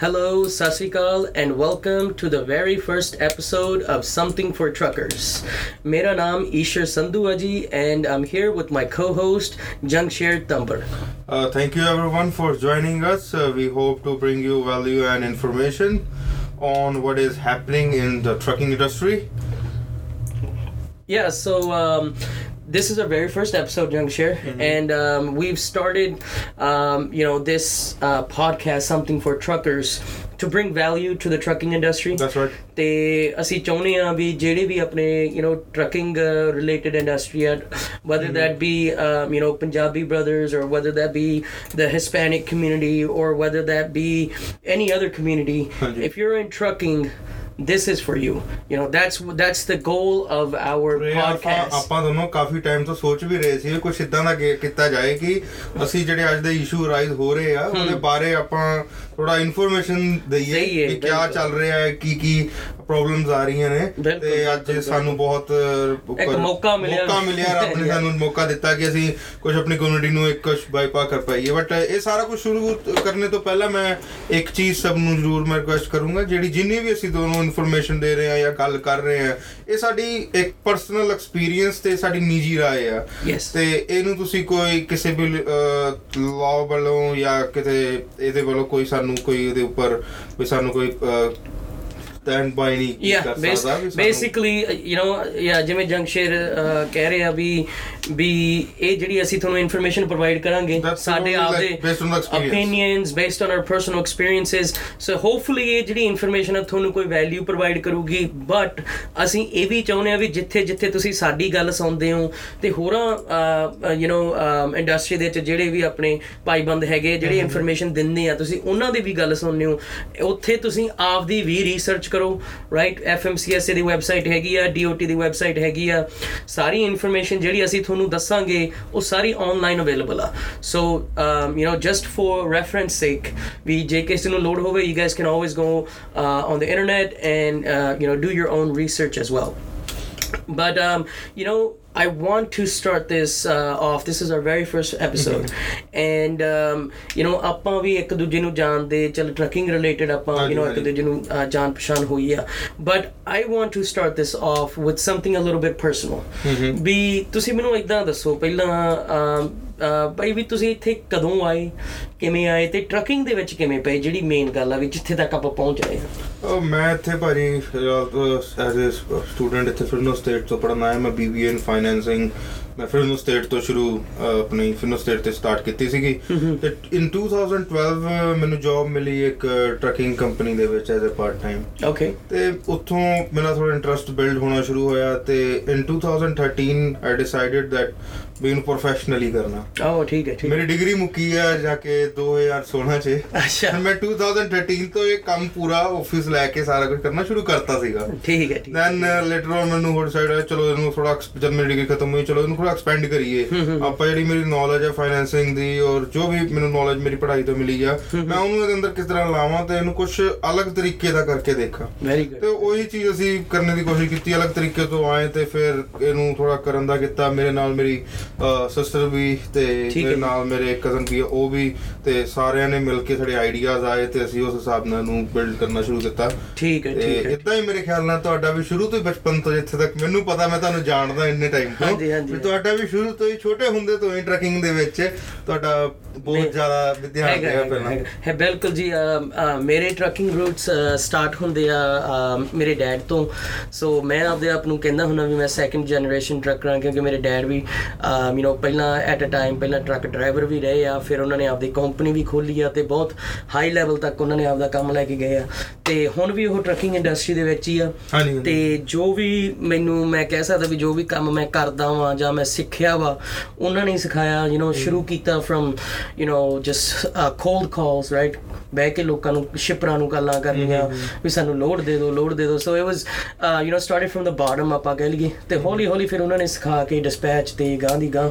Hello, Sasikal, and welcome to the very first episode of Something for Truckers. Mera naam Ishar Sandhu Aji, and I'm here with my co-host Jungshir Tumber. Uh, thank you everyone for joining us. Uh, we hope to bring you value and information on what is happening in the trucking industry. Yeah, so um, this is our very first episode, Jungshir, and um, we've started, um, you know, this uh, podcast, Something for Truckers, to bring value to the trucking industry. That's right. ਤੇ ਅਸੀਂ ਚਾਹੁੰਦੇ ਆ ਵੀ ਜਿਹੜੇ ਵੀ ਆਪਣੇ you know trucking related industry ਆ whether that be um, you know Punjabi brothers or whether that be the Hispanic community or whether that be any other community ਹਾਂਜੀ। if you're in trucking this is for you. You know that's that's the goal of our podcast. ਆਪਾਂ ਦੋਨੋਂ ਕਾਫੀ time ਤੋਂ ਸੋਚ ਵੀ ਰਹੇ ਸੀ ਕੁਝ ਇਦਾਂ ਦਾ ਕੀਤਾ ਜਾਏ ਕਿ ਅਸੀਂ ਜਿਹੜੇ ਅੱਜ ਦੇ ਇਸ਼ੂ ਰਾਈਜ਼ ਹੋ ਰਹੇ ਆ ਉਹਦੇ ਬਾਰੇ ਆਪਾਂ ਥੋੜਾ ਇਨਫੋਰਮੇਸ਼ਨ ਦਈਏ ਕਿ ਕੀ। ਚੱਲ ਰਿਹਾ ਹੈ ਕੀ ਕੀ ਪ੍ਰੋਬਲਮਸ ਆ ਰਹੀਆਂ ਨੇ ਤੇ ਅੱਜ ਸਾਨੂੰ ਬਹੁਤ ਇੱਕ ਮੌਕਾ ਮਿਲਿਆ। ਮੌਕਾ ਮਿਲਿਆ ਰੱਬ ਨੇ. ਸਾਨੂੰ ਮੌਕਾ ਦਿੱਤਾ ਕਿ ਅਸੀਂ ਕੁਝ ਆਪਣੀ ਕਮਿਊਨਿਟੀ ਨੂੰ ਇੱਕ ਕੁਝ ਬਾਈਪਾ ਕਰ ਪਾਈਏ ਬਟ ਇਹ ਸਾਰਾ ਕੁਝ ਸ਼ੁਰੂ ਕਰਨੇ ਤੋਂ ਪਹਿਲਾਂ ਮੈਂ ਇੱਕ ਚੀਜ਼ ਸਭ ਨੂੰ ਜ਼ਰੂਰ ਮੈਂ ਰਿਕੁਐਸਟ ਕਰੂੰਗਾ ਜਿਹੜੀ ਜਿੰਨੀ ਵੀ ਅਸੀਂ ਦੋਨੋਂ ਇਨਫੋਰਮੇਸ਼ਨ ਦੇ ਰਹੇ ਆ ਜਾਂ ਗੱਲ ਕਰ ਰਹੇ ਆ ਇਹ ਸਾਡੀ ਇੱਕ ਪਰਸਨਲ ਐਕਸਪੀਰੀਅੰਸ ਤੇ ਸਾਡੀ ਨਿੱਜੀ ਰਾਏ ਆ. ਤੇ ਇਹਨੂੰ ਤੁਸੀਂ ਕੋਈ ਕਿਸੇ ਵੀ ਲਾਅ ਵੱਲੋਂ ਜਾਂ ਕਿਤੇ ਇਹਦੇ ਵੱਲੋਂ ਕੋਈ ਸਾਨੂੰ ਕੋਈ ਇਹਦੇ ਉੱਪਰ ਕੋਈ ਸਾਨੂੰ ਕੋਈ ਸਟੈਂਡ ਬਾਈ ਨਹੀਂ ਕਰ ਸਕਦਾ uh, you know yeah ਜਿਵੇਂ ਜੰਗਸ਼ੇਰ ਕਹਿ ਰਹੇ ਆ ਵੀ ਵੀ ਇਹ ਜਿਹੜੀ ਅਸੀਂ ਤੁਹਾਨੂੰ ਇਨਫੋਰਮੇਸ਼ਨ ਪ੍ਰੋਵਾਈਡ ਕਰਾਂਗੇ ਸਾਡੇ ਆਪਦੇ opinions based on our personal experiences. So hopefully ਇਹ ਜਿਹੜੀ ਇਨਫੋਰਮੇਸ਼ਨ ਆ ਤੁਹਾਨੂੰ ਕੋਈ ਵੈਲਿਊ ਪ੍ਰੋਵਾਈਡ ਕਰੂਗੀ ਬਟ ਅਸੀਂ ਇਹ ਵੀ ਚਾਹੁੰਦੇ ਆ ਵੀ ਜਿੱਥੇ ਜਿੱਥੇ ਤੁਸੀਂ ਸਾਡੀ ਗੱਲ ਸੁਣਦੇ ਹੋ ਤੇ ਹੋਰਾਂ ਯੂ نو ਇੰਡਸਟਰੀ ਦੇ ਵਿੱਚ ਜਿਹੜੇ ਵੀ ਆਪਣੇ ਭਾਈਬੰਦ ਹੈਗੇ ਜਿਹੜੇ ਇਨਫੋਰਮੇਸ਼ਨ ਦਿੰਦੇ ਆ ਤੁਸੀਂ ਉਹਨਾਂ ਦੀ ਵੀ ਗੱਲ ਸੁਣਦੇ ਹੋ। ਉੱਥੇ ਤੁਸੀਂ ਆਪਦੀ ਵੀ ਰਿਸਰਚ ਕਰੋ ਰਾਈਟ ਐਫਐਮਸੀਐਸ ਦੀ ਵੈਬਸਾਈਟ ਹੈਗੀ ਆ ਡੀਓਟੀ ਦੀ ਵੈਬਸਾਈਟ ਹੈਗੀ ਆ। ਸਾਰੀ ਇਨਫੋਰਮੇਸ਼ਨ ਜਿਹੜੀ ਅਸੀਂ ਤੁਹਾਨੂੰ ਦੱਸਾਂਗੇ, ਉਹ ਸਾਰੀ ਆਨਲਾਈਨ ਅਵੇਲੇਬਲ ਆ। So you know just for reference sake ਵੀ ਜੇ ਕਿਸੇ ਨੂੰ ਲੋਡ ਹੋਵੇ you guys can always go on the internet and you know do your own research as well but you know i want to start this uh, off this is our very first episode and um, you know ਆਪਾਂ ਵੀ ਇੱਕ ਦੂਜੇ ਨੂੰ ਜਾਣਦੇ ਚਲ trucking related ਆਪਾਂ you know ਇੱਕ। ਦੂਜੇ ਨੂੰ uh, ਜਾਣ ਪਛਾਣ ਹੋਈ ਆ but i want to start this off with something a little bit personal ਵੀ ਤੁਸੀਂ ਮੈਨੂੰ ਇਦਾਂ ਦੱਸੋ ਪਹਿਲਾਂ um, uh, ਭਾਈ ਵੀ ਤੁਸੀਂ ਇੱਥੇ ਕਦੋਂ ਆਏ, ਕਿਵੇਂ ਆਏ ਤੇ ਟਰੱਕਿੰਗ ਦੇ ਵਿੱਚ ਕਿਵੇਂ ਪਏ? ਜਿਹੜੀ ਮੇਨ ਗੱਲ ਆ ਵੀ ਜਿੱਥੇ ਤੱਕ ਆਪਾਂ ਪਹੁੰਚ ਰਹੇ ਹਾਂ। ਉਹ ਮੈਂ ਇੱਥੇ ਭਾਰੀ ਐਜ਼ ਅ ਸਟੂਡੈਂਟ ਇੱਥੇ ਫਿਰਨੋ ਸਟੇਟ ਤੋਂ ਪੜਨ ਆਇਆ ਮੈਂ ਬੀਬੀਏ ਇਨ ਫਾਈਨੈਂਸਿੰਗ ਮੈਂ ਫਿਰਨੋ ਸਟੇਟ ਤੋਂ ਸ਼ੁਰੂ ਆਪਣੀ ਫਿਰਨੋ ਸਟੇਟ ਤੇ ਸਟਾਰਟ ਕੀਤੀ ਸੀਗੀ। ਤੇ ਇਨ 2012 ਮੈਨੂੰ ਜੌਬ ਮਿਲੀ ਇੱਕ ਟਰੱਕਿੰਗ ਕੰਪਨੀ ਦੇ ਵਿੱਚ as a part time okay ਤੇ ਉੱਥੋਂ ਮੇਰਾ ਥੋੜਾ ਇੰਟਰਸਟ ਬਿਲਡ ਹੋਣਾ ਸ਼ੁਰੂ ਹੋਇਆ ਤੇ ਇਨ 2013 ਆਈ ਡਿਸਾਈਡਡ ਦੈਟ ਵੀ ਇਹਨੂੰ ਪ੍ਰੋਫੈਸ਼ਨਲੀ ਕਰਨਾ। Oh ਠੀਕ ਹੈ ਠੀਕ ਹੈ। ਮੇਰੀ ਡਿਗਰੀ ਮੁੱਕੀ ਆ ਜਾ ਕੇ 2016 ਚ। ਅੱਛਾ। ਮੈਂ 2013 ਤੋਂ ਇਹ ਕੰਮ ਪੂਰਾ ਆਫਿਸ ਲੈ ਕੇ ਸਾਰਾ ਕੁਝ ਕਰਨਾ ਸ਼ੁਰੂ ਕਰਤਾ ਸੀਗਾ। ਠੀਕ ਹੈ ਠੀਕ ਹੈ। ਦੈਨ ਲੇਟਰ ਔਨ ਮੈਨੂੰ ਹੋਰ ਸਾਈਡ ਚਲੋ ਇਹਨੂੰ ਥੋੜਾ ਜਦ ਮੇਰੀ ਡਿਗਰੀ ਖਤਮ ਹੋਈ ਚਲੋ ਇਹਨੂੰ ਥੋੜਾ ਐਕਸਪੈਂਡ ਕਰੀਏ। ਆਪਾਂ ਜਿਹੜੀ ਮੇਰੀ ਨੌਲੇਜ ਹੈ ਫਾਈਨੈਂਸਿੰਗ ਦੀ ਔਰ ਜੋ ਵੀ ਮੈਨੂੰ ਨੌਲੇਜ ਮੇਰੀ ਪੜ੍ਹਾਈ ਤੋਂ ਮਿਲੀ ਆ ਮੈਂ ਉਹਨੂੰ ਇਹਦੇ ਅੰਦਰ ਕਿਸ ਤਰ੍ਹਾਂ ਲਾਵਾਂ ਤੇ ਇਹਨੂੰ ਕੁਝ ਅਲੱਗ ਤਰੀਕੇ ਦਾ ਕਰਕੇ ਦੇਖਾਂ। ਵੈਰੀ ਤੇ ਗੁੱਡ ਉਹੀ ਚੀਜ਼ ਅਸੀਂ ਕਰਨ ਦੀ ਕੋਸ਼ਿਸ਼ ਕੀਤੀ ਅਲੱਗ ਤਰੀਕੇ ਤੋਂ ਆਏ ਤੇ ਫਿਰ ਇਹਨੂੰ ਥੋੜਾ ਕਰਨ ਦਾ ਕੀਤਾ। ਮੇਰੇ ਨਾਲ ਮੇਰੀ ਸਿਸਟਰ ਵੀ ਤੇ ਮੇਰੇ। ਨਾਲ ਮੇਰੇ ਕਜ਼ਨ ਵੀ ਉਹ ਵੀ ਤੇ ਸਾਰਿਆਂ ਨੇ ਮਿਲ ਕੇ ਸਾਡੇ ਆਈਡੀਆਜ਼ ਆਏ ਤੇ ਅਸੀਂ ਉਸ ਹਿਸਾਬ ਨਾਲ ਨੂੰ ਬਿਲਡ ਕਰਨਾ ਸ਼ੁਰੂ ਕੀਤਾ। ਠੀਕ ਹੈ ਤੇ ਠੀਕ ਹੈ। ਇਦਾਂ ਹੀ ਮੇਰੇ ਖਿਆਲ ਨਾਲ ਤੁਹਾਡਾ ਵੀ ਸ਼ੁਰੂ ਤੋਂ ਹੀ ਬਚਪਨ ਤੋਂ ਜਿੱਥੇ ਤੱਕ ਮੈਨੂੰ ਪਤਾ ਮੈਂ ਤੁਹਾਨੂੰ ਜਾਣਦਾ ਇੰਨੇ ਟਾਈਮ ਤੋਂ। ਵੀ ਤੁਹਾਡਾ ਵੀ ਸ਼ੁਰੂ ਤੋਂ ਹੀ ਛੋਟੇ ਹੁੰਦੇ ਤੋਂ ਹੀ ਟਰੈਕਿੰਗ ਦੇ ਵਿੱਚ ਤੁਹਾਡਾ ਬਹੁਤ ਜ਼ਿਆਦਾ ਰਿਹਾ ਹੈਗਾ, ਪਹਿਲਾਂ। ਹੈ ਬਿਲਕੁਲ ਜੀ ਮੇਰੇ ਟਰੱਕਿੰਗ ਰੂਟਸ ਸਟਾਰਟ ਹੁੰਦੇ ਆ ਮੇਰੇ ਡੈਡ ਤੋਂ ਸੋ ਮੈਂ ਆਪਦੇ ਆਪ ਨੂੰ ਕਹਿੰਦਾ ਹੁੰਦਾ ਵੀ ਮੈਂ ਸੈਕੰਡ ਜਨਰੇਸ਼ਨ ਟਰੱਕਰ ਹਾਂ ਕਿਉਂਕਿ ਮੇਰੇ ਡੈਡ ਵੀ ਯੂ نو ਪਹਿਲਾਂ ਐਟ ਅ ਟਾਈਮ ਪਹਿਲਾਂ ਟਰੱਕ ਡਰਾਈਵਰ ਵੀ ਰਹੇ ਆ ਫਿਰ ਉਹਨਾਂ ਨੇ ਆਪਦੀ ਕੰਪਨੀ ਵੀ ਖੋਲੀ ਆ ਤੇ ਬਹੁਤ ਹਾਈ ਲੈਵਲ ਤੱਕ ਉਹਨਾਂ ਨੇ ਆਪਦਾ ਕੰਮ ਲੈ ਕੇ ਗਏ ਆ ਤੇ ਹੁਣ ਵੀ ਉਹ ਟਰੱਕਿੰਗ ਇੰਡਸਟਰੀ ਦੇ ਵਿੱਚ ਹੀ ਆ। ਤੇ ਜੋ ਵੀ ਮੈਨੂੰ ਮੈਂ ਕਹਿ ਸਕਦਾ ਵੀ ਜੋ ਵੀ ਕੰਮ ਮੈਂ ਕਰਦਾ ਵਾਂ ਜਾਂ ਮੈਂ ਸਿੱਖਿਆ ਵਾ ਉਹਨਾਂ ਨੇ ਹੀ ਸਿਖਾਇਆ ਯੂ نو ਸ਼ੁਰੂ ਕੀਤਾ from you know just cold calls right ਬਹਿ ਕੇ ਲੋਕਾਂ ਨੂੰ ਸ਼ਿਪਰਾਂ ਨੂੰ ਗੱਲਾਂ ਕਰਨੀਆਂ ਵੀ ਸਾਨੂੰ ਲੋਡ ਦੇ ਦਿਓ ਲੋਡ ਦੇ ਦਿਓ so it was you know started from the bottom ਆਪਾਂ ਕਹਿ ਲਈਏ ਤੇ ਹੌਲੀ ਹੌਲੀ ਫਿਰ ਉਹਨਾਂ ਨੇ ਸਿਖਾ ਕੇ ਡਿਸਪੈਚ ਤੇ ਗਾਂ ਦੀ ਗਾਂ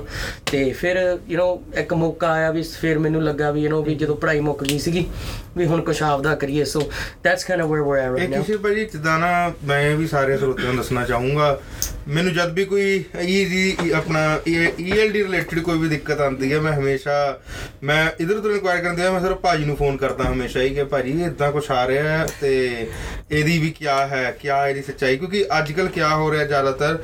ਤੇ ਫਿਰ ਯੂ نو ਇੱਕ ਮੌਕਾ ਆਇਆ ਵੀ ਫਿਰ ਮੈਨੂੰ ਲੱਗਾ ਵੀ ਯੂ نو ਵੀ ਜਦੋਂ ਪੜ੍ਹਾਈ ਮੁੱਕ ਗਈ ਸੀਗੀ ਵੀ ਹੁਣ ਕੁਛ ਆਪਦਾ ਕਰੀਏ so that's kind of where we are ਇਹ ਰਾਈਟ ਨਾਓ ਕਿਸੇ ਭਾਜੀ ਜਿੱਦਾਂ ਨਾ ਮੈਂ ਵੀ ਸਾਰੇ ਸਰੋਤਿਆਂ ਨੂੰ ਦੱਸਣਾ ਚਾਹੂੰਗਾ ਮੈਨੂੰ ਜਦ ਵੀ ਕੋਈ ਈਜ਼ੀ ਆਪਣਾ ਈਐਲਡੀ ਰਿਲੇਟਡ ਕੋਈ ਵੀ ਦਿੱਕਤ ਆਉਂਦੀ ਹੈ ਮੈਂ ਹਮੇਸ਼ਾ ਮੈਂ ਇਧਰ ਉਧਰ ਇਨਕੁਆਇਰ ਕਰਨ ਦਿਆ ਮੈਂ ਸਿਰਫ ਭਾਜੀ ਨੂੰ ਫੋਨ ਕਰਦਾ ਹਮੇਸ਼ਾ ਹੀ ਕਿ ਭਾਜੀ ਇਦਾਂ ਕੁਝ ਆ ਰਿਹਾ ਹੈ ਤੇ ਇਹਦੀ ਵੀ ਕੀ ਹੈ ਕੀ ਇਹਦੀ ਸੱਚਾਈ? ਕਿਉਂਕਿ ਅੱਜ ਕੱਲ ਕੀ ਹੋ ਰਿਹਾ ਜ਼ਿਆਦਾਤਰ?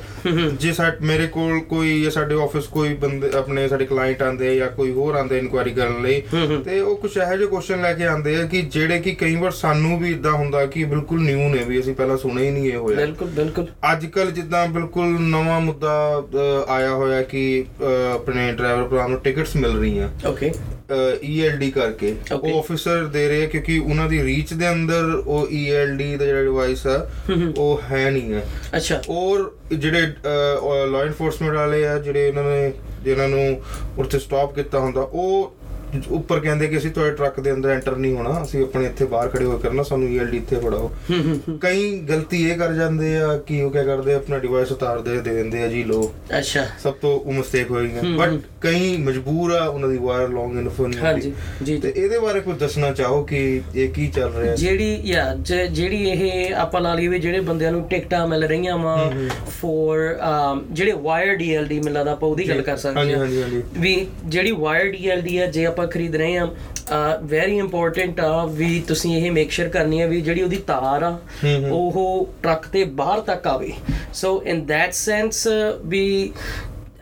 ਜੇ ਸਾ ਮੇਰੇ ਕੋਲ ਕੋਈ ਜਾਂ ਸਾਡੇ ਆਫਿਸ ਕੋਈ ਬੰਦੇ ਆਪਣੇ ਸਾਡੇ ਕਲਾਇੰਟ ਆਂਦੇ ਜਾਂ ਕੋਈ ਹੋਰ ਆਂਦੇ ਇਨਕੁਆਇਰੀ ਕਰਨ ਲਈ ਤੇ ਉਹ ਕੁਝ ਇਹੋ ਜਿਹੇ ਕੁਐਸਚਨ ਲੈ ਕੇ ਆਂਦੇ ਆ ਕਿ ਜਿਹੜੇ ਕਿ ਕਈ ਵਾਰ ਸਾਨੂੰ ਵੀ ਇਦਾਂ ਹੁੰਦਾ ਕਿ ਬਿਲਕੁਲ ਨਿਊ ਨੇ ਵੀ ਅਸੀਂ ਪਹਿਲਾਂ ਸੁਣੇ ਹੀ ਨਹੀਂ ਇਹ ਹੋਇਆ। ਬਿਲਕੁਲ ਬਿਲਕੁਲ। ਅੱਜ ਕੱਲ ਜਿੱਦਾਂ ਬਿਲਕੁਲ ਨਵਾਂ ਮੁੱਦਾ ਆਇਆ ਹੋਇਆ ਕਿ ਆਪਣੇ ਡਰਾਈਵਰ ਭਰਾ ਨੂੰ ਟਿਕਟਸ ਮਿਲ ਰਹੀਆਂ। ਓਕੇ ਈਐਲਡੀ ਕਰਕੇ। Okay. ਉਹ ਆਫੀਸਰ ਦੇ ਰਹੇ ਕਿਉਂਕਿ ਉਹਨਾਂ ਦੀ ਰੀਚ ਦੇ ਅੰਦਰ ਉਹ ਈਐਲਡੀ ਦਾ ਜਿਹੜਾ ਡਿਵਾਈਸ ਆ ਉਹ ਹੈ ਨਹੀਂ ਹੈ ਅੱਛਾ। ਔਰ ਜਿਹੜੇ ਲਾਅ ਇਨਫੋਰਸਮੈਂਟ ਵਾਲੇ ਆ ਜਿਹੜੇ ਇਹਨਾਂ ਨੇ ਜਿਹਨਾਂ ਨੂੰ ਉੱਥੇ ਸਟਾਪ ਕੀਤਾ ਹੁੰਦਾ ਉਹ ਉੱਪਰ ਕਹਿੰਦੇ ਕਿ ਅਸੀਂ ਤੁਹਾਡੇ ਟਰੱਕ ਦੇ ਅੰਦਰ ਐਂਟਰ ਨਹੀਂ ਹੋਣਾ ਅਸੀਂ ਆਪਣੇ ਇੱਥੇ ਬਾਹਰ ਖੜੇ ਹੋ ਕਰਨਾ ਸਾਨੂੰ ਈਐਲਡੀ ਇੱਥੇ ਫੜਾਓ। ਕਈ ਗਲਤੀ ਇਹ ਕਰ ਜਾਂਦੇ ਆ ਕਿ ਉਹ ਕੀ ਕਰਦੇ ਆਪਣਾ ਡਿਵਾਈਸ ਉਤਾਰਦੇ ਦੇ ਦਿੰਦੇ ਆ ਜੀ ਲੋ ਅੱਛਾ। ਸਭ ਤੋਂ ਉਹ ਮਿਸਟੇਕ ਹੋਏਗੀ ਬਟ ਕਈ ਮਜਬੂਰ ਆ ਉਹਨਾਂ ਦੀ ਵਾਇਰ ਲੌਂਗ ਇਨਫੋ ਨਹੀਂ ਹਾਂਜੀ ਜੀ। ਤੇ ਇਹਦੇ ਬਾਰੇ ਕੁਝ ਦੱਸਣਾ ਚਾਹੋ ਕਿ ਇਹ ਕੀ ਚੱਲ ਰਿਹਾ ਹੈ? ਜਿਹੜੀ ਯਾ ਜਿਹੜੀ ਇਹ ਆਪਾਂ ਲਾ ਲਈਏ ਵੀ ਜਿਹੜੇ ਬੰਦਿਆਂ ਨੂੰ ਟਿਕਟਾਂ ਮਿਲ ਰਹੀਆਂ ਵਾ ਫੋਰ ਜਿਹੜੇ ਵਾਇਰ ਡੀਐਲਡੀ ਮਿਲਦਾ ਦਾ ਆਪਾਂ ਉਹਦੀ ਗੱਲ ਕਰ ਸਕਦੇ ਹਾਂ। ਹਾਂਜੀ ਹਾਂਜੀ। ਵੀ ਜਿਹੜੀ ਵਾਇਰ ਡੀਐਲਡੀ ਆ ਜੇ ਆਪਾਂ ਖਰੀਦ ਰਹੇ ਆ ਵੈਰੀ ਇੰਪੋਰਟੈਂਟ ਆ ਵੀ ਤੁਸੀਂ ਇਹ ਮੇਕ ਸ਼ੋਰ ਕਰਨੀ ਹੈ ਵੀ ਜਿਹੜੀ ਉਹਦੀ ਤਾਰ ਆ ਉਹ ਟਰੱਕ ਦੇ ਬਾਹਰ ਤੱਕ ਆਵੇ। ਸੋ ਇਨ ਦੈਟ ਸੈਂਸ ਵੀ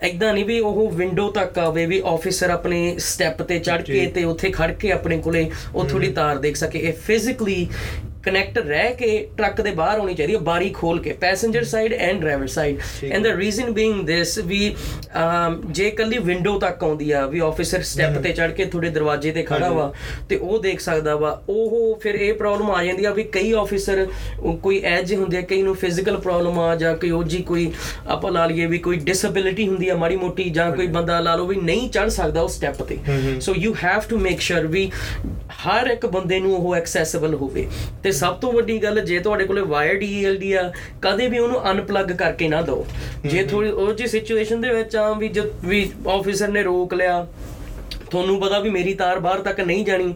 ਇਦਾਂ ਨਹੀਂ ਵੀ ਉਹ ਵਿੰਡੋ ਤੱਕ ਆਵੇ ਵੀ ਆਫੀਸਰ ਆਪਣੇ ਸਟੈਪ ਤੇ ਚੜ ਕੇ ਤੇ ਉੱਥੇ ਖੜ ਕੇ ਆਪਣੇ ਕੋਲੇ ਉਹ ਥੋੜੀ ਤਾਰ ਦੇਖ ਸਕੇ। ਇਹ ਫਿਜ਼ੀਕਲੀ ਕਨੈਕਟ ਰਹਿ ਕੇ ਟਰੱਕ ਦੇ ਬਾਹਰ ਹੋਣੀ ਚਾਹੀਦੀ ਹੈ ਬਾਰੀ ਖੋਲ ਕੇ passenger side and driver side and the reason being this ਵੀ ਜੇ ਕੱਲੀ ਵਿੰਡੋ ਤੱਕ ਆਉਂਦੀ ਆ ਵੀ ਆਫੀਸਰ ਸਟੈਪ ਤੇ ਚੜ ਕੇ ਤੁਹਾਡੇ ਦਰਵਾਜ਼ੇ ਤੇ ਖੜਾ ਵਾ ਤੇ ਉਹ ਦੇਖ ਸਕਦਾ ਵਾ ਉਹ ਫਿਰ ਇਹ ਪ੍ਰੋਬਲਮ ਆ ਜਾਂਦੀ ਆ ਵੀ ਕਈ ਆਫੀਸਰ ਕੋਈ ਐਜ ਹੁੰਦੇ ਆ ਕਈ ਨੂੰ ਫਿਜ਼ੀਕਲ ਪ੍ਰੋਬਲਮ ਆ ਜਾਂ ਕੋਈ ਉਹ ਜੀ ਕੋਈ ਆਪਾਂ ਲਾ ਲਈਏ ਵੀ ਕੋਈ ਡਿਸੇਬਿਲਿਟੀ ਹੁੰਦੀ ਆ ਮਾੜੀ ਮੋਟੀ ਜਾਂ ਕੋਈ ਬੰਦਾ ਲਾ ਲਓ ਵੀ ਨਹੀਂ ਚੜ ਸਕਦਾ ਉਹ ਸਟੈਪ ਤੇ। So you have to make sure ਵੀ ਹਰ ਇੱਕ ਬੰਦੇ ਨੂੰ ਉਹ ਐਕਸੈਸਿਬਲ ਹੋਵੇ। ਤੇ ਸਭ ਤੋਂ ਵੱਡੀ ਗੱਲ ਜੇ ਤੁਹਾਡੇ ਕੋਲੇ ਵਾਇਰਡ ਈਐਲਡੀ ਆ ਕਦੇ ਵੀ ਉਹਨੂੰ ਅਨਪਲੱਗ ਕਰਕੇ ਨਾ ਦਿਓ। ਜੇ ਥੋੜੀ ਉਹ ਜੀ ਸਿਚੁਏਸ਼ਨ ਦੇ ਵਿੱਚ ਆ ਵੀ ਵੀ ਆਫੀਸਰ ਨੇ ਰੋਕ ਲਿਆ ਤੁਹਾਨੂੰ ਪਤਾ ਵੀ ਮੇਰੀ ਤਾਰ ਬਾਹਰ ਤੱਕ ਨਹੀਂ ਜਾਣੀ।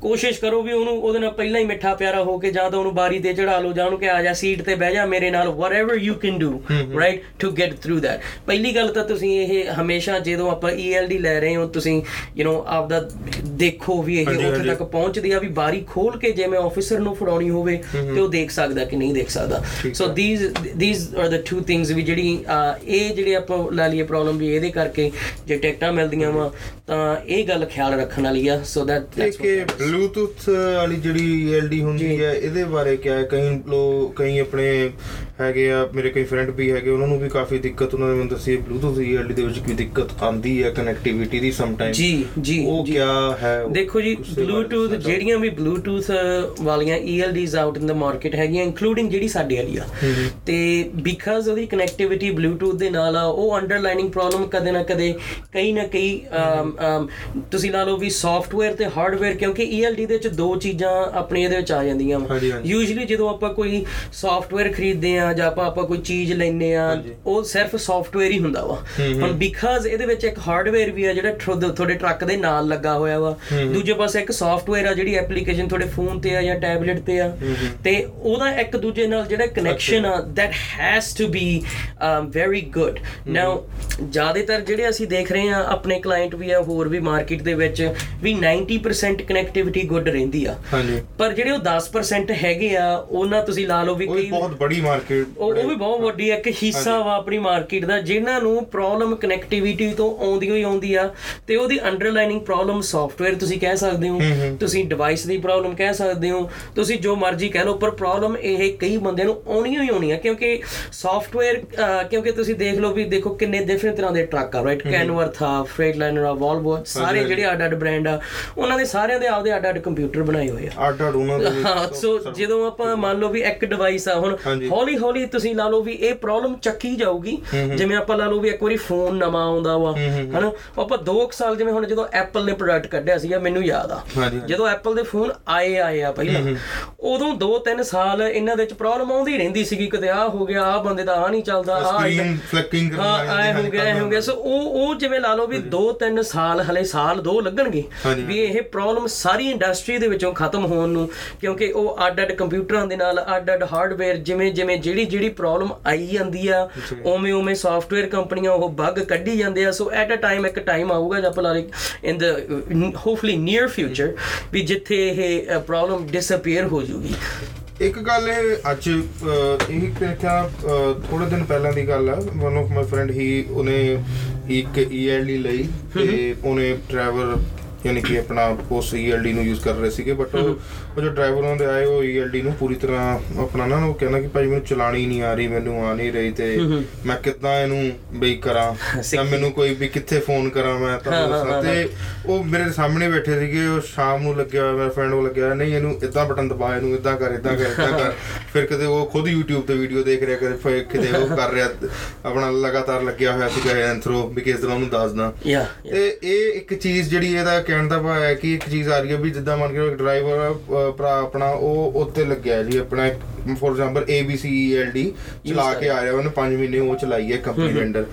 ਕੋਸ਼ਿਸ਼ ਕਰੋ ਵੀ ਉਹਨੂੰ ਉਹਦੇ ਨਾਲ ਪਹਿਲਾਂ ਹੀ ਮਿੱਠਾ ਪਿਆਰਾ ਹੋ ਕੇ ਜਾਂ ਤਾਂ ਉਹਨੂੰ ਬਾਰੀ ਤੇ ਚੜਾ ਲਓ ਜਾਂ ਉਹਨੂੰ ਕਿ ਆ ਜਾ ਸੀਟ ਤੇ ਬਹਿ ਜਾ ਮੇਰੇ ਨਾਲ whatever you can do right to get through that ਪਹਿਲੀ ਗੱਲ ਤਾਂ ਤੁਸੀਂ ਇਹ ਹਮੇਸ਼ਾ ਜਦੋਂ ਆਪਾਂ ELD ਲੈ ਰਹੇ ਹੋ ਤੁਸੀਂ you know ਆਪਦਾ ਦੇਖੋ ਵੀ ਇਹ ਉੱਥੇ। ਤੱਕ ਪਹੁੰਚਦੀ ਆ ਵੀ ਬਾਰੀ ਖੋਲ ਕੇ ਜਿਵੇਂ ਆਫੀਸਰ ਨੂੰ ਫੜਾਉਣੀ ਹੋਵੇ ਤੇ ਉਹ ਦੇਖ ਸਕਦਾ ਕਿ ਨਹੀਂ ਦੇਖ ਸਕਦਾ। So. These these are the two things ਵੀ ਜਿਹੜੀ ਇਹ ਜਿਹੜੇ ਆਪਾਂ ਲਾ ਲਈਏ ਪ੍ਰੋਬਲਮ ਵੀ ਇਹਦੇ ਕਰਕੇ ਜੇ ਟਿਕਟਾਂ ਮਿਲਦੀਆਂ ਵਾ ਤਾਂ ਇਹ ਗੱਲ ਖਿਆਲ ਰੱਖਣ ਵਾਲੀ ਆ ਸੋ ਦੈਟ ਇਹ ਬਲੂਟੁੱਥ ਵਾਲੀ ਜਿਹੜੀ ਐਲਡੀ ਹੁੰਦੀ ਹੈ ਇਹਦੇ ਬਾਰੇ ਕਿਆ ਹੈ? ਕਈ ਲੋਕ ਕਈ ਆਪਣੇ ਹੈਗੇ ਆ ਮੇਰੇ ਕਈ ਫਰੈਂਡ ਵੀ ਹੈਗੇ ਉਹਨਾਂ ਨੂੰ ਵੀ ਕਾਫੀ ਦਿੱਕਤ ਉਹਨਾਂ ਨੇ ਮੈਨੂੰ ਦੱਸੀ ਬਲੂਟੁੱਥ ਐਲਡੀ ਦੇ ਵਿੱਚ ਕੀ ਦਿੱਕਤ ਆਂਦੀ ਹੈ ਕਨੈਕਟੀਵਿਟੀ ਦੀ ਸਮ ਟਾਈਮ ਜੀ ਜੀ ਉਹ। ਕਿਆ ਹੈ? ਦੇਖੋ ਜੀ ਬਲੂਟੁੱਥ ਜਿਹੜੀਆਂ ਵੀ ਬਲੂਟੁੱਥ ਵਾਲੀਆਂ ELDs out in the market ਹੈਗੀਆਂ ਇਨਕਲੂਡਿੰਗ ਜਿਹੜੀ ਸਾਡੇ ਵਾਲੀ ਆ। ਤੇ ਬਿਕਾਜ਼ ਉਹਦੀ ਕਨੈਕਟੀਵਿਟੀ ਬਲੂਟੁੱਥ ਦੇ ਨਾਲ ਆ ਉਹ ਅੰਡਰਲਾਈਨਿੰਗ ਪ੍ਰੋਬਲਮ ਕਦੇ ਨਾ ਕਦੇ ਕਈ ਨਾ ਕਈ ਤੁਸੀਂ ਲਾ ਲਓ ਵੀ ਸੌਫਟਵੇਅਰ ਤੇ ਹਾਰਡਵੇਅਰ ਕਿਉਂਕਿ ELD ਦੇ ਵਿੱਚ ਦੋ ਚੀਜ਼ਾਂ ਆਪਣੇ ਇਹਦੇ ਵਿੱਚ ਆ ਜਾਂਦੀਆਂ ਹਾਂਜੀ, ਹਾਂਜੀ। ਯੂਜੂਲੀ ਜਦੋਂ ਆਪਾਂ ਕੋਈ ਸੌਫਟਵੇਅਰ ਖਰੀਦਦੇ ਆ ਜਾਂ ਆਪਾਂ ਆਪਾਂ ਕੋਈ ਚੀਜ਼ ਲੈਨੇ ਆ ਹਾਂਜੀ। ਉਹ ਸਿਰਫ ਸੌਫਟਵੇਅਰ ਹੀ ਹੁੰਦਾ ਵਾ। ਹੁਣ ਬਿਕਾਜ਼ ਇਹਦੇ ਵਿੱਚ ਇੱਕ ਹਾਰਡਵੇਅਰ ਵੀ ਆ ਜਿਹੜਾ ਤੁਹਾਡੇ ਟਰੱਕ ਦੇ ਨਾਲ ਲੱਗਾ ਹੋਇਆ ਵਾ। ਦੂਜੇ ਪਾਸੇ ਇੱਕ ਸੌਫਟਵੇਅਰ ਆ ਜਿਹੜੀ ਐਪਲੀਕੇਸ਼ਨ ਤੁਹਾਡੇ ਫੋਨ ਤੇ ਆ ਜਾਂ ਟੈਬਲੇਟ ਤੇ ਆ। ਤੇ ਉਹਦਾ ਇੱਕ ਦੂਜੇ ਨਾਲ ਜਿਹੜਾ ਕਨੈਕਸ਼ਨ ਆ has to be um, very good now ਜ਼ਿਆਦਾਤਰ ਜਿਹੜੇ ਅਸੀਂ ਦੇਖ ਰਹੇ ਆ ਆਪਣੇ ਕਲਾਇੰਟ ਵੀ ਆ ਹੋਰ ਵੀ ਮਾਰਕੀਟ ਦੇ ਵਿੱਚ ਵੀ 90% ਕਨੈਕਟੀਵਿਟੀ ਗੁੱਡ ਰਹਿੰਦੀ ਆ। ਹਾਂਜੀ। ਪਰ ਜਿਹੜੇ ਉਹ 10% ਹੈਗੇ ਆ ਉਹਨਾਂ ਤੁਸੀਂ ਲਾ ਲਓ ਵੀ ਕਈ ਬਹੁਤ ਬੜੀ ਮਾਰਕੀਟ ਉਹ ਵੀ ਬਹੁਤ ਵੱਡੀ ਇੱਕ ਹਿੱਸਾ ਵਾ ਆਪਣੀ ਮਾਰਕੀਟ ਦਾ ਜਿਨ੍ਹਾਂ ਨੂੰ ਪ੍ਰੋਬਲਮ ਕਨੈਕਟੀਵਿਟੀ ਤੋਂ ਆਉਂਦੀ ਹੋਈ ਆਉਂਦੀ ਆ। ਤੇ ਉਹਦੀ ਅੰਡਰਲਾਈਨਿੰਗ ਪ੍ਰੋਬਲਮ ਸੌਫਟਵੇਅਰ ਤੁਸੀਂ ਕਹਿ ਸਕਦੇ ਹੋ ਤੁਸੀਂ ਡਿਵਾਈਸ ਦੀ ਪ੍ਰੋਬਲਮ ਕਹਿ ਸਕਦੇ ਹੋ ਤੁਸੀਂ ਜੋ ਮਰਜ਼ੀ ਕਹਿ ਲਓ ਪਰ ਪ੍ਰੋਬਲਮ ਇਹ ਕਈ ਬੰਦਿਆਂ ਨੂੰ ਆਉਣੀ ਹੋਈ ਆਉਣੀ ਆ ਕਿਉਂਕਿ ਸੌਫਟਵੇਅਰ ਕਿਉਂਕਿ ਤੁਸੀਂ ਦੇਖ ਲਓ ਵੀ ਦੇਖੋ ਕਿੰਨੇ ਡਿਫਰੈਂਟ ਤਰ੍ਹਾਂ ਦੇ ਟਰੱਕ ਆ ਰਾਈਟ ਕੈਨਵਰਥ ਆ ਫਰੇਟਲਾਈਨਰ ਆ ਵੋਲਵੋ ਸਾਰੇ ਜਿਹੜੇ ਅੱਡ ਅੱਡ ਬ੍ਰਾਂਡ ਆ ਉਹਨਾਂ ਦੇ ਸਾਰਿਆਂ ਦੇ ਆਪਦੇ ਅੱਡ ਅੱਡ ਕੰਪਿਊਟਰ ਬਣਾਏ ਹੋਏ ਆ। ਅੱਡ ਅੱਡ ਉਹਨਾਂ ਦੇ ਹਾਂ ਸੋ ਜਦੋਂ ਆਪਾਂ ਮੰਨ ਲਓ ਵੀ ਇੱਕ ਡਿਵਾਈਸ ਆ ਹੁਣ। ਹੌਲੀ ਹੌਲੀ ਤੁਸੀਂ ਲਾ ਲਓ ਵੀ ਇਹ ਪ੍ਰੋਬਲਮ ਚੱਕੀ ਜਾਊਗੀ। ਜਿਵੇਂ ਆਪਾਂ ਲਾ ਲਓ ਵੀ ਇੱਕ ਵਾਰੀ ਫੋਨ ਨਵਾਂ ਆਉਂਦਾ ਵਾ ਹਨਾ? ਆਪਾਂ 2 ਸਾਲ ਜਿਵੇਂ ਹੁਣ ਜਦੋਂ ਐਪਲ ਨੇ ਪ੍ਰੋਡਕਟ ਕੱਢਿਆ ਸੀਗਾ ਮੈਨੂੰ ਯਾਦ ਆ। ਜਦੋਂ ਐਪਲ ਦੇ ਫੋਨ ਆਏ ਆਏ ਆ ਪਹਿਲਾਂ ਉਦੋਂ 2-3 ਸਾਲ ਇਹਨਾਂ ਦੇ ਵਿੱਚ ਪ੍ਰੋਬਲਮ ਆਉਂਦੀ ਰਹਿੰਦੀ ਸੀਗੀ ਕਦੇ ਆ ਹੋ ਗਿਆ ਆ ਬੰਦੇ ਦਾ ਆ ਨਹੀਂ ਚੱਲਦਾ ਆ ਸਕਰੀਨ ਫਲਿਕਿੰਗ ਹਾਂ ਐ ਹੋ ਗਿਆ ਹੋ ਗਿਆ। ਸੋ ਉਹ ਉਹ ਜਿਵੇਂ ਲਾ ਲਓ ਵੀ 2-3 ਸਾਲ ਹਲੇ ਸਾਲ ਦੋ ਲੱਗਣਗੇ। ਵੀ ਇਹ ਪ੍ਰੋਬਲਮ ਸਾਰੀ ਇੰਡਸਟਰੀ ਦੇ ਵਿੱਚੋਂ ਖਤਮ ਹੋਣ ਨੂੰ ਕਿਉਂਕਿ ਉਹ ਅੱਡ-ਅੱਡ ਕੰਪਿਊਟਰਾਂ ਦੇ ਨਾਲ ਅੱਡ-ਅੱਡ ਹਾਰਡਵੇਅਰ ਜਿਵੇਂ ਜਿਵੇਂ ਜਿਹੜੀ ਜਿਹੜੀ ਪ੍ਰੋਬਲਮ ਆਈ ਜਾਂਦੀ ਆ ਉਵੇਂ ਉਵੇਂ ਸੌਫਟਵੇਅਰ ਕੰਪਨੀਆਂ ਉਹ ਬੱਗ ਕੱਢੀ ਜਾਂਦੇ ਆ। ਸੋ ਐਟ ਅ ਟਾਈਮ ਇੱਕ ਟਾਈਮ ਆਊਗਾ ਜਦ ਆਪਾਂ like in the hopefully near future ਵੀ ਜਿੱਥੇ ਇਹ ਪ੍ਰੋਬਲਮ ਡਿਸਅਪੀਅਰ ਹੋ ਜੂਗੀ। ਇੱਕ ਗੱਲ ਇਹ ਅੱਜ ਇਹ ਦੇਖਿਆ ਥੋੜੇ ਦਿਨ ਪਹਿਲਾਂ ਦੀ ਗੱਲ ਆ। ਵਨ ਆਫ ਮਾਈ ਫਰੈਂਡ ਹੀ ਉਹਨੇ ਇੱਕ ਈਐਲਡੀ ਲਈ ਤੇ ਉਹਨੇ ਡਰਾਈਵਰ ਯਾਨੀ ਕਿ ਆਪਣਾ ਉਸ ਈਐਲਡੀ ਨੂੰ ਯੂਜ਼ ਕਰ ਰਹੇ ਸੀਗੇ ਬਟ ਉਹ ਜੋ ਡਰਾਈਵਰ ਉਹਦੇ ਆਏ ਉਹ ਈਐਲਡੀ ਨੂੰ ਪੂਰੀ ਤਰ੍ਹਾਂ ਆਪਣਾ ਨਾ ਉਹ ਕਹਿੰਦਾ ਕਿ ਭਾਈ ਮੈਨੂੰ ਚਲਾਣੀ ਨਹੀਂ ਆ ਰਹੀ ਮੈਨੂੰ ਆ ਨਹੀਂ ਰਹੀ ਤੇ ਮੈਂ ਕਿੱਦਾਂ ਇਹਨੂੰ ਬਈ ਕਰਾਂ? ਜਾਂ ਮੈਨੂੰ ਕੋਈ ਵੀ ਕਿੱਥੇ ਫੋਨ ਕਰਾਂ ਮੈਂ ਤਾਂ ਤੇ ਉਹ ਮੇਰੇ ਸਾਹਮਣੇ ਬੈਠੇ ਸੀਗੇ ਉਹ ਸ਼ਾਮ ਨੂੰ ਲੱਗਿਆ ਹੋਇਆ ਮੇਰਾ ਫਰੈਂਡ ਉਹ ਲੱਗਿਆ ਨਹੀਂ ਇਹਨੂੰ ਇਦਾਂ ਬਟਨ ਦਬਾ ਇਹਨੂੰ ਇਦਾਂ ਕਰ ਇਦਾਂ ਕਰ ਇਦਾਂ ਕਰ। ਫਿਰ ਕਿਤੇ ਉਹ ਖੁਦ YouTube ਤੇ ਵੀਡੀਓ ਦੇਖ ਰਿਹਾ ਕਦੇ ਫਿਰ ਕਿਤੇ ਉਹ ਕਰ ਰਿਹਾ ਆਪਣਾ ਲਗਾਤਾਰ ਲੱਗਿਆ ਹੋਇਆ ਸੀਗਾ ਐਂਥਰੋ ਵੀ ਕਿਸ ਤਰ੍ਹਾਂ ਉਹਨੂੰ ਦੱਸਦਾ। ਤੇ ਇਹ ਇੱਕ ਚੀਜ਼ ਜਿਹੜੀ ਇਹਦਾ ਕਹਿਣ ਦਾ ਭਾਵ ਹੈ ਕਿ ਇੱਕ ਚੀਜ਼ ਆ ਰਹੀ ਹੈ ਵੀ ਜਿੱਦਾਂ ਮੰਨ ਕੇ ਡਰਾਈਵਰ ਭਰਾ ਆਪਣਾ ਉਹ ਉੱਤੇ ਲੱਗਿਆ ਜੀ ਆਪਣਾ ਫੋਰ ਐਗਜ਼ਾਮਪਲ ABCELD ਚਲਾ ਕੇ ਆ ਰਿਹਾ ਉਹਨੇ 5 ਮਹੀਨੇ ਉਹ ਚਲਾਈ ਹੈ ਕੰਪਨੀ ਦੇ ਅੰਡਰ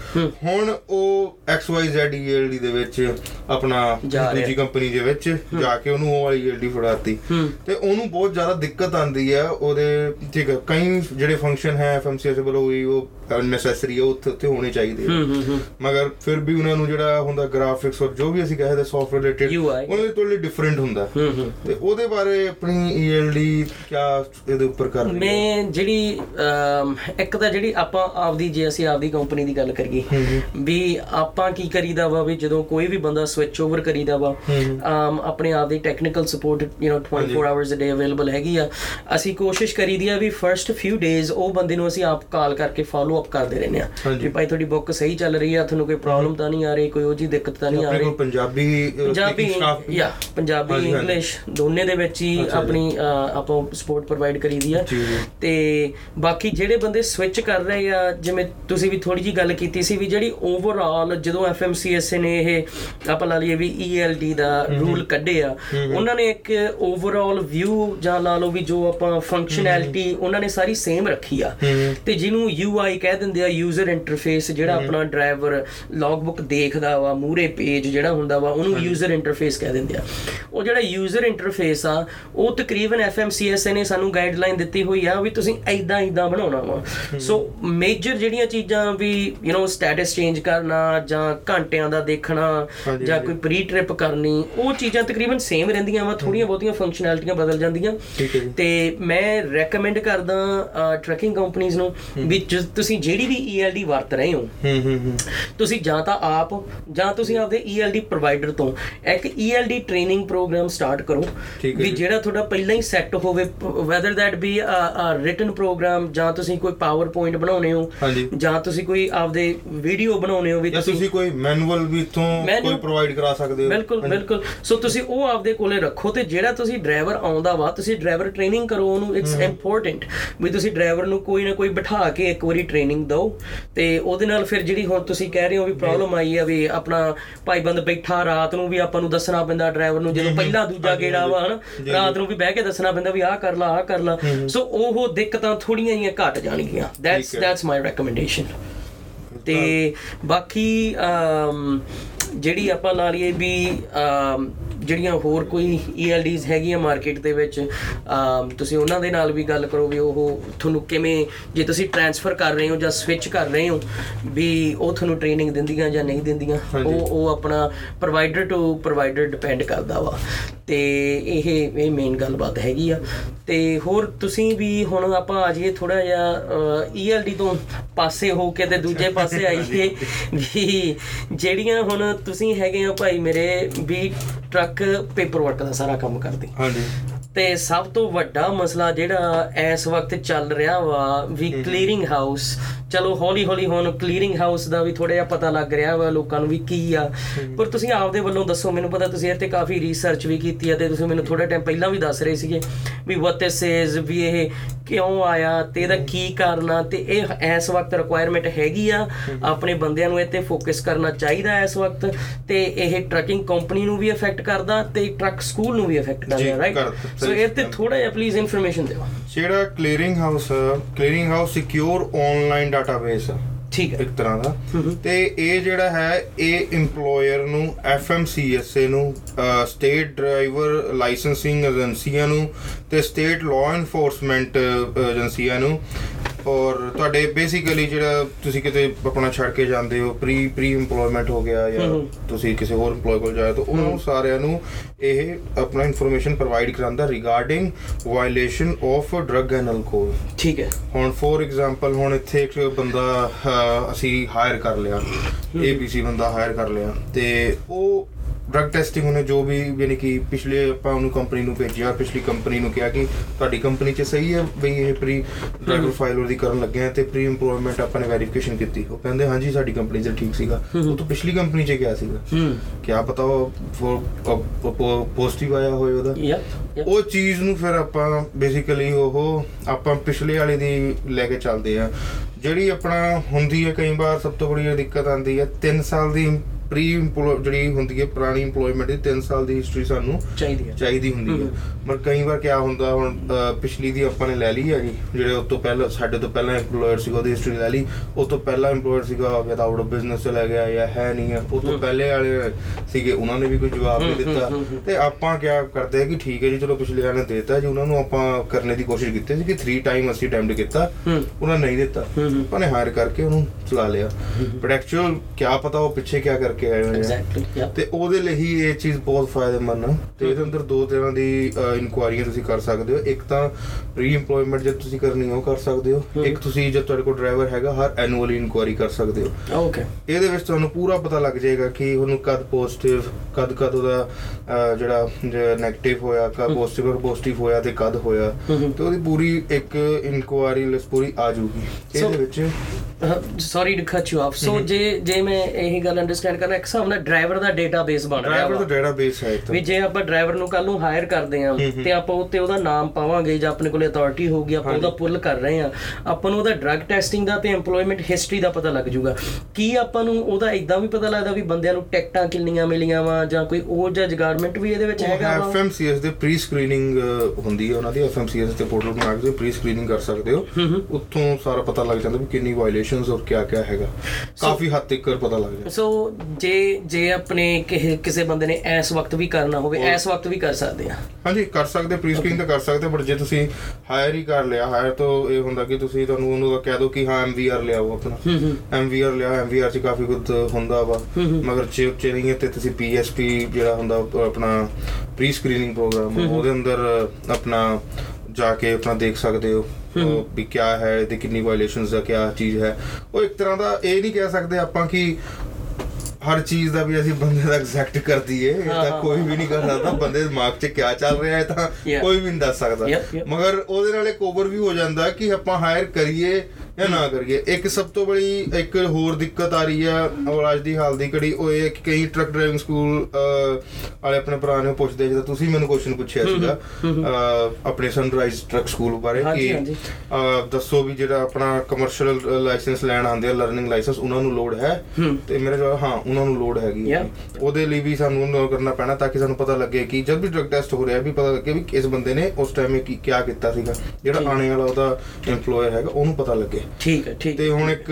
ਹੁਣ ਉਹ XYZELD ਦੇ ਵਿੱਚ ਆਪਣਾ। ਦੂਜੀ ਕੰਪਨੀ ਦੇ ਵਿੱਚ ਜਾ ਕੇ ਉਹਨੂੰ ਉਹ ਵਾਲੀ ELD ਫੜਾਤੀ। ਤੇ ਉਹਨੂੰ ਬਹੁਤ ਜ਼ਿਆਦਾ ਦਿੱਕਤ ਆਂਦੀ ਹੈ ਉਹਦੇ ਠੀਕ ਹੈ ਕਈ ਜਿਹੜੇ ਫੰਕਸ਼ਨ ਹੈ FMCS ਵੱਲੋਂ ਵੀ ਉਹ ਨੈਸੈਸਰੀ ਹੈ ਉਹ ਉੱਥੇ ਉੱਥੇ ਹੋਣੇ ਚਾਹੀਦੇ ਆ। ਹੂੰ ਹੂੰ ਹੂੰ ਮਗਰ ਫਿਰ ਵੀ ਉਹਨਾਂ ਨੂੰ ਜਿਹੜਾ ਹੁੰਦਾ ਗ੍ਰਾਫਿਕਸ ਔਰ ਜੋ ਵੀ ਅਸੀਂ ਕਹਿੰਦੇ ਸੌਫਟਵੇਅਰ ਰਿਲੇਟਡ ਉਹਨਾਂ ਲਈ ਥੋੜੀ ਡਿਫਰੈਂਟ ਹੁੰਦਾ। ਹੂੰ ਹੂੰ ਤੇ ਉਹਦੇ ਬਾਰੇ ਆਪਣੀ ELD ਕਿਆ ਇਹਦੇ ਉੱਪਰ ਕਰ ਮੈਂ ਜਿਹੜੀ ਇੱਕ ਤਾਂ ਜਿਹੜੀ ਆਪਾਂ ਆਪਦੀ ਜੇ ਅਸੀਂ ਆਪਦੀ ਕੰਪਨੀ ਦੀ ਗੱਲ ਕਰੀਏ ਵੀ ਆਪਾਂ ਕੀ ਕਰੀਦਾ ਵਾ ਵੀ ਜਦੋਂ ਕੋਈ ਵੀ ਬੰਦਾ ਸਵਿਚ ਓਵਰ ਕਰੀਦਾ ਵਾ ਆਪਣੇ ਆਪ ਦੀ technical support you know 24 hours a day available ਹੈਗੀ ਆ ਅਸੀਂ ਕੋਸ਼ਿਸ਼ ਕਰੀਦੀ ਆ ਵੀ ਫਰਸਟ ਫਿਊ ਡੇਜ਼ ਉਹ ਬੰਦੇ ਨੂੰ ਅਸੀਂ ਆਪ ਕਾਲ ਕਰਕੇ ਫਾਲੋ ਅਪ ਕਰਦੇ ਰਹਿੰਦੇ ਆ। ਵੀ ਭਾਈ ਤੁਹਾਡੀ ਬੁੱਕ ਸਹੀ ਚੱਲ ਰਹੀ ਆ ਤੁਹਾਨੂੰ ਕੋਈ ਪ੍ਰੋਬਲਮ ਤਾਂ ਨਹੀਂ ਆ ਰਹੀ ਕੋਈ ਉਹ ਜੀ ਦਿੱਕਤ ਤਾਂ ਨਹੀਂ ਆ ਰਹੀ ਪੰਜਾਬੀ ਪੰਜਾਬੀ ਯਾ ਪੰਜਾਬੀ। ਇੰਗਲਿਸ਼ ਦੋਨੇ ਦੇ ਵਿੱਚ ਹੀ। ਆਪਣੀ ਆਪਾਂ ਸਪੋਰਟ ਪ੍ਰੋਵਾਈਡ ਕਰੀਦੀ ਆ। ਤੇ ਬਾਕੀ ਜਿਹੜੇ ਬੰਦੇ ਸਵਿਚ ਕਰ ਰਹੇ ਆ ਜਿਵੇਂ ਤੁਸੀਂ ਵੀ ਥੋੜੀ ਜੀ ਗੱਲ ਕੀਤੀ ਸੀ ਵੀ ਜਿਹੜੀ ਓਵਰਆਲ ਜਦੋਂ FMCSA ਨੇ ਇਹ ਆਪਾਂ ਲਾ ਲਈਏ ਵੀ ELD ਦਾ ਰੂਲ ਕੱਢੇ ਆ ਉਹਨਾਂ ਨੇ ਇੱਕ ਓਵਰਆਲ ਵਿਊ ਜਾਂ ਲਾ ਲਓ ਵੀ ਜੋ ਆਪਾਂ ਫੰਕਸ਼ਨੈਲਿਟੀ ਉਹਨਾਂ ਨੇ ਸਾਰੀ ਸੇਮ ਰੱਖੀ ਆ। ਤੇ ਜਿਹਨੂੰ UI ਕਹਿ ਦਿੰਦੇ ਆ ਯੂਜ਼ਰ ਇੰਟਰਫੇਸ ਜਿਹੜਾ ਆਪਣਾ ਡਰਾਈਵਰ ਲੌਗਬੁੱਕ ਦੇਖਦਾ ਵਾ ਮੂਰੇ ਪੇਜ ਜਿਹੜਾ ਹੁੰਦਾ ਵਾ ਉਹਨੂੰ ਯੂਜ਼ਰ ਇੰਟਰਫੇਸ ਕਹਿ ਦਿੰਦੇ ਆ। ਉਹ ਜਿਹੜਾ ਯੂਜ਼ਰ ਇੰਟਰਫੇਸ ਆ ਉਹ ਤਕਰੀਬਨ FMCSA ਨੇ ਸਾਨੂੰ ਗਾਈਡਲਾਈਨ ਦਿੱਤੀ ਹੋਈ ਵੀ ਆ ਵੀ ਤੁਸੀਂ ਐਦਾਂ ਐਦਾਂ ਬਣਾਉਣਾ ਵਾ। ਸੋ ਮੇਜਰ ਜਿਹੜੀਆਂ ਚੀਜ਼ਾਂ ਵੀ ਯੂ نو ਸਟੇਟਸ ਚੇਂਜ ਕਰਨਾ ਜਾਂ ਘੰਟਿਆਂ ਦਾ ਦੇਖਣਾ ਜਾਂ ਕੋਈ ਪ੍ਰੀ ਟ੍ਰਿਪ ਕਰਨੀ ਉਹ ਚੀਜ਼ਾਂ ਤਕਰੀਬਨ ਸੇਮ ਰਹਿੰਦੀਆਂ ਵਾ ਥੋੜੀਆਂ ਬਹੁਤੀਆਂ ਫੰਕਸ਼ਨੈਲਿਟੀਆਂ ਬਦਲ ਜਾਂਦੀਆਂ। ਤੇ ਮੈਂ ਰეკਮੈਂਡ ਕਰਦਾ ਟਰੈਕਿੰਗ ਕੰਪਨੀਆਂ ਨੂੰ ਵੀ ਤੁਸੀਂ ਜਿਹੜੀ ਵੀ ELD ਵਰਤ ਰਹੇ ਹੋ ਤੁਸੀਂ ਜਾਂ ਤਾਂ ਆਪ ਜਾਂ ਤੁਸੀਂ ਆਪਦੇ ELD ਪ੍ਰੋਵਾਈਡਰ ਤੋਂ ਇੱਕ ELD ਟ੍ਰੇਨਿੰਗ ਪ੍ਰੋਗਰਾਮ ਸਟਾਰਟ ਕਰੋ ਵੀ ਜਿਹੜਾ ਤੁਹਾਡਾ ਪਹਿਲਾਂ ਹੀ ਸੈੱਟ ਹੋਵੇ whether that be written program ਜਾਂ ਤੁਸੀਂ ਕੋਈ ਪਾਵਰ ਪੁਆਇੰਟ ਬਣਾਉਣੇ ਹੋ ਜਾਂ ਤੁਸੀਂ ਕੋਈ ਆਪਦੇ ਵੀਡੀਓ ਬਣਾਉਣੇ ਹੋ ਵੀ ਤੁਸੀਂ ਕੋਈ ਮੈਨੂਅਲ ਵੀ ਇਥੋਂ ਕੋਈ ਪ੍ਰੋਵਾਈਡ ਕਰਾ ਸਕਦੇ ਹੋ। ਬਿਲਕੁਲ ਬਿਲਕੁਲ। ਸੋ ਤੁਸੀਂ ਉਹ ਆਪਦੇ ਕੋਲੇ ਰੱਖੋ ਤੇ ਜਿਹੜਾ ਤੁਸੀਂ ਡਰਾਈਵਰ ਆਉਂਦਾ ਵਾ ਤੁਸੀਂ ਡਰਾਈਵਰ ਟ੍ਰੇਨਿੰਗ ਕਰੋ ਉਹਨੂੰ ਇਟਸ ਇੰਪੋਰਟੈਂਟ ਵੀ ਤੁਸੀਂ ਡਰਾਈਵਰ ਨੂੰ ਕੋਈ ਨਾ ਕੋਈ ਬਿਠਾ ਕੇ ਇੱਕ ਵਾਰੀ ਟ੍ਰੇਨਿੰਗ ਦਿਓ ਤੇ ਉਹਦੇ ਨਾਲ ਫਿਰ ਜਿਹੜੀ ਹੁਣ ਤੁਸੀਂ ਕਹਿ ਰਹੇ ਹੋ ਵੀ ਪ੍ਰੋਬਲਮ ਆਈ ਆ ਵੀ ਆਪਣਾ ਭਾਈਬੰਦ ਬੈਠਾ ਰਾਤ ਨੂੰ ਵੀ ਆਪਾਂ ਨੂੰ ਦੱਸਣਾ ਪੈਂਦਾ ਡਰਾਈਵਰ ਨੂੰ ਜਦੋਂ ਪਹਿਲਾ ਦੂਜਾ ਗੇੜਾ ਵਾ ਹਨਾ ਰਾਤ ਨੂੰ ਵੀ ਬਹਿ ਕੇ ਦੱਸਣਾ ਪੈਂਦਾ ਵੀ ਆਹ ਕਰ ਲਾ ਆਹ ਕਰ ਲਾ। ਸੋ ਉਹ ਦਿੱਕਤਾਂ ਥੋੜੀਆਂ ਜਿਹੀਆਂ ਘਟ ਜਾਣਗੀਆਂ। ਦੈਟਸ। ਦੈਟਸ ਮਾਈ ਰეკਮੈਂਡੇਸ਼ਨ ਤੇ ਬਾਕੀ ਅਮ, ਜਿਹੜੀ ਆਪਾਂ ਲਾ ਲਈਏ ਵੀ ਜਿਹੜੀਆਂ ਹੋਰ ਕੋਈ ELDs ਹੈਗੀਆਂ ਮਾਰਕੀਟ ਦੇ ਵਿੱਚ ਤੁਸੀਂ ਉਹਨਾਂ ਦੇ ਨਾਲ ਵੀ ਗੱਲ ਕਰੋ ਵੀ ਉਹ ਤੁਹਾਨੂੰ ਕਿਵੇਂ ਜੇ ਤੁਸੀਂ ਟ੍ਰਾਂਸਫਰ ਕਰ ਰਹੇ ਹੋ ਜਾਂ ਸਵਿਚ ਕਰ ਰਹੇ ਹੋ ਵੀ ਉਹ ਤੁਹਾਨੂੰ ਟ੍ਰੇਨਿੰਗ ਦਿੰਦੀਆਂ ਜਾਂ ਨਹੀਂ ਦਿੰਦੀਆਂ। ਉਹ ਉਹ ਆਪਣਾ ਪ੍ਰੋਵਾਈਡਰ ਟੂ ਪ੍ਰੋਵਾਈਡਰ ਡਿਪੈਂਡ ਕਰਦਾ ਵਾ। ਤੇ ਇਹ ਇਹ ਮੇਨ ਗੱਲਬਾਤ ਹੈਗੀ ਆ। ਤੇ ਹੋਰ ਤੁਸੀਂ ਵੀ ਹੁਣ ਆਪਾਂ ਆ ਜਾਈਏ ਥੋੜਾ ਜਿਹਾ ELD ਤੋਂ ਪਾਸੇ ਹੋ ਕੇ ਤੇ ਦੂਜੇ ਪਾਸੇ ਆਈਏ ਵੀ ਜਿਹੜੀਆਂ ਹੁਣ ਤੁਸੀਂ ਹੈਗੇ ਆ ਭਾਈ ਮੇਰੇ ਵੀ ਟਰੱਕ ਪੇਪਰ ਵਰਕ ਦਾ ਸਾਰਾ ਕੰਮ ਕਰਦੇ। ਹਾਂਜੀ। ਤੇ ਸਭ ਤੋਂ ਵੱਡਾ ਮਸਲਾ ਜਿਹੜਾ ਇਸ ਵਕਤ ਚੱਲ ਰਿਹਾ ਵਾ ਵੀ ਕਲੀਅਰਿੰਗ ਹਾਊਸ ਚਲੋ ਹੌਲੀ ਹੌਲੀ ਹੁਣ ਕਲੀਅਰਿੰਗ ਹਾਊਸ ਦਾ ਵੀ ਥੋੜਾ ਜਿਹਾ ਪਤਾ ਲੱਗ ਰਿਹਾ ਵਾ ਲੋਕਾਂ ਨੂੰ ਵੀ ਕੀ ਆ। ਪਰ ਤੁਸੀਂ ਆਪਦੇ ਵੱਲੋਂ ਦੱਸੋ ਮੈਨੂੰ ਪਤਾ ਤੁਸੀਂ ਇਹ ਤੇ ਕਾਫੀ ਰਿਸਰਚ ਵੀ ਕੀਤੀ ਆ ਤੇ ਤੁਸੀਂ ਮੈਨੂੰ ਥੋੜਾ ਟਾਈਮ ਪਹਿਲਾਂ ਵੀ ਦੱਸ ਰਹੇ ਸੀਗੇ ਵੀ what this is ਵੀ ਇਹ ਕਿਉਂ ਆਇਆ ਤੇ ਇਹਦਾ ਕੀ ਕਾਰਨ ਆ? ਤੇ ਇਹ ਇਸ ਵਕਤ ਰਿਕੁਆਇਰਮੈਂਟ ਹੈਗੀ ਆ। ਆਪਣੇ ਬੰਦਿਆਂ ਨੂੰ ਤੇ ਫੋਕਸ ਕਰਨਾ ਚਾਹੀਦਾ ਇਸ ਵਕਤ। ਤੇ ਇਹ ਟਰੱਕਿੰਗ ਕੰਪਨੀ ਨੂੰ ਵੀ ਅਫੈਕਟ ਕਰਦਾ ਤੇ ਟਰੱਕ ਸਕੂਲ ਨੂੰ ਵੀ ਅਫੈਕਟ ਕਰਦਾ ਰਾਈਟ ਸੋ ਇਹ ਤੇ। ਥੋੜਾ ਜਿਹਾ ਪਲੀਜ਼ ਇਨਫੋਰਮੇਸ਼ਨ ਦਿਓ। ਜਿਹੜਾ clearing house clearing house secure online database ਠੀਕ ਹੈ। ਇੱਕ ਤਰ੍ਹਾਂ ਦਾ। ਤੇ ਇਹ ਜਿਹੜਾ ਹੈ ਇਹ EMPLOYER ਨੂੰ FMCSA ਨੂੰ ਸਟੇਟ ਡਰਾਈਵਰ ਲਾਇਸੈਂਸਿੰਗ ਏਜੰਸੀਆਂ ਨੂੰ ਤੇ ਸਟੇਟ ਲਾਅ ਐਨਫੋਰਸਮੈਂਟ ਏਜੰਸੀਆਂ ਨੂੰ ਔਰ ਤੁਹਾਡੇ ਬੇਸਿਕਲੀ ਜਿਹੜਾ ਤੁਸੀਂ ਕਿਤੇ ਆਪਣਾ ਛੱਡ ਕੇ ਜਾਂਦੇ ਹੋ ਪ੍ਰੀ ਪ੍ਰੀ EMPLOYMENT ਹੋ ਗਿਆ ਜਾਂ ਤੁਸੀਂ ਕਿਸੇ ਹੋਰ EMPLOYE ਕੋਲ ਜਾਏ ਤਾਂ ਉਹਨਾਂ ਸਾਰਿਆਂ ਨੂੰ ਇਹ ਆਪਣਾ ਇਨਫੋਰਮੇਸ਼ਨ ਪ੍ਰੋਵਾਈਡ ਕਰਾਉਂਦਾ regarding violation of drug and alcohol ਠੀਕ ਹੈ। ਹੁਣ ਫੋਰ ਐਗਜ਼ਾਮਪਲ ਹੁਣ ਇੱਥੇ ਇੱਕ ਬੰਦਾ ਅਸੀਂ ਹਾਇਰ ਕਰ ਲਿਆ। ABC ਬੰਦਾ ਹਾਇਰ ਕਰ ਲਿਆ। ਤੇ ਉਹ ਡਰਗ ਟੈਸਟਿੰਗ ਉਹਨੇ ਜੋ ਵੀ ਯਾਨੀ ਕਿ ਪਿਛਲੇ ਆਪਾਂ ਉਹਨੂੰ ਕੰਪਨੀ ਨੂੰ ਭੇਜਿਆ ਪਿਛਲੀ ਕੰਪਨੀ ਨੂੰ ਕਿਹਾ ਕਿ ਤੁਹਾਡੀ ਕੰਪਨੀ 'ਚ ਸਹੀ ਹੈ ਬਈ ਇਹ ਪ੍ਰੀ ਡਰਗ ਪ੍ਰੋਫਾਈਲ ਉਹਦੀ ਕਰਨ ਲੱਗੇ ਆ ਤੇ ਪ੍ਰੀ EMPLOYMENT ਆਪਾਂ ਨੇ ਵੈਰੀਫਿਕੇਸ਼ਨ ਕੀਤੀ। ਉਹ ਕਹਿੰਦੇ ਹਾਂਜੀ ਸਾਡੀ ਕੰਪਨੀ 'ਚ ਠੀਕ ਸੀਗਾ। ਉਹ ਤਾਂ ਪਿਛਲੀ ਕੰਪਨੀ 'ਚ ਗਿਆ ਸੀਗਾ। ਕਿਆ ਪਤਾ ਉਹ ਪੋਜ਼ਿਟਿਵ ਆਇਆ ਹੋਵੇ ਉਹਦਾ। ਉਹ ਚੀਜ਼ ਨੂੰ ਫਿਰ ਆਪਾਂ ਬੇਸਿਕਲੀ ਉਹ ਆਪਾਂ ਪਿਛਲੇ ਵਾਲੇ ਦੀ ਲੈ ਕੇ ਚੱਲਦੇ ਆ ਜਿਹੜੀ ਆਪਣਾ ਹੁੰਦੀ ਹੈ ਕਈ ਵਾਰ ਸਭ ਤੋਂ ਬੜੀ ਦਿੱਕਤ ਆਉਂਦੀ ਹੈ 3 ਸਾਲ ਦੀ ਪ੍ਰੀ ਜਿਹੜੀ ਹੁੰਦੀ ਹੈ ਪੁਰਾਣੀ EMPLOYMENT ਦੀ 3 ਸਾਲ ਦੀ ਹਿਸਟਰੀ ਸਾਨੂੰ ਚਾਹੀਦੀ ਹੈ। ਚਾਹੀਦੀ ਹੁੰਦੀ ਹੈ। ਪਰ ਕਈ ਵਾਰ ਕਿਆ ਹੁੰਦਾ ਹੁਣ ਪਿਛਲੀ ਦੀ ਆਪਾਂ ਨੇ ਲੈ ਲਈ ਹੈ ਜੀ ਜਿਹੜੇ ਉਸ ਤੋਂ ਪਹਿਲਾਂ ਸਾਡੇ ਤੋਂ ਪਹਿਲਾਂ EMPLOYER ਸੀਗਾ ਉਹਦੀ ਹਿਸਟਰੀ ਲੈ ਲਈ। ਉਸ ਤੋਂ ਪਹਿਲਾਂ EMPLOYER ਸੀਗਾ ਜਾਂ ਆਊਟ ਆਫ ਬਿਜ਼ਨਸ ਚਲਾ ਗਿਆ ਜਾਂ ਹੈ ਨਹੀਂ ਹੈ। ਉਸ ਤੋਂ ਪਹਿਲੇ ਵਾਲੇ ਸੀਗੇ ਉਹਨਾਂ ਨੇ ਵੀ ਕੋਈ ਜਵਾਬ ਨਹੀਂ ਦਿੱਤਾ। ਤੇ ਆਪਾਂ ਕਿਆ ਕਰਦੇ ਆ ਕਿ ਠੀਕ ਹੈ ਜੀ ਚਲੋ ਪਿਛਲੇ ਵਾਲੇ ਨੇ ਦਿੱਤਾ ਜੀ ਉਹਨਾਂ ਨੂੰ ਆਪਾਂ ਕਰਨੇ ਦੀ ਕੋਸ਼ਿਸ਼ ਕੀਤੀ ਸੀ ਕਿ 3 ਟਾਈਮ ਅਸੀਂ ਅਟੈਂਪਟ ਕੀਤਾ ਹੂੰ। ਉਹਨਾਂ ਨਹੀਂ ਦਿੱਤਾ। ਆਪਾਂ ਨੇ ਹਾਇਰ ਕਰਕੇ ਉਹਨੂੰ ਚਲਾ ਲਿਆ। ਬਟ ਐਕਚੁਅਲ ਕਿਆ ਪਤਾ ਉਹ ਪਿੱਛੇ ਕਿਆ ਕਰਕੇ ਆਏ ਹੋਏ ਐਗਜ਼ੈਕਟਲੀ ਤੇ ਉਹਦੇ ਲਈ ਹੀ ਇਹ ਚੀਜ਼ ਬਹੁਤ ਫਾਇਦੇਮੰਦ ਆ। ਤੇ ਇਹਦੇ ਅੰਦਰ ਦੋ ਤਰ੍ਹਾਂ ਦੀ ਇਨਕੁਆਇਰੀਆਂ ਤੁਸੀਂ ਕਰ ਸਕਦੇ ਹੋ। ਇੱਕ ਤਾਂ ਪ੍ਰੀ EMPLOYMENT ਜੇ ਤੁਸੀਂ ਕਰਨੀ ਹੋ ਕਰ ਸਕਦੇ ਹੋ। ਇੱਕ ਤੁਸੀਂ ਜੇ ਤੁਹਾਡੇ ਕੋਲ ਡਰਾਈਵਰ ਹੈਗਾ ਹਰ ਐਨੂਅਲੀ ਇਨਕੁਆਇਰੀ ਕਰ ਸਕਦੇ ਹੋ। ਓਕੇ ਇਹਦੇ ਵਿੱਚ ਤੁਹਾਨੂੰ ਪੂਰਾ ਪਤਾ ਲੱਗ ਜਾਏਗਾ ਕਿ ਉਹਨੂੰ ਕਦ ਪੋਜ਼ਿਟਿਵ ਕਦ ਕਦ ਉਹਦਾ ਜਿਹੜਾ ਨੈਗੇਟਿਵ ਹੋਇਆ ਕਦ ਪੋਜ਼ਿਟਿਵ ਔਰ ਪੋਜ਼ਿਟਿਵ ਹੋਇਆ ਤੇ ਕਦ ਹੋਇਆ। ਤੇ ਉਹਦੀ ਪੂਰੀ ਇੱਕ ਇਨਕੁਆਇਰੀ ਲਿਸਟ ਪੂਰੀ ਆ ਜਾਊਗੀ। ਇਹਦੇ ਵਿੱਚ sorry to cut you off so ਜੇ ਜੇ ਮੈਂ ਇਹ ਗੱਲ ਅੰਡਰਸਟੈਂਡ ਕਰਨਾ ਇੱਕ ਹਿਸਾਬ ਨਾਲ ਡਰਾਈਵਰ ਦਾ ਡੇਟਾਬੇਸ ਬਣ ਰਿਹਾ ਡਰਾਈਵਰ ਦਾ ਡੇਟਾਬੇਸ ਹੈ ਇੱਥੇ ਵੀ ਜੇ ਆਪਾਂ ਡਰਾਈਵਰ ਨੂੰ ਕੱਲ ਨੂੰ ਹਾਇਰ ਕਰਦੇ ਆ ਤੇ ਆਪਾਂ ਉੱਤੇ ਉਹਦਾ ਨਾਮ ਪਾਵਾਂਗੇ ਜਾਂ ਆਪਣੇ ਕੋਲੇ ਅਥਾਰਟੀ ਹੋਊਗੀ ਆਪਾਂ ਉਹਦਾ ਪੁੱਲ ਕਰ ਰਹੇ ਆ ਆਪਾਂ ਨੂੰ ਉਹਦਾ ਡਰੱਗ ਟੈਸਟਿੰਗ ਦਾ ਤੇ EMPLOYMENT ਹਿਸਟਰੀ ਦਾ ਪਤਾ ਲੱਗ ਜਾਊਗਾ। ਕੀ ਆਪਾਂ ਨੂੰ ਉਹਦਾ ਇਦਾਂ ਵੀ ਪਤਾ ਲੱਗਦਾ ਵੀ ਬੰਦਿਆਂ ਨੂੰ ਟਿਕਟਾਂ ਕਿੰਨੀਆਂ ਮਿਲੀਆਂ ਵਾ ਜਾਂ ਕੋਈ ਉਹ ਜਾਂ ਜਗਾਰਮੈਂਟ ਵੀ ਇਹਦੇ ਵਿੱਚ ਹੈਗਾ ਵਾ? ਐਫਐਮਸੀਐਸ ਦੇ ਪ੍ਰੀ ਸਕਰੀਨਿੰਗ ਹੁੰਦੀ ਹੈ ਉਹਨਾਂ ਦੀ। ਐਫਐਮਸੀਐਸ ਤੇ ਪੋਰਟਲ ਬਣਾ ਕੇ ਪ੍ਰੀ ਸਕਰੀਨਿੰਗ ਕਰ ਸਕਦੇ ਹੋ। ਉੱਥੋਂ ਸਾਰਾ ਪਤਾ ਲੱਗ ਜਾਂਦਾ ਵੀ ਕਿੰਨੀ ਵਾਇਲੇਸ਼ਨਸ ਔਰ ਕਿਆ ਕਿਆ ਹੈਗਾ। ਕਾਫੀ ਹੱਦ ਤੱਕ ਪਤਾ ਲੱਗ ਜਾਂਦਾ ਸੋ ਜੇ ਜੇ ਆਪਣੇ ਕਿਸੇ ਬੰਦੇ ਨੇ ਇਸ ਵਕਤ ਵੀ ਕਰਨਾ ਹੋਵੇ ਇਸ ਵਕਤ ਵੀ ਕਰ ਸਕਦੇ ਆ। ਹਾਂਜੀ ਕਰ ਸਕਦੇ ਪ੍ਰੀ ਸਕਰੀਨਿੰਗ ਤਾਂ ਕਰ ਸਕਦੇ ਬਟ ਜੇ ਤੁਸੀਂ ਹਾਇਰ ਹੀ ਕਰ ਲਿਆ ਹਾਇਰ ਤੋਂ ਇਹ ਹੁੰਦਾ ਕਿ ਤੁਸੀਂ ਤੁਹਾਨੂੰ ਉਹਨੂੰ ਕਹਿ ਦਿਓ ਕਿ ਹਾਂ ਐਮਵੀਆਰ ਲਿਆਓ ਆਪਣਾ। ਐਮਵੀਆਰ ਲਿਆ ਐਮਵੀਆਰ ਚ ਕਾਫੀ ਕੁਝ ਹੁੰਦਾ ਵਾ। ਮਗਰ ਜੇ ਉੱਚੇ ਨਹੀਂ ਹੈ ਤੇ ਤੁਸੀਂ ਪੀਐਸਪੀ ਜਿਹੜਾ ਹੁੰਦਾ ਆਪਣਾ ਪ੍ਰੀ ਸਕਰੀਨਿੰਗ ਪ੍ਰੋਗਰਾਮ ਉਹਦੇ ਅੰਦਰ ਆਪਣਾ ਜਾ ਕੇ ਆਪਣਾ ਦੇਖ ਸਕਦੇ ਹੋ ਵੀ ਕਿਆ ਹੈ ਇਹਦੀ ਕਿੰਨੀ ਵਾਇਲੇਸ਼ਨਸ ਦਾ ਕਿਆ ਚੀਜ਼ ਹੈ। ਉਹ ਇੱਕ ਤਰ੍ਹਾਂ ਦਾ ਇਹ ਨਹੀਂ ਕਹਿ ਸਕਦੇ ਆਪਾਂ ਕਿ ਹਰ ਚੀਜ਼ ਦਾ ਵੀ ਅਸੀਂ ਬੰਦੇ ਦਾ ਐਗਜ਼ੈਕਟ ਕਰ ਦਈਏ ਇਹ ਤਾਂ ਕੋਈ ਵੀ ਨਹੀਂ ਕਰ ਸਕਦਾ। ਬੰਦੇ ਦੇ ਦਿਮਾਗ 'ਚ ਕਿਆ ਚੱਲ ਰਿਹਾ ਹੈ ਤਾਂ. ਕੋਈ ਵੀ ਨਹੀਂ ਦੱਸ ਸਕਦਾ. ਮਗਰ ਉਹਦੇ ਨਾਲ ਇੱਕ ਓਵਰ ਵੀ ਹੋ ਜਾਂਦਾ ਕਿ ਆਪਾਂ ਹਾਇਰ ਕਰੀਏ ਜਾਂ ਨਾ ਕਰੀਏ। ਇੱਕ ਸਭ ਤੋਂ ਬੜੀ ਇੱਕ ਹੋਰ ਦਿੱਕਤ ਆ ਰਹੀ ਔਰ ਅੱਜ ਦੀ ਹਾਲ ਦੀ ਘੜੀ ਉਹ ਇਹ ਹੈ ਕਿ ਕਈ ਟਰੱਕ ਡਰਾਈਵਿੰਗ ਸਕੂਲ ਵਾਲੇ ਆਪਣੇ ਭਰਾ ਨੂੰ ਪੁੱਛਦੇ ਜਦੋਂ ਤੁਸੀਂ ਮੈਨੂੰ ਕੁਐਸਚਨ ਪੁੱਛਿਆ ਸੀਗਾ ਆਪਣੇ ਸਨਰਾਈਜ਼ ਟਰੱਕ ਸਕੂਲ ਬਾਰੇ ਕਿ ਦੱਸੋ ਵੀ ਜਿਹੜਾ ਆਪਣਾ ਕਮਰਸ਼ੀਅਲ ਲਾਇਸੈਂਸ ਲੈਣ ਆਉਂਦੇ ਆ ਲਰਨਿੰਗ ਲਾਇਸੈਂਸ ਉਹਨਾਂ ਨੂੰ ਲੋਡ ਹੈ? ਤੇ ਮੇਰਾ ਜਵਾਬ ਹਾਂ ਉਹਨਾਂ ਨੂੰ ਲੋਡ ਹੈਗੀ. ਉਹਦੇ ਲਈ ਵੀ ਸਾਨੂੰ ਉਹ ਕਰਨਾ ਪੈਣਾ ਤਾਂ ਕਿ ਸਾਨੂੰ ਪਤਾ ਲੱਗੇ ਕਿ ਜਦ ਵੀ ਡਰਗ ਟੈਸਟ ਹੋ ਰਿਹਾ ਵੀ ਪਤਾ ਲੱਗੇ ਵੀ ਇਸ ਬੰਦੇ ਨੇ ਉਸ ਟਾਈਮ ਕੀ ਕਿਆ ਕੀਤਾ ਸੀਗਾ। ਜਿਹੜਾ ਆਣੇ ਵਾਲਾ ਉਹਦਾ EMPLOYER ਹੈਗਾ ਉਹਨੂੰ ਪਤਾ ਲੱਗੇ। ਠੀਕ ਹੈ ਠੀਕ ਤੇ ਹੁਣ ਇੱਕ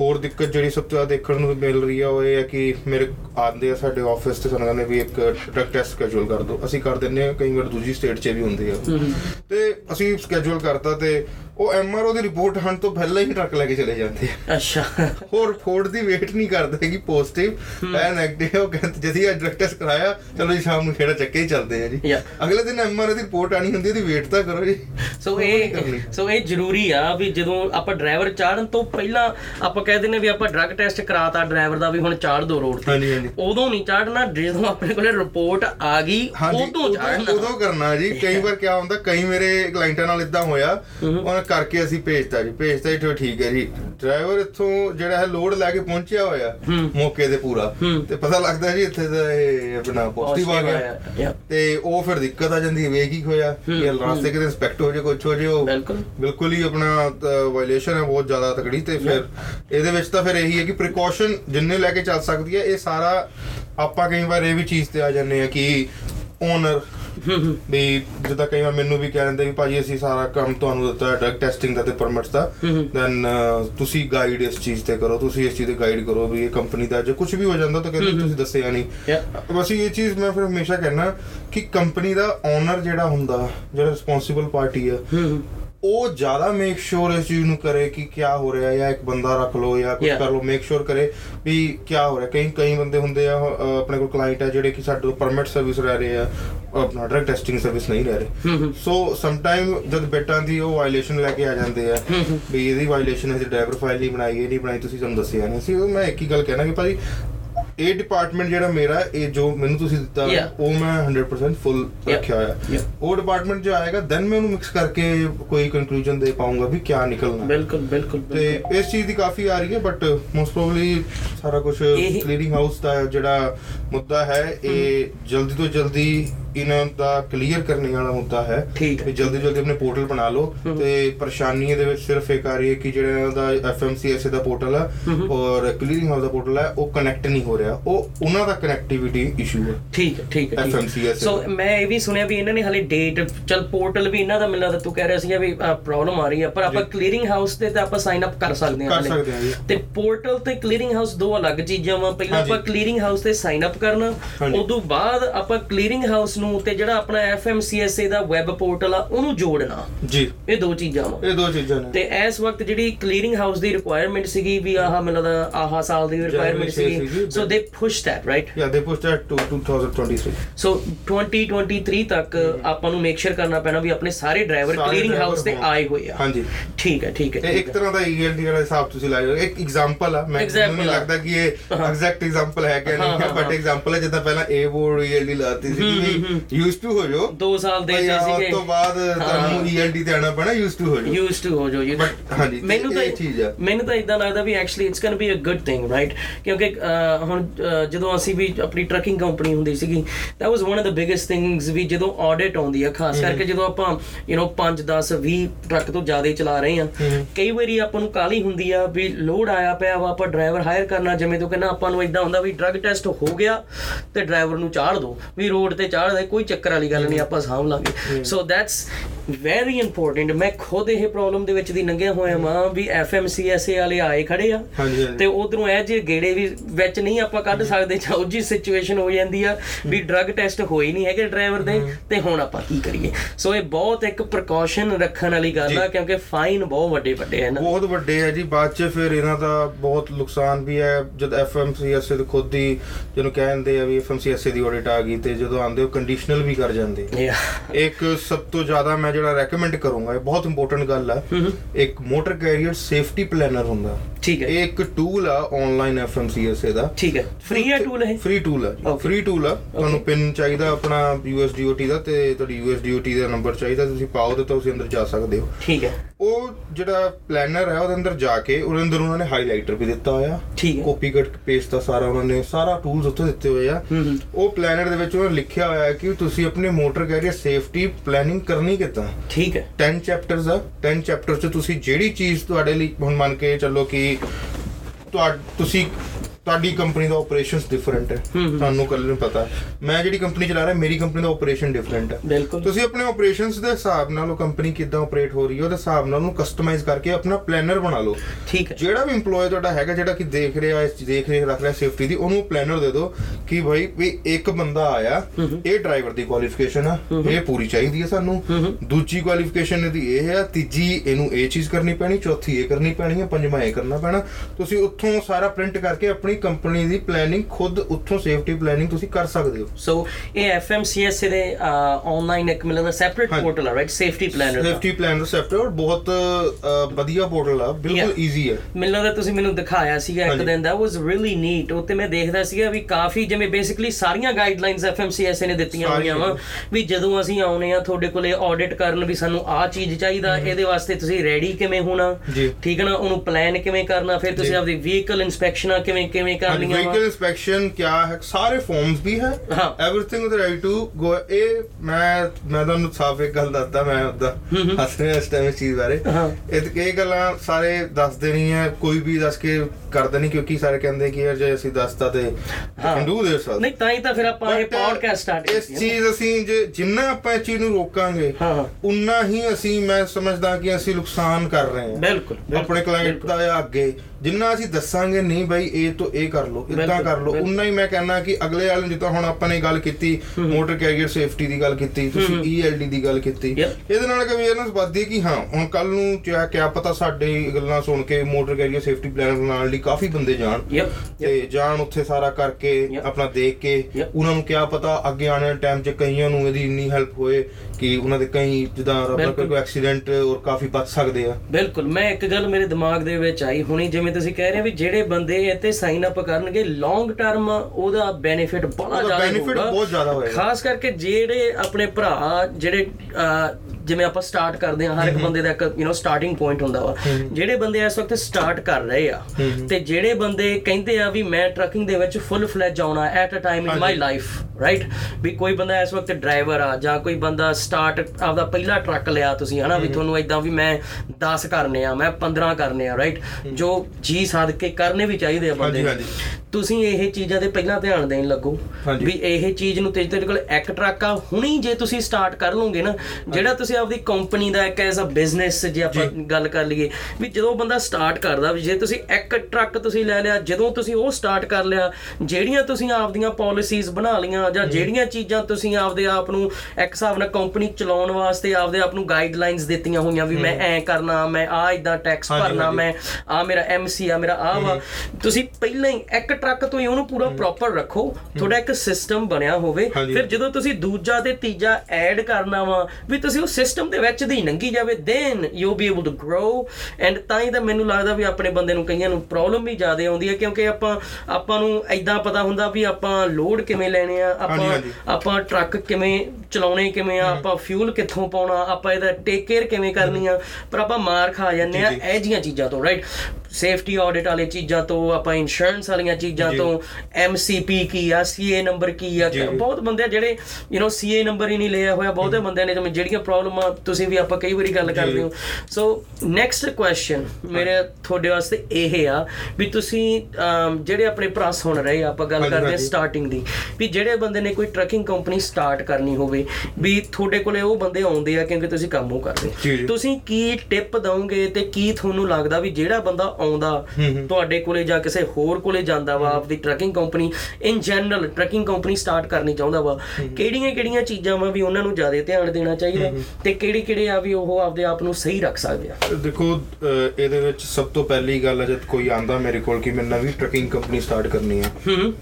ਹੋਰ ਦਿੱਕਤ ਜਿਹੜੀ ਸਭ ਤੋਂ ਜ਼ਿਆਦਾ ਦੇਖਣ ਨੂੰ ਮਿਲ ਰਹੀ ਆ ਉਹ ਇਹ ਹੈ ਕਿ ਮੇਰੇ ਆਉਂਦੇ ਆ ਸਾਡੇ ਆਫਿਸ ਤੇ ਸਾਨੂੰ ਕਹਿੰਦੇ ਵੀ ਇੱਕ ਡਰਗ ਟੈਸਟ ਸਕੇਜੂਲ ਕਰ ਦਿਓ। ਅਸੀਂ ਕਰ ਦਿੰਨੇ ਆ ਕਈ ਵਾਰ ਦੂਜੀ ਸਟੇਟ 'ਚ ਵੀ ਹੁੰਦੇ ਆ। ਤੇ ਅਸੀਂ ਸਕੇਜੂਲ ਕਰਤਾ ਤੇ ਉਹ ਐਮਆਰਓ ਦੀ ਰਿਪੋਰਟ ਹਣ ਤੋਂ ਪਹਿਲਾਂ ਹੀ ਟਰੱਕ ਲੈ ਕੇ ਚਲੇ ਜਾਂਦੇ ਆ। ਅੱਛਾ। ਹੋਰ ਫੋਰਡ ਦੀ ਵੇਟ ਨਹੀਂ ਕਰਦੇ ਕਿ ਪੋਜ਼ਿਟਿਵ ਐ ਨੈਗੇਟਿਵ ਉਹ ਕਹਿੰਦੇ ਜਦੀ ਅੱਜ ਟੈਸਟ ਕਰਾਇਆ ਚਲੋ ਜੀ ਸ਼ਾਮ ਨੂੰ ਖੇੜਾ ਚੱਕੇ ਹੀ ਚੱਲਦੇ ਆ ਜੀ. ਅਗਲੇ ਦਿਨ ਐਮਆਰਓ ਦੀ ਰਿਪੋਰਟ ਆਣੀ ਹੁੰਦੀ ਹੈ, ਇਹਦੀ ਵੇਟ ਤਾਂ ਕਰੋ ਜੀ। ਸੋ ਇਹ। ਸੋ ਇਹ ਜ਼ਰੂਰੀ ਆ ਵੀ ਜਦੋਂ ਆਪਾਂ ਡਰਾਈਵਰ ਚਾੜਨ ਤੋਂ ਪਹਿਲਾਂ ਆਪਾਂ ਕਹਿ ਦਿੰਨੇ ਵੀ ਆਪਾਂ ਡਰੱਗ ਟੈਸਟ ਕਰਾਤਾ ਡਰਾਈਵਰ ਦਾ ਵੀ ਹੁਣ ਚਾੜ ਦੋ ਰੋਡ ਤੇ। ਹਾਂਜੀ ਹਾਂਜੀ। ਉਦੋਂ ਨਹੀਂ ਚਾੜਨਾ ਜਦੋਂ ਆਪਣੇ ਕੋਲੇ ਰਿਪੋਰਟ ਆ ਗਈ ਉਦੋਂ ਚਾੜਨਾ ਉਦੋਂ ਕਰਨਾ ਜੀ। ਕਈ ਵਾਰ ਕਿਆ ਹੁੰਦਾ ਕਈ ਮੇਰੇ ਕਲਾਇੰਟਾਂ ਨਾਲ ਇਦਾਂ ਹੋਇਆ ਉਹਨਾਂ ਕਰਕੇ ਅਸੀਂ ਭੇਜਤਾ ਜੀ। ਭੇਜਤਾ ਜੀ ਚਲੋ ਠੀਕ ਹੈ ਜੀ। ਡਰਾਈਵਰ ਇੱਥੋਂ ਜਿਹੜਾ ਹੈ ਲੋਡ ਲੈ ਕੇ ਪਹੁੰਚਿਆ ਹੋਇਆ ਮੌਕੇ ਤੇ ਪੂਰਾ। ਤੇ ਪਤਾ ਲੱਗਦਾ ਜੀ ਇੱਥੇ ਤਾਂ ਇਹ ਆਪਣਾ ਪੋਜ਼ਿਟਿਵ ਆ ਗਿਆ. ਤੇ ਉਹ ਫਿਰ ਦਿੱਕਤ ਆ ਜਾਂਦੀ ਵੇ ਕੀ ਹੋਇਆ ਇਹ ਰਾਸਤੇ ਕਿਤੇ ਇੰਸਪੈਕਟ ਹੋ ਜੇ ਕੁਝ ਹੋ ਜੇ ਉਹ ਬਿਲਕੁਲ। ਹੀ ਆਪਣਾ ਵਾਇਲੇਸ਼ਨ ਹੈ ਬਹੁਤ ਜ਼ਿਆਦਾ ਤਕੜੀ। ਤੇ ਫਿਰ ਇਹਦੇ ਵਿੱਚ ਤਾਂ ਫਿਰ ਇਹੀ ਹੈ ਕਿ ਪ੍ਰੀਕਾਸ਼ਨ ਜਿੰਨੇ ਲੈ ਕੇ ਚੱਲ ਸਕਦੀ ਹੈ ਇਹ ਸਾਰਾ ਆਪਾਂ ਕਈ ਵਾਰ ਇਹ ਵੀ ਚੀਜ਼ ਤੇ ਆ ਜਾਂਦੇ ਆ ਕਿ ਓਨਰ ਵੀ ਜਿੱਦਾਂ ਕਈ ਵਾਰ ਮੈਨੂੰ ਵੀ ਕਹਿ ਦਿੰਦੇ ਵੀ ਭਾਜੀ ਅਸੀਂ ਸਾਰਾ ਕੰਮ ਤੁਹਾਨੂੰ ਦਿੱਤਾ ਹੈ ਡਰਗ ਟੈਸਟਿੰਗ ਦਾ ਤੇ ਪਰਮਿਟਸ ਦਾ ਦੈਨ ਤੁਸੀਂ ਗਾਈਡ ਇਸ ਚੀਜ਼ ਤੇ ਕਰੋ ਤੁਸੀਂ ਇਸ ਚੀਜ਼ ਤੇ ਗਾਈਡ ਕਰੋ ਵੀ ਇਹ ਕੰਪਨੀ ਦਾ ਜੇ ਕੁਝ ਵੀ ਹੋ ਜਾਂਦਾ ਤਾਂ ਕਹਿੰਦੇ ਤੁਸੀਂ ਦੱਸਿਆ ਨਹੀਂ. ਬਸ ਇਹ ਚੀਜ਼ ਮੈਂ ਫਿਰ ਹਮੇਸ਼ਾ ਕਹਿਣਾ ਕਿ ਕੰਪਨੀ ਦਾ ਓਨਰ ਜਿਹੜਾ ਹੁੰਦਾ ਜਿਹੜਾ ਰਿਸਪੌਂਸਿਬਲ ਪਾਰਟੀ ਆ ਉਹ ਜ਼ਿਆਦਾ ਮੇਕ ਸ਼ੋਰ ਇਸ ਚੀਜ਼ ਨੂੰ ਕਰੇ ਕਿ ਕੀ ਹੋ ਰਿਹਾ ਹੈ ਜਾਂ ਇੱਕ ਬੰਦਾ ਰੱਖ ਲਓ ਜਾਂ ਕੁਝ. ਕਰ ਲਓ ਮੇਕ ਸ਼ੋਰ ਕਰੇ ਵੀ ਕੀ ਹੋ ਰਿਹਾ। ਕਈ ਕਈ ਬੰਦੇ ਹੁੰਦੇ ਆ ਆਪਣੇ ਕੋਲ ਕਲਾਇੰਟ ਆ ਜਿਹੜੇ ਕਿ ਸਾਡੇ ਤੋਂ ਪਰਮਿਟ ਸਰਵਿਸ ਰਹਿ ਰਹੇ ਆ ਆਪਣਾ ਡਰਗ ਟੈਸਟਿੰਗ ਸਰਵਿਸ ਨਹੀਂ ਰਹਿ ਰਹੇ। ਸੋ ਸਮ ਟਾਈਮ ਜਦ ਬੇਟਾਂ ਦੀ ਉਹ ਵਾਇਲੇਸ਼ਨ ਲੈ ਕੇ ਆ ਜਾਂਦੇ ਆ ਵੀ ਇਹਦੀ ਵਾਇਲੇਸ਼ਨ ਹੈ ਡਰਾਈਵਰ ਫਾਈਲ ਨਹੀਂ ਬਣਾਈ ਇਹ ਨਹੀਂ ਬਣਾਈ ਤੁਸੀਂ ਸਾਨੂੰ ਦੱਸਿਆ ਨਹੀਂ। ਸੀ ਮੈਂ ਇੱਕ ਹੀ ਗੱਲ ਕਹਿਣਾ ਕਿ ਭਾਜੀ ਇਹ ਡਿਪਾਰਟਮੈਂਟ ਜਿਹੜਾ ਮੇਰਾ ਇਹ ਜੋ ਮੈਨੂੰ ਤੁਸੀਂ ਦਿੱਤਾ. ਉਹ ਮੈਂ 100% ਫੁੱਲ. ਰੱਖਿਆ ਹੋਇਆ. ਉਹ ਡਿਪਾਰਟਮੈਂਟ ਜੋ ਆਏਗਾ ਦੈਨ ਮੈਂ ਉਹਨੂੰ ਮਿਕਸ ਕਰਕੇ ਕੋਈ ਕੰਕਲੂਜਨ ਦੇ ਪਾਉਂਗਾ ਵੀ ਕੀ ਨਿਕਲਣਾ ਬਿਲਕੁਲ ਬਿਲਕੁਲ ਤੇ। ਇਸ ਚੀਜ਼ ਦੀ ਕਾਫੀ ਆ ਰਹੀ ਹੈ ਬਟ ਮੋਸਟ ਪ੍ਰੋਬਬਲੀ ਸਾਰਾ ਕੁਝ ਕਲੀਅਰਿੰਗ ਹਾਊਸ ਦਾ ਜਿਹੜਾ ਮੁੱਦਾ ਹੈ ਇਹ ਜਲਦੀ ਤੋਂ ਜਲਦੀ ਇਹਨਾਂ ਦਾ ਕਲੀਅਰ ਕਰਨੇ ਵਾਲਾ ਮੁੱਦਾ ਹੈ ਹੈ। ਵੀ ਜਲਦੀ ਜਲਦੀ ਆਪਣੇ ਪੋਰਟਲ ਬਣਾ ਲਓ ਤੇ ਪਰੇਸ਼ਾਨੀ ਇਹਦੇ ਵਿੱਚ ਸਿਰਫ ਇੱਕ ਆ ਰਹੀ ਹੈ ਕਿ ਜਿਹੜਾ ਇਹਨਾਂ ਦਾ ਐਫਐਮਸੀਐਸ ਦਾ ਪੋਰਟਲ ਆ ਔਰ ਕਲੀਅਰਿੰਗ ਹਾਊਸ ਦਾ ਪੋਰਟਲ ਹੈ ਉਹ ਕਨੈਕਟ ਨਹੀਂ ਹੋ ਰਿਹਾ ਉਹ ਉਹਨਾਂ ਦਾ ਕਨੈਕਟੀਵਿਟੀ ਇਸ਼ੂ ਹੈ ਠੀਕ ਹੈ ਠੀਕ ਹੈ ਹੈ। FMCS ਸੋ ਮੈਂ ਇਹ ਵੀ ਸੁਣਿਆ ਵੀ ਇਹਨਾਂ ਨੇ ਹਲੇ ਡੇਟ ਚਲ ਪੋਰਟਲ ਵੀ ਇਹਨਾਂ ਦਾ ਮੈਨੂੰ ਲੱਗਦਾ ਤੂੰ ਕਹਿ ਰਿਹਾ ਸੀਗਾ ਵੀ ਪ੍ਰੋਬਲਮ ਆ ਰਹੀ ਹੈ ਪਰ ਆਪਾਂ। ਕਲੀਅਰਿੰਗ ਹਾਊਸ ਤੇ ਤਾਂ ਆਪਾਂ ਸਾਈਨ ਅਪ ਕਰ ਸਕਦੇ ਹਾਂ ਕਰ। ਸਕਦੇ ਹਾਂ। ਤੇ ਪੋਰਟਲ ਤੇ ਕਲੀਅਰਿੰਗ ਹਾਊਸ ਦੋ ਅਲੱਗ ਚੀਜ਼ਾਂ ਵਾ ਪਹਿਲਾਂ। ਆਪਾਂ ਕਲੀਅਰਿੰਗ ਹਾਊਸ ਤੇ ਸਾਈਨ ਅਪ ਕਰਨਾ। ਉਦੋਂ ਬਾਅਦ ਆਪਾਂ ਕਲੀਅਰਿੰਗ ਹਾਊਸ ਨੂੰ ਤੇ ਜਿਹੜਾ ਆਪਣਾ ਐਫਐਮਸੀਐਸਏ ਦਾ ਵੈਬ ਪੋਰਟਲ ਆ ਉਹਨੂੰ ਜੋੜਨਾ ਜੀ ਇਹ ਦੋ ਚੀਜ਼ਾਂ ਵਾ ਇਹ ਦੋ ਚੀਜ਼ਾਂ ਨੇ ਤੇ ਇਸ ਵਕਤ ਜਿਹੜੀ ਕਲੀਅਰਿੰਗ ਹਾਊਸ ਦੀ ਰਿਕੁਆਇਰਮੈਂਟ ਸੀਗੀ ਵੀ ਆਹ ਲੱਗਦਾ ਆਹ ਸਾਲ ਦੀ ਰਿਕੁਆਇਰਮੈਂਟ ਸੀਗੀ so they push that right Yeah, they pushed that to 2023. So 2023 ਤੱਕ ਆਪਾਂ ਨੂੰ ਮੇਕ ਸ਼ੋਰ ਕਰਨਾ ਪੈਣਾ ਵੀ ਆਪਣੇ ਸਾਰੇ ਡਰਾਈਵਰ ਕਲੀਅਰਿੰਗ driver ਹਾਊਸ ਤੇ। ਆਏ ਹੋਏ ਆ ਹਾਂਜੀ ਠੀਕ ਹੈ ਠੀਕ ਹੈ ਇੱਕ। ਤਰ੍ਹਾਂ ਦਾ ਈਐਲ ਜਿਹੜਾ ਹਿਸਾਬ ਤੁਸੀਂ ਹੋ ਇੱਕ ਐਗਜ਼ਾਮਪਲ ਆ ਮੈਨੂੰ। ਲੱਗਦਾ ਕਿ ਇਹ। ਐਗਜ਼ੈਕਟ ਐਗਜ਼ਾਮਪਲ ਹੈ ਕਿ ਨਹੀਂ ਬਟ। ਐਗਜ਼ਾਮਪਲ ਹੈ ਜਿੱਦਾਂ ਪਹਿਲਾਂ ਏ ਬੋਰਡ ਈਐਲਡੀ ਲਾਤੀ ਸੀ ਯੂਜ਼ਡ ਟੂ ਹੋ ਜਾਓ। ਦੋ ਸਾਲ ਦੇ ਦੇ ਸੀਗੇ ਉਸ ਤੋਂ ਬਾਅਦ ਤੁਹਾਨੂੰ ਈਐਲਡੀ ਤੇ ਆਣਾ ਪੈਣਾ ਯੂਜ਼ਡ ਟੂ ਹੋ ਜਾਓ। ਯੂਜ਼ਡ ਟੂ ਹੋ ਜਾਓ you- But, ਹਾਂਜੀ, ਮੈਨੂੰ ਤਾਂ ਇਹ ਚੀਜ਼ ਆ। ਮੈਨੂੰ ਤਾਂ ਇਦਾਂ ਲੱਗਦਾ ਵੀ actually it's going be a good thing right ਕਿਉਂਕਿ ਹੁਣ ਜਦੋਂ ਅਸੀਂ ਵੀ ਆਪਣੀ ਟਰੱਕਿੰਗ ਕੰਪਨੀ ਹੁੰਦੀ ਸੀਗੀ that was one of the biggest things ਵੀ ਜਦੋਂ ਆਡਿਟ ਆਉਂਦੀ ਆ ਖਾਸ ਕਰਕੇ ਜਦੋਂ ਆਪਾਂ ਯੂ نو 5 10 20 ਟਰੱਕ ਤੋਂ ਜ਼ਿਆਦਾ ਚਲਾ ਰਹੇ ਆ। ਕਈ ਵਾਰੀ ਆਪਾਂ ਨੂੰ ਕਾਲੀ ਹੁੰਦੀ ਆ ਵੀ ਲੋਡ ਆਇਆ ਪਿਆ ਵਾ ਆਪਾਂ ਡਰਾਈਵਰ ਹਾਇਰ ਕਰਨਾ ਜਿਵੇਂ ਤੂੰ ਕਹਿੰਦਾ ਆਪਾਂ ਨੂੰ ਇਦਾਂ ਹੁੰਦਾ ਵੀ ਡਰਗ ਟੈਸਟ ਹੋ ਗਿਆ ਤੇ ਡਰਾਈਵਰ ਨੂੰ ਚਾੜ ਦੋ। ਵੀ ਰੋਡ ਤੇ ਚਾੜ ਦੇ ਕੋਈ ਚੱਕਰ ਵਾਲੀ ਗੱਲ ਨਹੀਂ ਆਪਾਂ ਸਾਂਭ ਲਾਂਗੇ। ਸੋ ਦੈਟਸ ਵੈਰੀ ਇੰਪੋਰਟੈਂਟ ਮੈਂ ਖੁਦ ਇਹ ਪ੍ਰੋਬਲਮ ਦੇ ਵਿੱਚ ਦੀ ਲੰਘਿਆ ਹੋਇਆ ਵਾਂ ਵੀ ਐਫਐਮਸੀਐਸਏ ਵਾਲੇ ਆਏ ਖੜੇ ਆ। ਤੇ ਉਧਰੋਂ ਇਹ ਜੇ ਗੇੜੇ ਵੀ ਵਿੱਚ ਨਹੀਂ ਆਪਾਂ ਕੱਢ ਸਕਦੇ ਜਾਂ ਉਹ ਜੀ ਸਿਚੁਏਸ਼ਨ ਹੋ ਜਾਂਦੀ ਆ ਵੀ ਡਰਗ ਟੈਸਟ ਹੋਈ ਨਹੀਂ ਹੈਗੇ ਡਰਾਈਵਰ ਦੇ ਤੇ ਹੁਣ ਆਪਾਂ ਕੀ ਕਰੀਏ? ਸੋ ਇਹ ਬਹੁਤ ਇੱਕ ਪ੍ਰੀਕਾਸ਼ਨ ਰੱਖਣ ਵਾਲੀ ਗੱਲ ਆ। ਕਿਉਂਕਿ ਫਾਈਨ ਬਹੁਤ ਵੱਡੇ ਵੱਡੇ ਆ ਨਾ। ਬਹੁਤ ਵੱਡੇ ਹੈ ਜੀ ਬਾਅਦ ਚ ਫਿਰ ਇਹਨਾਂ ਦਾ ਬਹੁਤ ਨੁਕਸਾਨ ਵੀ ਹੈ। ਜਦ ਐਫਐਮਸੀਐਸ ਦੇ ਖੁਦ ਹੀ ਜਿਹਨੂੰ ਕਹਿੰਦੇ ਆ ਵੀ ਐਫਐਮਸੀਐਸ ਦੀ ਆਡਿਟ ਆ ਗਈ ਤੇ ਜਦੋਂ ਆਉਂਦੇ ਉਹ ਕੰਡੀਸ਼ਨਲ ਵੀ ਕਰ ਜਾਂਦੇ ਆ। ਇੱਕ ਸਭ ਤੋਂ ਜ਼ਿਆਦਾ ਮੈਂ ਜਿਹੜਾ ਰეკਮੈਂਡ ਕਰੂੰਗਾ ਇਹ ਬਹੁਤ ਇੰਪੋਰਟੈਂਟ ਗੱਲ ਆ। ਇੱਕ ਮੋਟਰ ਕੈਰੀਅਰ ਸੇਫਟੀ ਪਲੈਨਰ ਹੁੰਦਾ। ਠੀਕ ਹੈ। ਇਹ ਇੱਕ ਟੂਲ ਆ ਆਨਲਾਈਨ ਐਫਐਮਸੀਐਸ ਦਾ। ਠੀਕ ਹੈ। ਫ੍ਰੀ ਹੈ ਟੂਲ ਇਹ? ਫ੍ਰੀ ਟੂਲ ਆ. ਫ੍ਰੀ ਟੂਲ ਆ। ਤੁਹਾਨੂੰ ਪਿਨ ਚਾਹੀਦਾ ਆਪਣਾ USDOT ਦਾ ਤੇ ਤੁਹਾਡੀ USDOT ਦਾ ਨੰਬਰ ਚਾਹੀਦਾ। ਤੁਸੀਂ ਪਾਓ ਤੇ ਤੁਸੀਂ ਅੰਦਰ ਜਾ ਸਕਦੇ ਹੋ। ਠੀਕ ਹੈ। ਉਹ ਜਿਹੜਾ ਪਲੈਨਰ ਹੈ ਉਹਦੇ ਅੰਦਰ ਜਾ ਕੇ ਉਹਦੇ ਅੰਦਰ ਉਹਨਾਂ ਨੇ ਹਾਈਲਾਈਟਰ ਵੀ ਦਿੱਤਾ ਹੋਇਆ। ਠੀਕ ਹੈ। ਕਾਪੀ ਕਟ ਪੇਸਟ ਦਾ ਸਾਰਾ ਉਹਨਾਂ ਨੇ ਸਾਰਾ ਟੂਲਸ ਉੱਥੇ ਦਿੱਤੇ ਹੋਏ ਆ। ਉਹ ਪਲੈਨਰ ਦੇ ਵਿੱਚ ਉਹਨਾਂ ਲਿਖਿਆ ਹੋਇਆ ਹੈ ਕਿ ਤੁਸੀਂ ਆਪਣੇ ਮੋਟਰ ਕੈਰੀਅਰ ਸੇਫਟੀ ਪਲੈਨਿੰਗ ਕਰਨੀ ਕਿੱਦਾਂ? ਠੀਕ ਹੈ। 10 ਚੈਪਟਰਸ ਆ। 10 ਚੈਪਟਰ ਚ ਤੁਸੀਂ ਜਿਹੜੀ ਚੀਜ਼ ਤੁਹਾਡੇ ਲਈ ਹੁਣ ਮੰਨ ਕੇ ਚੱਲੋ ਕਿ ਤੁਹਾ- ਤੁਸੀਂ ਤੁਹਾਡੀ ਕੰਪਨੀ ਦਾ ਆਪਰੇਸ਼ਨਸ ਡਿਫਰੈਂਟ ਹੈ। ਤੁਹਾਨੂੰ ਕੱਲ ਨੂੰ ਪਤਾ। ਮੈਂ ਜਿਹੜੀ ਕੰਪਨੀ ਚਲਾ ਰਿਹਾ ਮੇਰੀ ਕੰਪਨੀ ਦਾ ਆਪਰੇਸ਼ਨ ਡਿਫਰੈਂਟ ਹੈ। ਤੁਸੀਂ ਆਪਣੇ ਆਪਰੇਸ਼ਨਸ ਦੇ ਹਿਸਾਬ ਨਾਲ ਉਹ ਕੰਪਨੀ ਕਿੱਦਾਂ ਆਪਰੇਟ ਹੋ ਰਹੀ ਹੈ ਉਹਦੇ ਹਿਸਾਬ ਨਾਲ ਉਹਨੂੰ ਕਸਟਮਾਈਜ਼ ਕਰਕੇ ਆਪਣਾ ਪਲੈਨਰ ਬਣਾ ਲਓ। ਠੀਕ ਹੈ। ਜਿਹੜਾ ਵੀ EMPLOYE ਤੁਹਾਡਾ ਹੈਗਾ ਜਿਹੜਾ ਕਿ ਦੇਖ ਰਿਹਾ ਇਸ ਦੇਖ ਰਿਹਾ ਰੱਖ ਰਿਹਾ ਸੇਫਟੀ ਦੀ ਉਹਨੂੰ ਪਲੈਨਰ ਦੇ ਦਿਓ ਕਿ ਭਾਈ ਵੀ ਇੱਕ ਬੰਦਾ ਆਇਆ ਇਹ ਡਰਾਈਵਰ ਦੀ ਕੁਆਲੀਫਿਕੇਸ਼ਨ ਆ ਇਹ ਪੂਰੀ ਚਾਹੀਦੀ ਹੈ ਸਾਨੂੰ। ਦੂਜੀ ਕੁਆਲੀਫਿਕੇਸ਼ਨ ਇਹਦੀ ਇਹ ਹੈ ਤੀਜੀ ਇਹਨੂੰ ਇਹ ਚੀਜ਼ ਕਰਨੀ ਪੈਣੀ ਚੌਥੀ ਇਹ ਕਰਨੀ ਪੈਣੀ ਹੈ ਪੰਜਵਾਂ ਇਹ ਕਰਨਾ ਪੈਣਾ। ਤੁਸੀਂ ਉੱਥੋਂ ਸਾਰਾ ਪ੍ਰਿੰਟ ਕਰਕੇ ਆਪਣੀ ਕੰਪਨੀ ਦੀ ਪਲੈਨਿੰਗ ਖੁਦ ਉੱਥੋਂ ਸੇਫਟੀ ਪਲੈਨਿੰਗ ਤੁਸੀਂ ਕਰ ਸਕਦੇ ਹੋ ਸੋ ਇਹ ਐਫਐਮਸੀਐਸ ਦੇ ਆਨਲਾਈਨ ਇੱਕ ਮਿਲਦਾ ਸੈਪਰੇਟ। ਪੋਰਟਲ ਆ right safety planner safety plan ਦਾ ਸੈਪਟਰ ਬਹੁਤ ਵਧੀਆ ਪੋਰਟਲ ਆ ਬਿਲਕੁਲ. ਈਜ਼ੀ ਹੈ ਮੈਨੂੰ ਲੱਗਦਾ ਤੁਸੀਂ ਮੈਨੂੰ ਦਿਖਾਇਆ ਸੀਗਾ ਇੱਕ। ਦਿਨ that was really neat ਉੱਤੇ ਮੈਂ ਦੇਖਦਾ ਸੀਗਾ ਵੀ ਕਾਫੀ ਜਿਵੇਂ ਬੇਸਿਕਲੀ ਸਾਰੀਆਂ ਗਾਈਡਲਾਈਨਸ ਐਫਐਮਸੀਐਸ ਨੇ ਦਿੱਤੀਆਂ ਹੋਈਆਂ ਵਾ। ਵੀ ਜਦੋਂ ਅਸੀਂ ਆਉਨੇ ਆ ਤੁਹਾਡੇ ਕੋਲੇ ਆਡਿਟ ਕਰਨ ਵੀ ਸਾਨੂੰ ਆਹ ਚੀਜ਼ ਚਾਹੀਦਾ ਇਹਦੇ ਵਾਸਤੇ ਤੁਸੀਂ ਰੈਡੀ ਕਿਵੇਂ ਹੋਣਾ। ਠੀਕ ਹੈ ਨਾ ਉਹਨੂੰ ਪਲਾਨ ਕਿਵੇਂ ਕਰਨਾ ਫਿਰ ਤੁਸੀਂ। ਆਪਦੀ ਵਹੀਕਲ ਇਨਸਪੈਕਸ਼ਨਾਂ ਕਿਵੇਂ ਕਿਵੇਂ ਕਰਨੀਆਂ ਵਾ ਵਹੀਕਲ ਇਨਸਪੈਕਸ਼ਨ ਕੀ ਹੈ ਸਾਰੇ ਫਾਰਮਸ ਵੀ ਹੈ ਹਾਂ। Everything is ready to go ਇਹ ਮੈਂ ਮੈਂ ਤੁਹਾਨੂੰ ਸਾਫ ਇੱਕ ਗੱਲ ਦੱਸਦਾ ਮੈਂ ਉਦਾਂ ਹੱਸ ਰਿਹਾ ਇਸ ਟਾਈਮ ਇਸ ਚੀਜ਼ ਬਾਰੇ ਹਾਂ। ਇਹ ਇਹ ਗੱਲਾਂ ਸਾਰੇ ਦੱਸਦੇ ਨਹੀਂ ਹੈ ਕੋਈ ਵੀ ਦੱਸ ਕੇ ਕਰਦੇ ਨਹੀਂ ਕਿਉਂਕਿ ਸਾਰੇ ਕਹਿੰਦੇ ਕਿ ਯਾਰ ਜੇ ਅਸੀਂ ਦੱਸਤਾ ਤੇ ਹਾਂ। ਕੈਨ ਡੂ ਦਿਸ ਨਹੀਂ ਤਾਂ ਹੀ ਤਾਂ ਫਿਰ ਆਪਾਂ ਇਹ But, uh, ਪੋਡਕਾਸਟ ਸਟਾਰਟ ਇਸ ਚੀਜ਼ ਅਸੀਂ ਜੇ ਜਿੰਨਾ ਆਪਾਂ ਇਸ ਚੀਜ਼ ਨੂੰ ਰੋਕਾਂਗੇ ਹਾਂ, ਹਾਂ। ਉਨਾ ਹੀ ਅਸੀਂ ਮੈਂ ਸਮਝਦਾ ਕਿ ਅਸੀਂ ਨੁਕਸਾਨ ਕਰ ਰਹੇ ਹਾਂ ਬਿਲਕੁਲ ਬਿਲਕੁਲ, ਆਪਣੇ ਕਲਾਇੰਟ ਬਿਲਕੁਲ। ਦਾ ਜਾਂ ਅੱਗੇ ਜਿੰਨਾ ਅਸੀਂ ਦੱਸਾਂਗੇ ਨਹੀਂ ਭਾਈ ਇਹ ਤੋਂ ਇਹ ਕਰ ਲਓ ਇਦਾਂ ਕਰ ਲਓ। ਉਨਾ ਹੀ ਮੈਂ ਕਹਿੰਦਾ ਕਿ ਅਗਲੇ ਵਾਲੇ ਜਿੱਦਾਂ ਹੁਣ ਆਪਾਂ ਨੇ ਗੱਲ ਕੀਤੀ ਮੋਟਰ ਕੈਰੀਅਰ ਸੇਫਟੀ ਦੀ ਗੱਲ ਕੀਤੀ ਤੁਸੀਂ ELD ਦੀ ਗੱਲ ਕੀਤੀ. ਇਹਦੇ ਨਾਲ ਕਿ ਅਵੇਅਰਨੈਸ ਵੱਧਦੀ ਕਿ ਹਾਂ ਹੁਣ ਕੱਲ ਨੂੰ ਚਾਹ ਕਿਆ ਪਤਾ ਸਾਡੇ ਗੱਲਾਂ ਸੁਣ ਕੇ ਮੋਟਰ ਕੈਰੀਅਰ ਸੇਫਟੀ ਪਲਾਨ ਬਣਾਉਣ ਲਈ ਕਾਫੀ ਬੰਦੇ ਜਾਣ ਤੇ ਜਾਣ ਉੱਥੇ ਸਾਰਾ ਕਰਕੇ. ਆਪਣਾ ਦੇਖ ਕੇ. ਉਹਨਾਂ ਨੂੰ ਕਿਆ ਪਤਾ ਅੱਗੇ ਆਉਣ ਵਾਲੇ ਟਾਈਮ 'ਚ ਕਈਆਂ ਨੂੰ ਇਹਦੀ ਇੰਨੀ ਹੈਲਪ ਹੋਏ ਕਿ ਉਹਨਾਂ ਦੇ ਕਈ ਜਿੱਦਾਂ ਰੱਬ। ਕੋਈ ਐਕਸੀਡੈਂਟ ਔਰ ਕਾਫੀ ਬਚ ਸਕਦੇ ਆ ਬਿਲਕੁਲ ਮੈਂ ਇੱਕ ਗੱਲ ਮੇਰੇ ਦਿਮਾਗ ਦੇ ਵਿੱਚ ਆਈ ਹੁਣੀ ਜਿਵੇਂ ਤੁਸੀਂ ਕਹਿ ਰਹੇ ਹੋ ਵੀ ਜਿਹੜੇ ਬੰਦੇ ਇੱਥੇ ਸਾਈਨ ਅਪ ਕਰਨਗੇ ਲੌਂਗ ਟਰਮ ਉਹਦਾ ਬੈਨੀਫਿਟ ਬੜਾ ਜ਼ਿਆਦਾ ਹੋਊਗਾ ਬਹੁਤ ਜ਼ਿਆਦਾ ਹੋਏਗਾ। ਖਾਸ ਕਰਕੇ ਜਿਹੜੇ ਆਪਣੇ ਭਰਾ ਜਿਹੜੇ ਜਿਵੇਂ ਆਪਾਂ ਸਟਾਰਟ ਕਰਦੇ ਹਾਂ ਹਰ ਇੱਕ ਬੰਦੇ ਦਾ ਇੱਕ ਯੂ نو ਸਟਾਰਟਿੰਗ ਪੁਆਇੰਟ ਹੁੰਦਾ ਵਾ। ਜਿਹੜੇ ਬੰਦੇ ਇਸ ਵਕਤ ਸਟਾਰਟ ਕਰ ਰਹੇ ਆ ਤੇ ਜਿਹੜੇ ਬੰਦੇ ਕਹਿੰਦੇ ਆ ਵੀ ਮੈਂ ਟਰੱਕਿੰਗ ਦੇ ਵਿੱਚ ਫੁੱਲ ਫਲੈਜ ਆਉਣਾ at a time in my life right ਵੀ ਕੋਈ ਬੰਦਾ ਇਸ ਵਕਤ ਡਰਾਈਵਰ ਆ ਜਾਂ ਕੋਈ ਬੰਦਾ ਸਟਾਰਟ ਆਪਦਾ ਪਹਿਲਾ ਟਰੱਕ ਲਿਆ ਤੁਸੀਂ ਹਨਾ ਵੀ ਤੁਹਾਨੂੰ ਇਦਾਂ ਵੀ ਮੈਂ 10 ਕਰਨੇ ਆ ਮੈਂ 15 ਕਰਨੇ ਆ ਰਾਈਟ ਜੋ ਜੀ ਸਾਧ ਕੇ ਕਰਨੇ ਵੀ ਚਾਹੀਦੇ ਆ ਬੰਦੇ। ਤੁਸੀਂ ਇਹ ਚੀਜ਼ਾਂ ਤੇ ਪਹਿਲਾਂ ਧਿਆਨ ਦੇਣ ਲੱਗੋ। ਵੀ ਇਹ ਚੀਜ਼ ਨੂੰ ਤੇ ਤੁਹਾਡੇ ਕੋਲ ਇੱਕ ਟਰੱਕ ਆ ਹੁਣੀ ਜੇ ਤੁਸੀਂ ਸਟਾਰਟ ਕਰ ਲਓਗੇ ਨਾ ਜਿਹੜਾ ਤੁਸੀਂ ਆਪਦੀ ਕੰਪਨੀ ਦਾ ਇੱਕ ਐਜ਼ ਅ ਬਿਜ਼ਨਸ ਜੇ ਆਪਾਂ ਗੱਲ ਕਰ ਲਈਏ ਵੀ ਜਦੋਂ ਬੰਦਾ ਸਟਾਰਟ ਕਰਦਾ ਵੀ ਜੇ ਤੁਸੀਂ ਇੱਕ ਟਰੱਕ ਤੁਸੀਂ ਲੈ ਲਿਆ ਜਦੋਂ ਤੁਸੀਂ ਉਹ ਸਟਾਰਟ ਕਰ ਲਿਆ ਜਿਹੜੀਆਂ ਤੁਸੀਂ ਆਪਦੀਆਂ ਪਾਲਿਸੀਜ਼ ਬਣਾ ਲਈਆਂ ਜਾਂ ਜਿਹੜੀਆਂ ਚੀਜ਼ਾਂ ਤੁਸੀਂ ਆਪਦੇ ਆਪ ਨੂੰ ਇੱਕ ਹਿਸਾਬ ਨਾਲ ਕੰਪਨੀ ਚਲਾਉਣ ਵਾਸਤੇ ਆਪਦੇ ਆਪ ਨੂੰ ਗਾਈਡਲਾਈਨਸ ਦਿੱਤੀਆਂ ਹੋਈਆਂ ਵੀ ਮੈਂ ਐ ਕਰਨਾ ਮੈਂ ਆ ਇਦਾਂ ਟੈਕਸ ਭਰਨਾ। ਮੈਂ ਆ ਮੇਰਾ ਐਮਸੀ ਆ ਮੇਰਾ ਆ ਵਾ। ਤੁਸੀਂ ਪਹਿਲਾਂ ਹੀ ਇੱਕ ਟਰੱਕ ਤੋਂ ਹੀ ਉਹਨੂੰ ਪੂਰਾ ਪ੍ਰੋਪਰ ਰੱਖੋ। ਤੁਹਾਡਾ ਇੱਕ ਸਿਸਟਮ ਬਣਿਆ ਹੋਵੇ। ਫਿਰ ਜਦੋਂ ਤੁਸੀਂ ਦੂਜਾ ਤੇ ਤੀਜਾ ਐਡ ਕਰਨਾ ਵਾ ਵੀ ਤੁਸੀਂ ਉਹ ਸਿਸਟਮ ਦੇ ਵਿੱਚ ਦੀ ਨੰਗੀ ਜਾਵੇ then you be able to grow and ਤਾਂ ਹੀ ਤਾਂ ਮੈਨੂੰ ਲੱਗਦਾ ਵੀ ਆਪਣੇ ਬੰਦੇ ਨੂੰ ਕਈਆਂ ਨੂੰ ਪ੍ਰੋਬਲਮ ਵੀ ਜ਼ਿਆਦਾ ਆਉਂਦੀ ਹੈ ਕਿਉਂਕਿ ਆਪਾਂ ਆਪਾਂ ਨੂੰ ਐਦਾਂ ਪਤਾ ਹੁੰਦਾ ਵੀ ਆਪਾਂ ਲੋਡ ਕਿਵੇਂ ਲੈਣੇ ਆ ਆਪਾਂ। ਆਪਾਂ ਟਰੱਕ ਕਿਵੇਂ ਚਲਾਉਣੇ ਕਿਵੇਂ ਆ ਆਪਾਂ ਫਿਊਲ ਕਿੱਥੋਂ ਪਾਉਣਾ ਆਪਾਂ ਇਹਦਾ ਟੇਕ ਕੇਅਰ ਕਿਵੇਂ ਕਰਨੀ ਆ ਪਰ ਆਪਾਂ ਮਾਰ ਖਾ ਜਾਂਦੇ ਆ। ਇਹ ਜੀਆਂ ਚੀਜ਼ਾਂ ਤੋਂ ਰਾਈਟ ਸੇਫਟੀ ਆਡਿਟ ਵਾਲੇ ਚੀਜ਼ਾਂ ਤੋਂ ਆਪਾਂ ਇੰਸ਼ੋਰੈਂਸ ਵਾਲੀਆਂ ਚੀਜ਼ਾਂ। ਤੋਂ ਐਮਸੀਪੀ ਕੀ ਆ ਸੀਏ ਨੰਬਰ ਕੀ ਆ। ਬਹੁਤ ਬੰਦੇ ਆ ਜਿਹੜੇ ਯੂ نو ਸੀਏ ਨੰਬਰ ਹੀ ਨਹੀਂ ਲਿਆ ਹੋਇਆ ਬਹੁਤੇ ਬੰਦਿਆਂ ਨੇ ਜਿਵੇਂ ਜਿਹੜੀਆਂ ਪ੍ਰੋਬਲਮਾਂ ਤੁਸੀਂ ਵੀ ਆਪਾਂ ਕਈ ਵਾਰੀ ਗੱਲ ਕਰਦੇ ਹੋ ਸੋ ਨੈਕਸਟ ਕੁਐਸਚਨ ਮੇਰੇ ਤੁਹਾਡੇ ਵਾਸਤੇ ਇਹ ਆ ਵੀ ਤੁਸੀਂ ਜਿਹੜੇ ਆਪਣੇ ਭਰਾ ਸੁਣ ਰਹੇ ਆ ਆਪਾਂ ਗੱਲ ਕਰਦੇ ਹਾਂਜੀ। ਸਟਾਰਟਿੰਗ ਦੀ ਵੀ ਜਿਹੜੇ ਬੰਦੇ ਨੇ ਕੋਈ ਟਰੱਕਿੰਗ ਕੰਪਨੀ ਸਟਾਰਟ ਕਰਨੀ ਹੋਵੇ ਵੀ ਤੁਹਾਡੇ ਕੋਲੇ ਉਹ ਬੰਦੇ ਆਉਂਦੇ ਆ ਕਿਉਂਕਿ ਤੁਸੀਂ ਕੰਮ ਉਹ ਕਰਦੇ। ਤੁਸੀਂ ਕੀ ਟਿਪ ਦਵੋਗੇ ਤੇ ਕੀ ਤੁਹਾਨੂੰ ਲੱਗਦਾ ਵੀ ਜਿਹੜਾ ਬੰਦਾ ਆਉਂਦਾ। ਤੁਹਾਡੇ ਕੋਲੇ ਜਾਂ ਕਿਸੇ ਹੋਰ ਕੋਲੇ ਜਾਂਦਾ ਵਾ ਆਪਦੀ trucking company in general trucking company start ਕਰਨੀ ਚਾਹੁੰਦਾ ਵਾ। ਕਿਹੜੀਆਂ ਕਿਹੜੀਆਂ ਚੀਜ਼ਾਂ ਵਾ ਵੀ ਉਹਨਾਂ ਨੂੰ ਜ਼ਿਆਦਾ ਧਿਆਨ ਦੇਣਾ ਚਾਹੀਦਾ? ਤੇ ਕਿਹੜੀ ਕਿਹੜੇ ਆ ਵੀ ਉਹ ਆਪਦੇ ਆਪ ਨੂੰ ਸਹੀ ਰੱਖ ਸਕਦੇ ਆ? ਦੇਖੋ ਇਹਦੇ ਵਿੱਚ ਸਭ ਤੋਂ ਪਹਿਲੀ ਗੱਲ ਹੈ ਜਦ ਕੋਈ ਆਂਦਾ ਮੇਰੇ ਕੋਲ ਕਿ ਮੈਂ ਨਵੀਂ ਟਰੱਕਿੰਗ ਕੰਪਨੀ ਸਟਾਰਟ ਕਰਨੀ ਹੂੰ।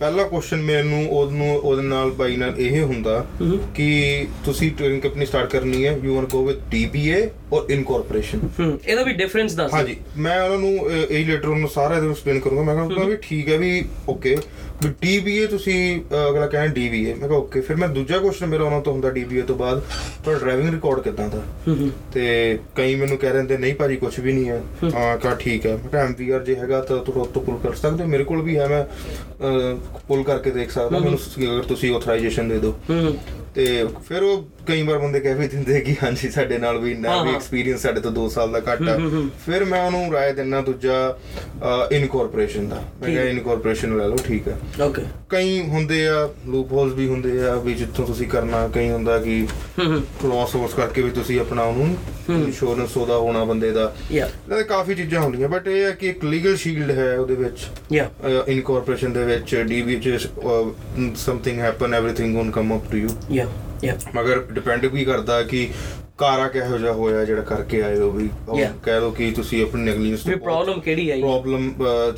ਪਹਿਲਾ ਕੁਐਸਚਨ ਮੈਨੂੰ ਉਹਨੂੰ ਉਹਦੇ ਨਾਲ ਬਾਈ ਨਾਲ ਇਹ ਹੁੰਦਾ ਕਿ ਤੁਸੀਂ ਟਰੱਕਿੰਗ ਕੰਪਨੀ ਸਟਾਰਟ ਕਰਨੀ ਹੈ you want go with DBA or incorporation ਇਹਦਾ ਵੀ ਡਿਫਰੈਂਸ ਦੱਸ। ਹਾਂਜੀ ਮੈਂ ਉਹਨਾਂ ਨੂੰ ਇਹ ਲੈਟਰ ਨੂੰ ਸਾਰਾ ਇਹਨੂੰ ਐਕਸਪਲੇਨ ਕਰੂੰਗਾ। ਮੈਂ ਕਹਾਂਗਾ ਵੀ ਠੀਕ ਹੈ ਵੀ ਓਕੇ DBA ਤੁਸੀਂ ਅਗਲਾ ਕਹਿਣ DBA ਮੈਂ ਕਿਹਾ ਓਕੇ ਫਿਰ ਮੈਂ ਦੂਜਾ ਕੁਐਸਚਨ ਮੇਰਾ ਉਹਨਾਂ ਤੋਂ ਹੁੰਦਾ DBA ਤੋਂ ਬਾਅਦ। ਤੁਹਾਡਾ ਡਰਾਈਵਿੰਗ ਰਿਕਾਰਡ ਕਿਦਾਂ ਦਾ? ਤੇ ਕਈ ਮੈਨੂੰ ਕਹਿ ਰਹੇ ਨੇ ਨਹੀਂ ਭਾਜੀ ਕੁਝ ਵੀ ਨਹੀਂ ਹੈ। ਹਾਂ। ਕਹਾ ਠੀਕ ਹੈ। ਮੈਂ ਕਿਹਾ ਐਮਵੀਆਰ ਜੇ ਹੈਗਾ ਤਾਂ ਤੁਸੀਂ ਉਹ ਤੋਂ ਪੁੱਲ ਕਰ ਸਕਦੇ ਹੋ। ਮੇਰੇ ਕੋਲ ਵੀ ਹੈ ਮੈਂ ਪੁੱਲ ਕਰਕੇ ਦੇਖ ਸਕਦਾ। ਮੈਨੂੰ ਅਗਰ ਤੁਸੀਂ ਆਥੋਰਾਈਜੇਸ਼ਨ ਦੇ ਦਿਓ। ਤੇ ਫਿਰ ਉਹ ਕਈ ਵਾਰ ਬੰਦੇ ਕਹਿ ਵੀ ਦਿੰਦੇ ਕਿ ਹਾਂਜੀ ਸਾਡੇ ਨਾਲ ਵੀ ਇੰਨਾ ਵੀ। ਐਕਸਪੀਰੀਅੰਸ ਸਾਡੇ ਤੋਂ 2 ਸਾਲ ਦਾ ਘੱਟ ਆ। ਫਿਰ ਮੈਂ ਉਹਨੂੰ ਰਾਏ ਦਿੰਨਾ ਦੂਜਾ ਇਨਕੋਰਪੋਰੇਸ਼ਨ ਦਾ। ਮੈਂ ਕਿਹਾ। ਇਨਕੋਰਪੋਰੇਸ਼ਨ ਲੈ ਲਓ ਠੀਕ ਹੈ। ਓਕੇ ਕਈ ਹੁੰਦੇ ਆ ਲੂਪ ਹੋਲਸ ਵੀ ਹੁੰਦੇ ਆ ਵੀ ਜਿੱਥੋਂ ਤੁਸੀਂ ਕਰਨਾ ਕਈ ਹੁੰਦਾ ਕਿ ਕ੍ਰੋਸ ਸੋਰਸ ਕਰਕੇ ਵੀ ਤੁਸੀਂ ਆਪਣਾ ਉਹਨੂੰ ਇੰਸ਼ੋਰੈਂਸ ਉਹਦਾ ਹੋਣਾ ਬੰਦੇ ਦਾ। ਯਾ ਇਹਦੇ ਕਾਫੀ ਚੀਜ਼ਾਂ ਹੁੰਦੀਆਂ ਬਟ ਇਹ ਹੈ ਕਿ ਇੱਕ ਲੀਗਲ ਸ਼ੀਲਡ ਹੈ ਉਹਦੇ ਵਿੱਚ। ਯਾ ਇਨਕੋਰਪੋਰੇਸ਼ਨ ਦੇ ਵਿੱਚ ਡੀਬੀ ਚ something happen everything gone come up to ਯਾ ਯਾ ਮਗਰ ਡਿਪੈਂਡ ਵੀ ਕਰਦਾ ਕਿ ਕਾਰਾ ਕਿਹੋ ਜਿਹਾ ਹੋਇਆ ਜਿਹੜਾ ਕਰਕੇ ਆਏ ਹੋ ਵੀ ਉਹ Yeah. ਕਹਿ ਲਓ ਕਿ ਤੁਸੀਂ ਆਪਣੀ ਨੈਗਲੀਜੈਂਸ ਵੀ ਪ੍ਰੋਬਲਮ ਕਿਹੜੀ ਆਈ? ਪ੍ਰੋਬਲਮ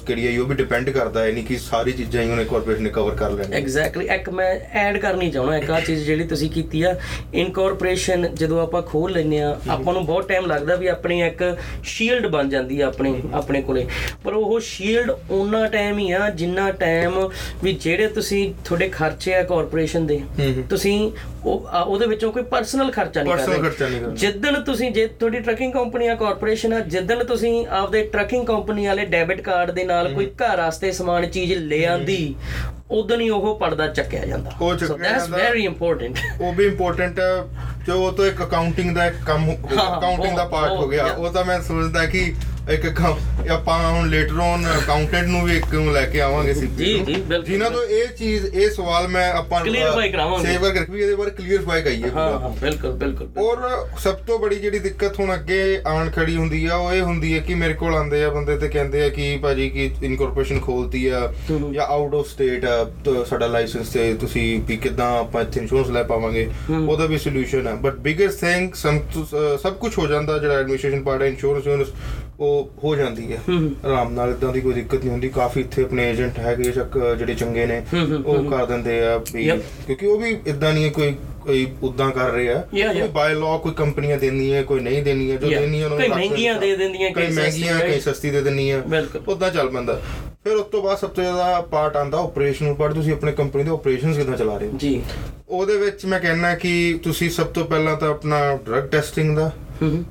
ਕਿਹੜੀ ਹੈ ਉਹ ਵੀ ਡਿਪੈਂਡ ਕਰਦਾ ਹੈ ਨਹੀਂ ਕਿ ਸਾਰੀ ਚੀਜ਼ਾਂ ਹੀ ਉਹਨੇ ਕਾਰਪੋਰੇਸ਼ਨ ਨੇ ਕਵਰ ਕਰ ਲੈਣੀਆਂ। ਐਗਜ਼ੈਕਟਲੀ ਇੱਕ ਮੈਂ ਐਡ ਕਰਨੀ ਚਾਹਣਾ ਇੱਕ ਆ ਚੀਜ਼ ਜਿਹੜੀ ਤੁਸੀਂ ਕੀਤੀ ਆ ਇਨਕੋਰਪੋਰੇਸ਼ਨ ਜਦੋਂ ਆਪਾਂ ਖੋਲ ਲੈਨੇ ਆ ਆਪਾਂ ਨੂੰ ਬਹੁਤ ਟਾਈਮ ਲੱਗਦਾ ਵੀ ਆਪਣੀ ਇੱਕ ਸ਼ੀਲਡ ਬਣ ਜਾਂਦੀ ਆ ਆਪਣੇ ਆਪਣੇ ਕੋਲੇ। ਪਰ ਉਹ ਸ਼ੀਲਡ ਉਹਨਾਂ ਟਾਈਮ ਹੀ ਆ ਜਿੰਨਾ ਟਾਈਮ ਵੀ ਜਿਹੜੇ ਤੁਸੀਂ ਤੁਹਾਡੇ ਖਰਚੇ ਆ ਕਾਰਪੋਰੇਸ਼ਨ ਦੇ ਤੁਸੀਂ ਉਹ ਆ, ਉਹਦੇ ਵਿੱਚੋਂ ਕੋਈ ਪਰਸਨਲ ਖਰਚਾ ਨਹੀਂ ਕਰ Personal ਰਹੇ ਖਰਚਾ। ਜਿੱਦਣ ਤੁਸੀਂ ਜੇ ਤੁਹਾਡੀ ਟਰੱਕਿੰਗ ਕੰਪਨੀ ਆ ਕਾਰਪੋਰੇਸ਼ਨ ਆ ਜਿੱਦਣ ਤੁਸੀਂ ਆਪਦੇ ਟਰੱਕਿੰਗ ਕੰਪਨੀ ਵਾਲੇ ਡੈਬਿਟ ਕਾਰਡ ਦੇ ਨਾਲ ਕੋਈ ਘਰ ਵਾਸਤੇ ਸਮਾਨ ਚੀਜ਼ ਲੈ ਆਂਦੀ ਉਦੋਂ ਹੀ ਉਹ ਪਰਦਾ ਚੱਕਿਆ ਜਾਂਦਾ। ਉਹ ਸੋ ਚੱਕਿਆ ਦੈਟਸ ਜਾਂਦਾ। ਵੈਰੀ ਇੰਪੋਰਟੈਂਟ ਉਹ ਵੀ ਇੰਪੋਰਟੈਂਟ ਹੈ ਜੋ ਉਹ ਤੋਂ ਇੱਕ ਅਕਾਊਂਟਿੰਗ ਦਾ ਇੱਕ ਕੰਮ ਅਕਾਊਂਟਿੰਗ ਦਾ ਪਾਰਟ ਹੋ ਗਿਆ. ਉਹ ਤਾਂ ਮੈਂ ਸਮਝਦਾ ਕਿ ਇੱਕ ਕੰਮ ਆਪਾਂ ਹੁਣ ਲੇਟਰ ਔਨ ਅਕਾਊਂਟੈਂਟ ਨੂੰ ਵੀ ਇੱਕ ਨੂੰ ਲੈ ਕੇ ਆਵਾਂਗੇ ਸੀ ਜੀ, ਜੀ, ਬਿਲਕੁਲ। ਜਿਨ੍ਹਾਂ ਤੋਂ ਇਹ ਚੀਜ਼ ਇਹ ਸਵਾਲ ਮੈਂ ਆਪਾਂ Clarify ਕਰਾਵਾਂਗੇ। ਸੇਵਰ ਕਰਕੇ ਵੀ ਇਹਦੇ ਬਾਰੇ ਕਲੀਅਰਫਾਈ ਕਰੀਏ ਹਾਂ ਪੂਰਾ ਹਾਂ ਬਿਲਕੁਲ ਬਿਲਕੁਲ ਔਰ ਸਭ ਤੋਂ ਬੜੀ ਜਿਹੜੀ ਦਿੱਕਤ ਹੁਣ ਅੱਗੇ ਆਣ ਖੜੀ ਹੁੰਦੀ ਆ ਉਹ ਇਹ ਹੁੰਦੀ ਹੈ ਕਿ ਮੇਰੇ ਕੋਲ ਆਂਦੇ ਆ ਬੰਦੇ ਤੇ ਕਹਿੰਦੇ ਆ ਕਿ ਭਾਜੀ ਕੀ ਇਨਕੋਰਪੋਰੇਸ਼ਨ ਖੋਲਤੀ ਆ ਹਮ। ਜਾਂ ਆਊਟ ਆਫ ਸਟੇਟ ਆ ਤਾਂ ਸਾਡਾ ਲਾਇਸੈਂਸ ਤੇ ਤੁਸੀਂ ਵੀ ਕਿਦਾਂ ਆਪਾਂ ਇੱਥੇ ਇੰਸ਼ੋਰੈਂਸ ਲੈ ਪਾਵਾਂਗੇ ਹਮ। ਉਹਦਾ ਵੀ ਸੋਲੂਸ਼ਨ ਹੈ ਬਟ ਬਿਗੇਸਟ ਥਿੰਗ ਸਭ ਕੁਝ ਹੋ ਜਾਂਦਾ ਜਿਹੜਾ ਐਡਮਿਨਿਸਟ੍ਰੇਸ਼ਨ ਪਾਰਟ ਹੈ ਇੰਸ਼ੋਰੈਂਸ ਉਹ ਹੋ ਜਾਂਦੀ ਹੈ। ਆਰਾਮ ਨਾਲ ਇਦਾਂ ਦੀ ਕੋਈ ਦਿੱਕਤ ਨਹੀਂ ਹੁੰਦੀ ਕਾਫੀ ਇੱਥੇ ਆਪਣੇ ਏਜੰਟ ਹੈਗੇ ਚੱਕ ਜਿਹੜੇ ਚੰਗੇ ਨੇ ਉਹ। ਕਰ ਦਿੰਦੇ ਆ ਵੀ. ਕਿਉਂਕਿ ਉਹ ਵੀ ਇਦਾਂ ਨਹੀਂ ਹੈ ਕੋਈ ਕੋਈ ਉਦਾਂ ਕਰ ਰਹੇ ਆ yeah. ਬਾਈ ਲਾਅ ਕੋਈ ਕੰਪਨੀਆਂ ਦੇਣੀਆਂ ਕੋਈ ਨਹੀਂ ਦੇਣੀਆਂ ਜੋ. ਦੇਣੀਆਂ ਉਹਨਾਂ ਕਈ ਨੂੰ ਰੱਖ ਮਹਿੰਗੀਆਂ। ਦੇ ਦਿੰਦੀਆਂ, ਕਈ ਕਈ ਮਹਿੰਗੀਆਂ ਕਈ? ਸਸਤੀ ਦੇ ਦਿੰਦੀਆਂ। ਉਦਾਂ ਚੱਲ ਪੈਂਦਾ ਫਿਰ ਉਸ ਤੋਂ ਬਾਅਦ ਸਭ ਤੋਂ ਜ਼ਿਆਦਾ ਪਾਰਟ ਆਂਦਾ ਆਪਰੇਸ਼ਨਲ ਪਾਰਟ ਤੁਸੀਂ ਆਪਣੇ ਕੰਪਨੀ ਦੇ ਆਪਰੇਸ਼ਨਸ ਕਿਦਾਂ ਚਲਾ ਰਹੇ ਹੋ ਜੀ ਉਹਦੇ ਵਿੱਚ ਮੈਂ ਕਹਿਣਾ ਕਿ ਤੁਸੀਂ ਸਭ ਤੋਂ ਪਹਿਲਾਂ ਤਾਂ ਆਪਣਾ ਡਰਗ ਟੈਸਟਿੰਗ ਦਾ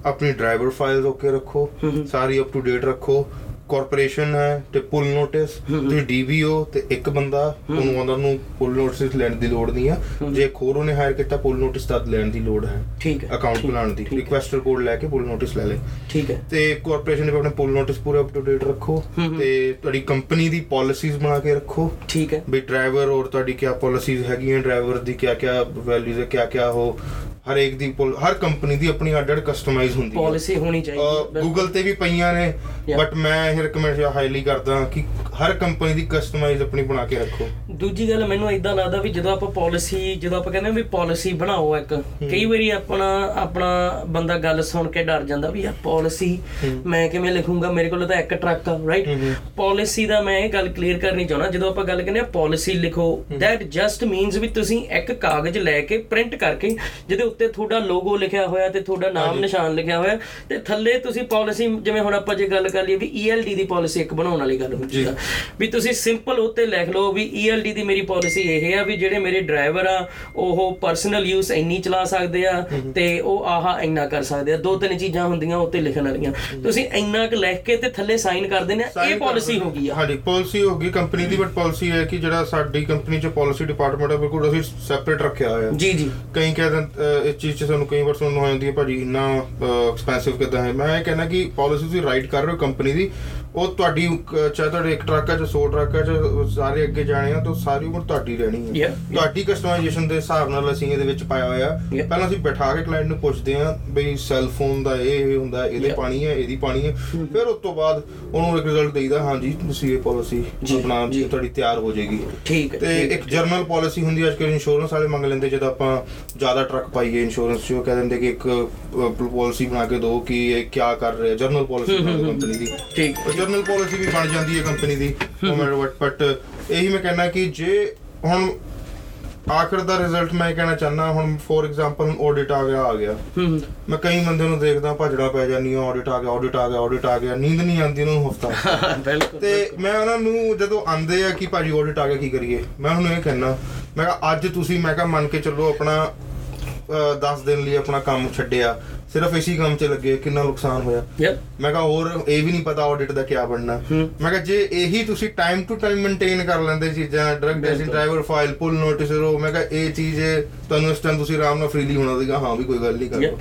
ਆਪਣੀ ਡਰਾਈਵਰ ਫਾਈਲਸ ਓਕੇ ਰੱਖੋ। ਸਾਰੀ ਅਪ ਟੂ ਡੇਟ ਰੱਖੋ ਕਾਰਪੋਰੇਸ਼ਨ ਹੈ ਤੇ ਪੁੱਲ ਨੋਟਿਸ। ਤੇ ਡੀਬੀਓ ਤੇ ਇੱਕ ਬੰਦਾ ਉਹਨੂੰ ਉਹਨਾਂ ਨੂੰ ਪੁੱਲ ਨੋਟਿਸ ਲੈਣ ਦੀ ਲੋੜ ਨਹੀਂ ਆ। ਜੇ ਖੋਰ ਉਹਨੇ ਹਾਇਰ ਕੀਤਾ ਪੁੱਲ ਨੋਟਿਸ ਤਦ ਲੈਣ ਦੀ ਲੋੜ ਹੈ ਠੀਕ ਹੈ ਅਕਾਊਂਟ ਬਣਾਉਣ ਦੀ ਰਿਕੁਐਸਟਰ ਕੋਡ ਲੈ ਕੇ ਪੁੱਲ ਨੋਟਿਸ ਲੈ ਲੈ ਠੀਕ ਹੈ ਤੇ ਕਾਰਪੋਰੇਸ਼ਨ ਵੀ ਆਪਣੇ ਪੁੱਲ ਨੋਟਿਸ ਪੂਰੇ ਅਪ ਟੂ ਡੇਟ ਰੱਖੋ। ਤੇ ਤੁਹਾਡੀ ਕੰਪਨੀ ਦੀ ਪਾਲਿਸੀਜ਼ ਬਣਾ ਕੇ ਰੱਖੋ ਠੀਕ ਹੈ ਵੀ ਡਰਾਈਵਰ ਔਰ ਤੁਹਾਡੀ ਕੀ ਪਾਲਿਸੀਜ਼ ਹੈਗੀਆਂ ਡਰਾਈਵਰ ਦੀ ਕੀ ਕੀ ਵੈਲਿਊਜ਼ ਹੈ ਕੀ ਕੀ ਉਹ ਹਰ ਇੱਕ ਦੀ ਪੋਲ- ਹਰ ਕੰਪਨੀ ਦੀ ਆਪਣੀ ਅੱਡ ਅੱਡ ਕਸਟਮਾਈਜ਼ ਹੁੰਦੀ ਹੈ ਪਾਲਿਸੀ ਹੋਣੀ ਚਾਹੀਦੀ ਹੈ ਗੂਗਲ ਤੇ ਵੀ ਪਈਆਂ ਨੇ Yeah. ਬਟ ਮੈਂ ਇਹ ਰეკਮੈਂਡ ਹਾਈਲੀ ਕਰਦਾ ਕਿ ਹਰ ਕੰਪਨੀ ਦੀ ਕਸਟਮਾਈਜ਼ ਆਪਣੀ ਬਣਾ ਕੇ ਰੱਖੋ ਦੂਜੀ ਗੱਲ ਮੈਨੂੰ ਇਦਾਂ ਲੱਗਦਾ ਵੀ ਜਦੋਂ ਆਪਾਂ ਪਾਲਿਸੀ ਜਦੋਂ ਆਪਾਂ ਕਹਿੰਦੇ ਆ ਵੀ ਪਾਲਿਸੀ ਬਣਾਓ ਇੱਕ ਕਈ ਵਾਰੀ ਆਪਣਾ ਆਪਣਾ ਬੰਦਾ ਗੱਲ ਸੁਣ ਕੇ ਡਰ ਜਾਂਦਾ ਵੀ ਯਾਰ ਪਾਲਿਸੀ। ਮੈਂ ਕਿਵੇਂ ਲਿਖੂੰਗਾ ਮੇਰੇ ਕੋਲ ਤਾਂ ਇੱਕ ਟਰੱਕ ਆ ਰਾਈਟ। ਪਾਲਿਸੀ ਦਾ ਮੈਂ ਇਹ ਗੱਲ ਕਲੀਅਰ ਕਰਨੀ ਚਾਹਣਾ ਜਦੋਂ ਆਪਾਂ ਗੱਲ ਕਹਿੰਦੇ ਆ ਪਾਲਿਸੀ ਲਿਖੋ that ਜਸਟ ਮੀਨਸ ਵੀ ਤੁਸੀਂ ਇੱਕ ਕਾਗਜ਼ ਲੈ ਕੇ ਪ੍ਰਿੰਟ ਕਰਕੇ ਜਿਹਦੇ ਉੱਤੇ ਤੁਹਾਡਾ ਲੋਗੋ ਲਿਖਿਆ ਹੋਇਆ ਤੇ ਤੁਹਾਡਾ ਨਾਮ। ਨਿਸ਼ਾਨ ਲਿਖਿਆ ਹੋਇਆ ਤੇ ਥੱਲੇ ਤੁਸੀਂ ਪਾਲਿਸੀ ਜਿਵੇਂ ਹੁਣ ਆਪਾਂ ਜੇ ਗੱਲ ਕਰ ਲਈਏ ਵੀ ELD ਦੀ ਪਾਲਿਸੀ ਇੱਕ ਬਣਾਉਣ ਵਾਲੀ ਗੱਲ ਹੁੰਦੀ। ਆ ਵੀ ਤੁਸੀਂ ਸਿੰਪਲ ਉੱਤੇ ਲਿਖ ਲਓ ਵੀ ELD ਦੀ ਮੇਰੀ ਪਾਲਿਸੀ ਇਹ ਆ ਵੀ ਜਿਹੜੇ ਮੇਰੇ ਡਰਾਈਵਰ ਆ ਉਹ ਪਰਸਨਲ ਯੂਜ਼ ਇੰਨੀ ਚਲਾ ਸਕਦੇ ਆ ਤੇ ਉਹ ਆਹਾ ਇੰਨਾ ਕਰ ਸਕਦੇ ਆ। ਦੋ ਤਿੰਨ ਚੀਜ਼ਾਂ ਹੁੰਦੀਆਂ ਉੱਤੇ ਲਿਖਣ ਵਾਲੀਆਂ। ਤੁਸੀਂ ਇੰਨਾ ਕੁ ਲਿਖ ਕੇ ਤੇ ਥੱਲੇ ਸਾਈਨ ਕਰ ਦੇਣੇ ਇਹ ਪਾਲਿਸੀ। ਹੋ ਗਈ ਆ। ਹਾਂਜੀ ਪਾਲਿਸੀ ਹੋ ਗਈ ਕੰਪਨੀ ਦੀ ਬਟ ਪਾਲਿਸੀ ਹੈ ਕਿ ਜਿਹੜਾ ਸਾਡੀ ਕੰਪਨੀ ਚ ਪਾਲਿਸੀ ਡਿਪਾਰਟਮੈਂਟ ਹੈ ਬਿਲਕੁਲ ਅਸੀਂ ਸੈਪਰੇਟ ਰੱਖਿਆ ਹੋਇਆ। ਹੈ ਜੀ ਜੀ। ਕਈ ਕਹਿੰਦੇ ਇਸ ਚੀਜ਼ 'ਚ ਸਾਨੂੰ ਕਈ ਵਾਰ ਸੁਣਨ ਹੋ ਜਾਂਦੀ ਹੈ ਭਾਜੀ ਇੰਨਾ ਐਕਸਪੈਂਸਿਵ ਕਿਦਾਂ ਹੈ। ਮੈਂ ਇਹ ਕਹਿੰਦਾ ਕਿ ਪਾਲਿਸੀ ਤੁਸੀਂ ਰਾਈਟ ਕਰ ਰਹੇ ਹੋ ਕੰਪਨੀ ਦੀ ਉਹ ਤੁਹਾਡੀ ਚਾਹੇ ਤੁਹਾਡੇ ਇੱਕ ਟਰੱਕ ਹੈ ਜਾਂ 100 ਟਰੱਕ ਹੈ ਜਾਂ ਸਾਰੇ ਅੱਗੇ ਜਾਣੇ ਆ ਤਾਂ ਸਾਰੀ ਉਮਰ ਤੁਹਾਡੀ ਰਹਿਣੀ ਹੈ. ਤੁਹਾਡੀ ਕਸਟਮਾਈਜੇਸ਼ਨ ਦੇ ਹਿਸਾਬ ਨਾਲ ਅਸੀਂ ਇਹਦੇ ਵਿੱਚ ਪਾਇਆ ਹੋਇਆ. ਪਹਿਲਾਂ ਅਸੀਂ ਬਿਠਾ ਕੇ ਕਲਾਇੰਟ ਨੂੰ ਪੁੱਛਦੇ ਹਾਂ ਬਈ ਸੈੱਲ ਫੋਨ ਦਾ ਇਹ ਇਹ ਹੁੰਦਾ ਇਹਦੇ. ਪਾਣੀ ਹੈ ਇਹਦੀ ਪਾਣੀ ਹੈ ਫਿਰ ਉਸ ਤੋਂ ਬਾਅਦ ਉਹਨੂੰ ਇੱਕ ਰਿਜ਼ਲਟ ਦੇਈਦਾ ਹਾਂਜੀ ਤੁਸੀਂ ਇਹ ਪਾਲਿਸੀ ਆਪਣਾ ਜੀ। ਤੁਹਾਡੀ ਤਿਆਰ ਹੋ ਜਾਏਗੀ। ਠੀਕ ਹੈ ਤੇ ਇੱਕ ਜਰਨਲ ਪਾਲਿਸੀ ਹੁੰਦੀ ਹੈ ਅੱਜਕੱਲ ਇੰਸ਼ੋਰੈਂਸ ਵਾਲੇ ਮੰਗ ਲੈਂਦੇ ਜਦੋਂ ਆਪਾਂ ਜ਼ਿਆਦਾ ਟਰੱਕ ਪਾਈਏ ਇੰਸ਼ੋਰੈਂਸ 'ਚ ਕਹਿ ਦਿੰਦੇ ਕਿ ਇੱਕ ਪਾਲਿਸੀ ਬਣਾ ਕੇ ਦਿਓ ਕਿ ਇਹ ਕੀ ਕਰ ਰਿਹਾ ਜਰਨਲ ਪਾਲਿਸੀ ਬਣਾ ਦਿਓ ਕੰਪਨੀ ਦੀ। ਠੀਕ ਉਹ ਜਰਨਲ ਪਾਲਿਸੀ ਵੀ ਬਣ ਜਾਂਦੀ ਹੈ ਕੰਪਨੀ ਦੀ no matter what ਬਟ ਇਹੀ ਮੈਂ ਕਹਿੰਦਾ ਕਿ ਜੇ ਹੁਣ ਆਖਰ ਦਾ ਰਿਜ਼ਲਟ ਮੈਂ ਕਹਿਣਾ ਚਾਹੁੰਦਾ ਹੁਣ ਫੋਰ ਐਗਜ਼ਾਮਪਲ ਆਡਿਟ ਆ ਗਿਆ ਆ ਗਿਆ। ਹੂੰ ਹੂੰ। ਮੈਂ ਕਈ ਬੰਦੇ ਨੂੰ ਦੇਖਦਾ ਭਜੜਾ ਪੈ ਜਾਂਦੀ ਆ ਆਡਿਟ ਆ ਗਿਆ ਆਡਿਟ ਆ ਗਿਆ ਆਡਿਟ ਆ ਗਿਆ ਨੀਂਦ ਨਹੀਂ ਆਉਂਦੀ ਉਹਨੂੰ ਹਫਤਾ। ਬਿਲਕੁਲ ਤੇ ਮੈਂ ਉਹਨਾਂ ਨੂੰ ਜਦੋਂ ਆਂਦੇ ਆ ਕਿ ਭਾਜੀ ਆਡਿਟ ਆ ਗਿਆ ਕੀ ਕਰੀਏ? ਮੈਂ ਉਹਨੂੰ ਇਹ ਕਹਿਣਾ ਮੈਂ ਕਿਹਾ ਅੱਜ ਤੁਸੀਂ ਮੈਂ ਕਿਹਾ ਮੰਨ ਕੇ ਚੱਲੋ ਆਪਣਾ 10 ਦਿਨ ਲਈ ਆਪਣਾ ਕੰਮ ਛੱਡਿਆ ਸਿਰਫ ਇਸੀ ਕੰਮ 'ਚ ਲੱਗੇ ਕਿੰਨਾ ਨੁਕਸਾਨ ਹੋਇਆ। ਮੈਂ ਕਿਹਾ ਹੋਰ ਇਹ ਵੀ ਨਹੀਂ ਪਤਾ ਆਡਿਟ ਦਾ ਕੀ ਬਣਨਾ। ਮੈਂ ਕਿਹਾ ਜੇ ਇਹੀ ਤੁਸੀਂ ਟਾਈਮ ਟੂ ਟਾਈਮ ਮੇਨਟੇਨ ਕਰ ਲੈਂਦੇ ਚੀਜ਼ਾਂ drug test. Driver file pull notice ਰੋ ਮੈਂ ਕਿਹਾ ਇਹ ਚੀਜ਼ ਤੁਹਾਨੂੰ ਇਸ ਟਾਈਮ ਤੁਸੀਂ ਆਰਾਮ ਨਾਲ ਫ੍ਰੀਲੀ ਹੋਣਾ ਸੀਗਾ। ਹਾਂ ਵੀ ਕੋਈ ਗੱਲ ਨਹੀਂ ਕਰੋ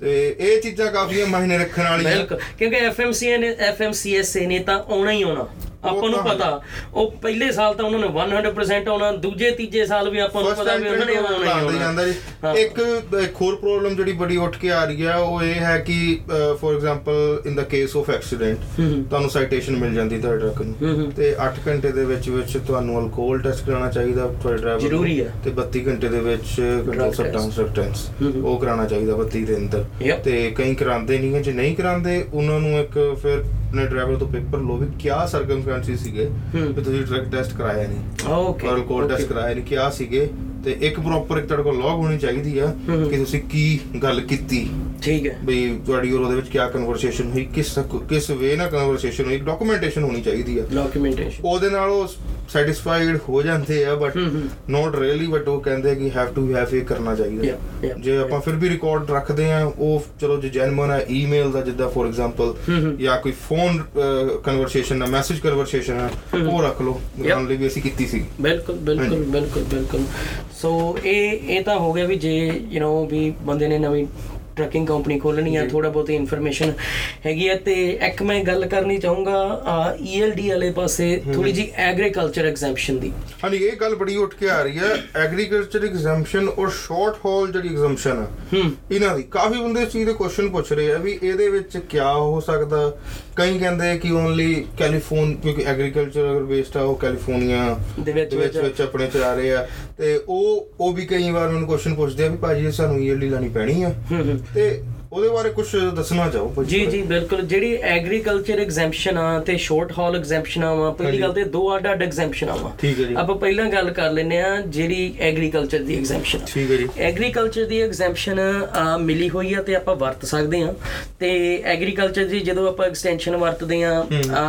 ਤੇ ਇਹ ਚੀਜ਼ਾਂ ਕਾਫੀ ਮਾਇਨੇ ਰੱਖਣ ਵਾਲੀਆਂ। ਬਿਲਕੁਲ। ਕਿਉਂਕਿ ਐਫਐਮਸੀਏ ਨੇ ਐਫਐਮਸੀਐਸਏ ਨੇ ਤਾਂ ਆਉਣਾ ਹੀ ਆਉਣਾ। ਆਪਾਂ ਨੂੰ। ਪਤਾ ਉਹ ਪਹਿਲੇ ਸਾਲ ਤਾਂ ਉਹਨਾਂ ਨੇ 100% ਆਉਣਾ ਦੂਜੇ ਤੀਜੇ ਸਾਲ ਵੀ ਆਪਾਂ ਨੂੰ ਪਤਾ ਵੀ ਉਹਨਾਂ ਨੇ ਆਉਣਾ ਹੀ ਆਉਣਾ। ਇੱਕ ਹੋਰ ਪ੍ਰੋਬਲਮ ਜਿਹੜੀ ਬੜੀ ਉੱਠ ਕੇ ਆ ਰਹੀ ਹੈ ਉਹ ਇਹ ਹੈ ਕਿ for example in the case of accident. ਤੁਹਾਨੂੰ ਸਾਈਟੇਸ਼ਨ ਮਿਲ ਜਾਂਦੀ ਤੁਹਾਡੇ ਟਰੱਕ ਨੂੰ। ਤੇ 8 ਘੰਟੇ ਦੇ ਵਿੱਚ ਵਿੱਚ ਤੁਹਾਨੂੰ ਅਲਕੋਹਲ ਟੈਸਟ ਕਰਾਉਣਾ ਚਾਹੀਦਾ ਤੁਹਾਡੇ ਡਰਾਈਵਰ ਜ਼ਰੂਰੀ ਹੈ। ਤੇ 32 ਘੰਟੇ ਦੇ ਵਿੱਚ ਕੰਟਰੋਲ ਸਬਸਟੈਂਸ। ਉਹ ਕਰਾਉਣਾ ਚਾਹੀਦਾ 32 ਦਿਨ ਤੱਕ Yep. ਤੇ ਕਈ ਕਰਾਉਂਦੇ ਨਹੀਂ ਹੈ ਜੇ ਨਹੀਂ ਕਰਾਉਂਦੇ ਉਹਨਾਂ ਨੂੰ ਇੱਕ ਫਿਰ ਆਪਣੇ ਡਰਾਈਵਰ ਤੋਂ ਪੇਪਰ ਲੋ ਵੀ ਕਿਆ ਸਰਕਮਸਟੈਂਸਿਸ ਸੀਗੇ। ਵੀ ਤੁਸੀਂ ਡਰਗ ਟੈਸਟ ਕਰਾਇਆ ਨਹੀਂ ਓਕੇ ਔਰ ਕੋਲ ਟੈਸਟ ਕਰਾਇਆ ਨਹੀਂ ਕਿਹਾ ਸੀਗੇ ਤੇ ਇੱਕ ਪ੍ਰੋਪਰ ਇੱਕ ਤੁਹਾਡੇ ਕੋਲ ਲੌਗ ਹੋਣੀ ਚਾਹੀਦੀ ਆ। ਕਿ ਤੁਸੀਂ ਕੀ ਗੱਲ ਕੀਤੀ ਠੀਕ ਹੈ ਬਈ ਤੁਹਾਡੀ ਉਹਦੇ ਵਿੱਚ ਕਿਆ ਕਨਵਰਸੇਸ਼ਨ ਹੋਈ ਕਿਸ ਕਿਸ ਵੇ ਨਾਲ ਕਨਵਰਸੇਸ਼ਨ ਹੋਈ ਡਾਕੂਮੈਂਟੇਸ਼ਨ ਹੋਣੀ ਚਾਹੀਦੀ ਆ ਡਾਕੂਮੈਂਟੇਸ਼ਨ ਉਹਦੇ ਨਾਲ ਉਹ ਸੈਟੀਸਫਾਈਡ ਹੋ ਜਾਂਦੇ ਆ ਬਟ। ਨਾਟ ਰੀਅਲੀ ਬਟ ਉਹ ਕਹਿੰਦੇ ਕਿ ਹੈਵ ਟੂ ਹੈਵ ਇਹ ਕਰਨਾ ਚਾਹੀਦਾ ਜੇ ਆਪਾਂ ਫਿਰ ਵੀ ਰਿਕਾਰਡ ਰੱਖਦੇ ਆ ਉਹ ਚਲੋ ਜੇ ਜੈਨੂਇਨ ਹੈ ਈਮੇਲ ਦਾ ਜਿੱਦਾਂ ਫੋਰ ਐਗਜ਼ਾਮਪਲ। ਜਾਂ ਕੋਈ ਫੋਨ ਕਨਵਰਸੇਸ਼ਨ ਹੈ ਮੈਸੇਜ ਕਨਵਰਸੇਸ਼ਨ ਹੂੰ। ਉਹ ਰੱਖ ਲਓ. ਜਾਣ ਲਈ ਵੀ ਅਸੀਂ ਕੀਤੀ ਸੀ ਬਿਲਕੁਲ ਬਿਲਕੁਲ ਬਿਲਕੁਲ ਬਿਲਕੁਲ ਸੋ ਇਹ ਇਹ ਤਾਂ ਹੋ ਗਿਆ ਵੀ ਜੇ ਯੂ نو ਵੀ ਬੰਦੇ ਨੇ ਨਵੀਂ ਟਰੱਕਿੰਗ ਕੰਪਨੀ ਖੋਲਣੀ ਆ ਥੋੜਾ ਬਹੁਤੀ ਇਨਫੋਰਮੇਸ਼ਨ ਹੈਗੀ ਆ ਤੇ ਇੱਕ ਮੈਂ ਗੱਲ ਕਰਨੀ ਚਾਹੂੰਗਾ ਈਐਲਡੀ ਵਾਲੇ ਪਾਸੇ ਥੋੜੀ ਜੀ ਐਗਰੀਕਲਚਰ ਐਗਜ਼ੈਂਪਸ਼ਨ ਦੀ। ਹਾਂਜੀ ਇਹ ਗੱਲ ਬੜੀ ਉੱਠ ਕੇ ਆ ਰਹੀ ਹੈ agriculture exemption or short haul ਜਿਹੜੀ ਐਗਜ਼ੈਂਪਸ਼ਨ ਹੂੰ। ਇਹਨਾਂ ਦੀ। ਕਾਫੀ ਬੰਦੇ ਇਸ ਚੀਜ਼ ਦੇ ਕੁਐਸਚਨ ਪੁੱਛ ਰਹੇ ਆ ਵੀ ਇਹਦੇ ਵਿੱਚ ਕੀ ਹੋ ਸਕਦਾ? ਕਈ ਕਹਿੰਦੇ ਕਿ ਓਨਲੀ ਕੈਲੀਫੋਰਨ ਕਿਉਂਕਿ ਐਗਰੀਕਲਚਰ ਅਗਰ ਬੇਸਡ ਆ ਉਹ ਕੈਲੀਫੋਰਨੀਆ ਦੇ ਵਿੱਚ ਦੇ ਵਿੱਚ ਵਿੱਚ ਆਪਣੇ ਚਲਾ ਰਹੇ ਆ। ਤੇ ਉਹ ਉਹ ਵੀ ਕਈ ਵਾਰ ਮੈਨੂੰ ਕੁਐਸਚਨ ਪੁੱਛਦੇ ਆ ਵੀ ਭਾਜੀ ਇਹ ਸਾਨੂੰ ਈਅਰਲੀ ਲਾਣੀ ਪੈਣੀ ਆ। ਤੇ ਉਹਦੇ ਬਾਰੇ ਕੁਝ ਦੱਸਣਾ ਚਾਹੋ ਜੀ ਜੀ ਬਿਲਕੁਲ। ਜਿਹੜੀ ਐਗਰੀਕਲਚਰ ਐਗਜ਼ੈਂਪਸ਼ਨ ਆ ਤੇ ਸ਼ਾਰਟ ਹਾਲ ਐਗਜ਼ੈਂਪਸ਼ਨ ਆ ਪਹਿਲੀ। ਗੱਲ ਤੇ ਦੋ ਅੱਡ ਅੱਡ ਐਗਜ਼ੈਂਪਸ਼ਨ ਆ ਠੀਕ ਹੈ ਜੀ। ਆਪਾਂ ਪਹਿਲਾਂ ਗੱਲ ਕਰ ਲੈਨੇ ਆ ਜਿਹੜੀ ਐਗਰੀਕਲਚਰ ਦੀ ਐਗਜ਼ੈਂਪਸ਼ਨ ਠੀਕ ਹੈ ਜੀ। ਐਗਰੀਕਲਚਰ ਦੀ ਐਗਜ਼ੈਂਪਸ਼ਨ ਮਿਲੀ ਹੋਈ ਆ ਤੇ ਆਪਾਂ ਵਰਤ ਸਕਦੇ ਆ ਤੇ ਐਗਰੀਕਲਚਰ ਦੀ ਜਦੋਂ ਆਪਾਂ ਐਕਸਟੈਂਸ਼ਨ ਵਰਤਦੇ ਆ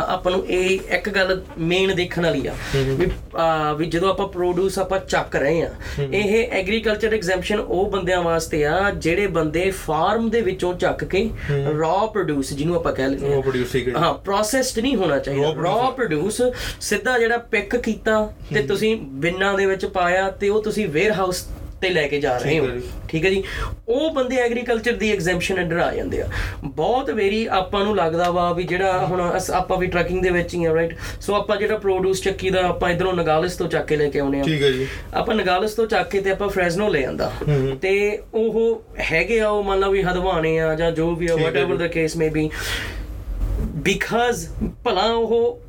ਆਪਾਂ ਨੂੰ ਇਹ ਇੱਕ ਗੱਲ ਮੇਨ ਦੇਖਣ ਵਾਲੀ ਆ ਵੀ ਜਦੋਂ ਆਪਾਂ ਪ੍ਰੋਡਿਊਸ ਆਪਾਂ ਚੱਕ ਰਹੇ ਆ ਇਹ ਐਗਰੀਕਲਚਰ ਐਗਜ਼ੈਂਪਸ਼ਨ ਉਹ ਬੰਦਿਆਂ ਵਾਸਤੇ ਆ ਜਿਹੜੇ ਬੰਦੇ ਫਾਰਮ ਦੇ ਵਿੱਚੋਂ ਚੱਕ ਕੇ ਰॉ ਪ੍ਰੋਡਿਊਸ ਜਿਹਨੂੰ ਆਪਾਂ ਕਹਿ ਲੈਂਦੇ ਉਹ ਆ ਪ੍ਰੋਡਿਊਸ ਹੈ ਹਾਂ ਪ੍ਰੋਸੈਸਡ ਨਹੀਂ ਹੋਣਾ ਚਾਹੀਦਾ। ਰॉ ਪ੍ਰੋਡਿਊਸ ਸਿੱਧਾ ਜਿਹੜਾ ਪਿਕ ਕੀਤਾ ਤੇ ਤੁਸੀਂ ਬਿਨਾਂ ਦੇ ਵਿੱਚ ਪਾਇਆ ਤੇ ਉਹ ਤੁਸੀਂ ਵੇਅਰ ਹਾਊਸ ਤੇ ਲੈ ਕੇ ਜਾ ਰਹੇ ਹੋ। ਠੀਕ ਹੈ ਜੀ? ਉਹ ਬੰਦੇ ਐਗਰੀਕਲਚਰ ਦੀ ਐਗਜ਼ੈਂਪਸ਼ਨ ਅੰਡਰ ਆ ਜਾਂਦੇ ਆ। ਬਹੁਤ ਵੇਰੀ ਆਪਾਂ ਨੂੰ ਲੱਗਦਾ ਵਾ ਵੀ ਜਿਹੜਾ ਹੁਣ ਆਪਾਂ ਵੀ ਟਰੱਕਿੰਗ ਦੇ ਵਿੱਚ ਹੀ ਆ ਰਾਈਟ ਸੋ ਆਪਾਂ ਜਿਹੜਾ ਪ੍ਰੋਡਿਊਸ ਚੱਕੀ ਦਾ ਆਪਾਂ ਇਧਰੋਂ ਨਗਾਲਿਸ ਤੋਂ ਚੱਕ ਕੇ ਲੈ ਕੇ ਆਉਨੇ ਆ। ਠੀਕ ਹੈ ਜੀ। ਆਪਾਂ ਨਗਾਲਿਸ ਤੋਂ ਚੱਕ ਕੇ ਤੇ ਆਪਾਂ ਫ੍ਰੈਜ਼ਨੋ ਲੈ ਆਂਦਾ। ਤੇ ਉਹ ਹੈਗੇ ਆ ਉਹ ਮੰਨ ਲਾ ਵੀ ਹਦਵਾਣੇ ਆ ਜਾਂ ਜੋ ਵੀ ਆ whatever. The case may be because ਭਲਾ ਉਹ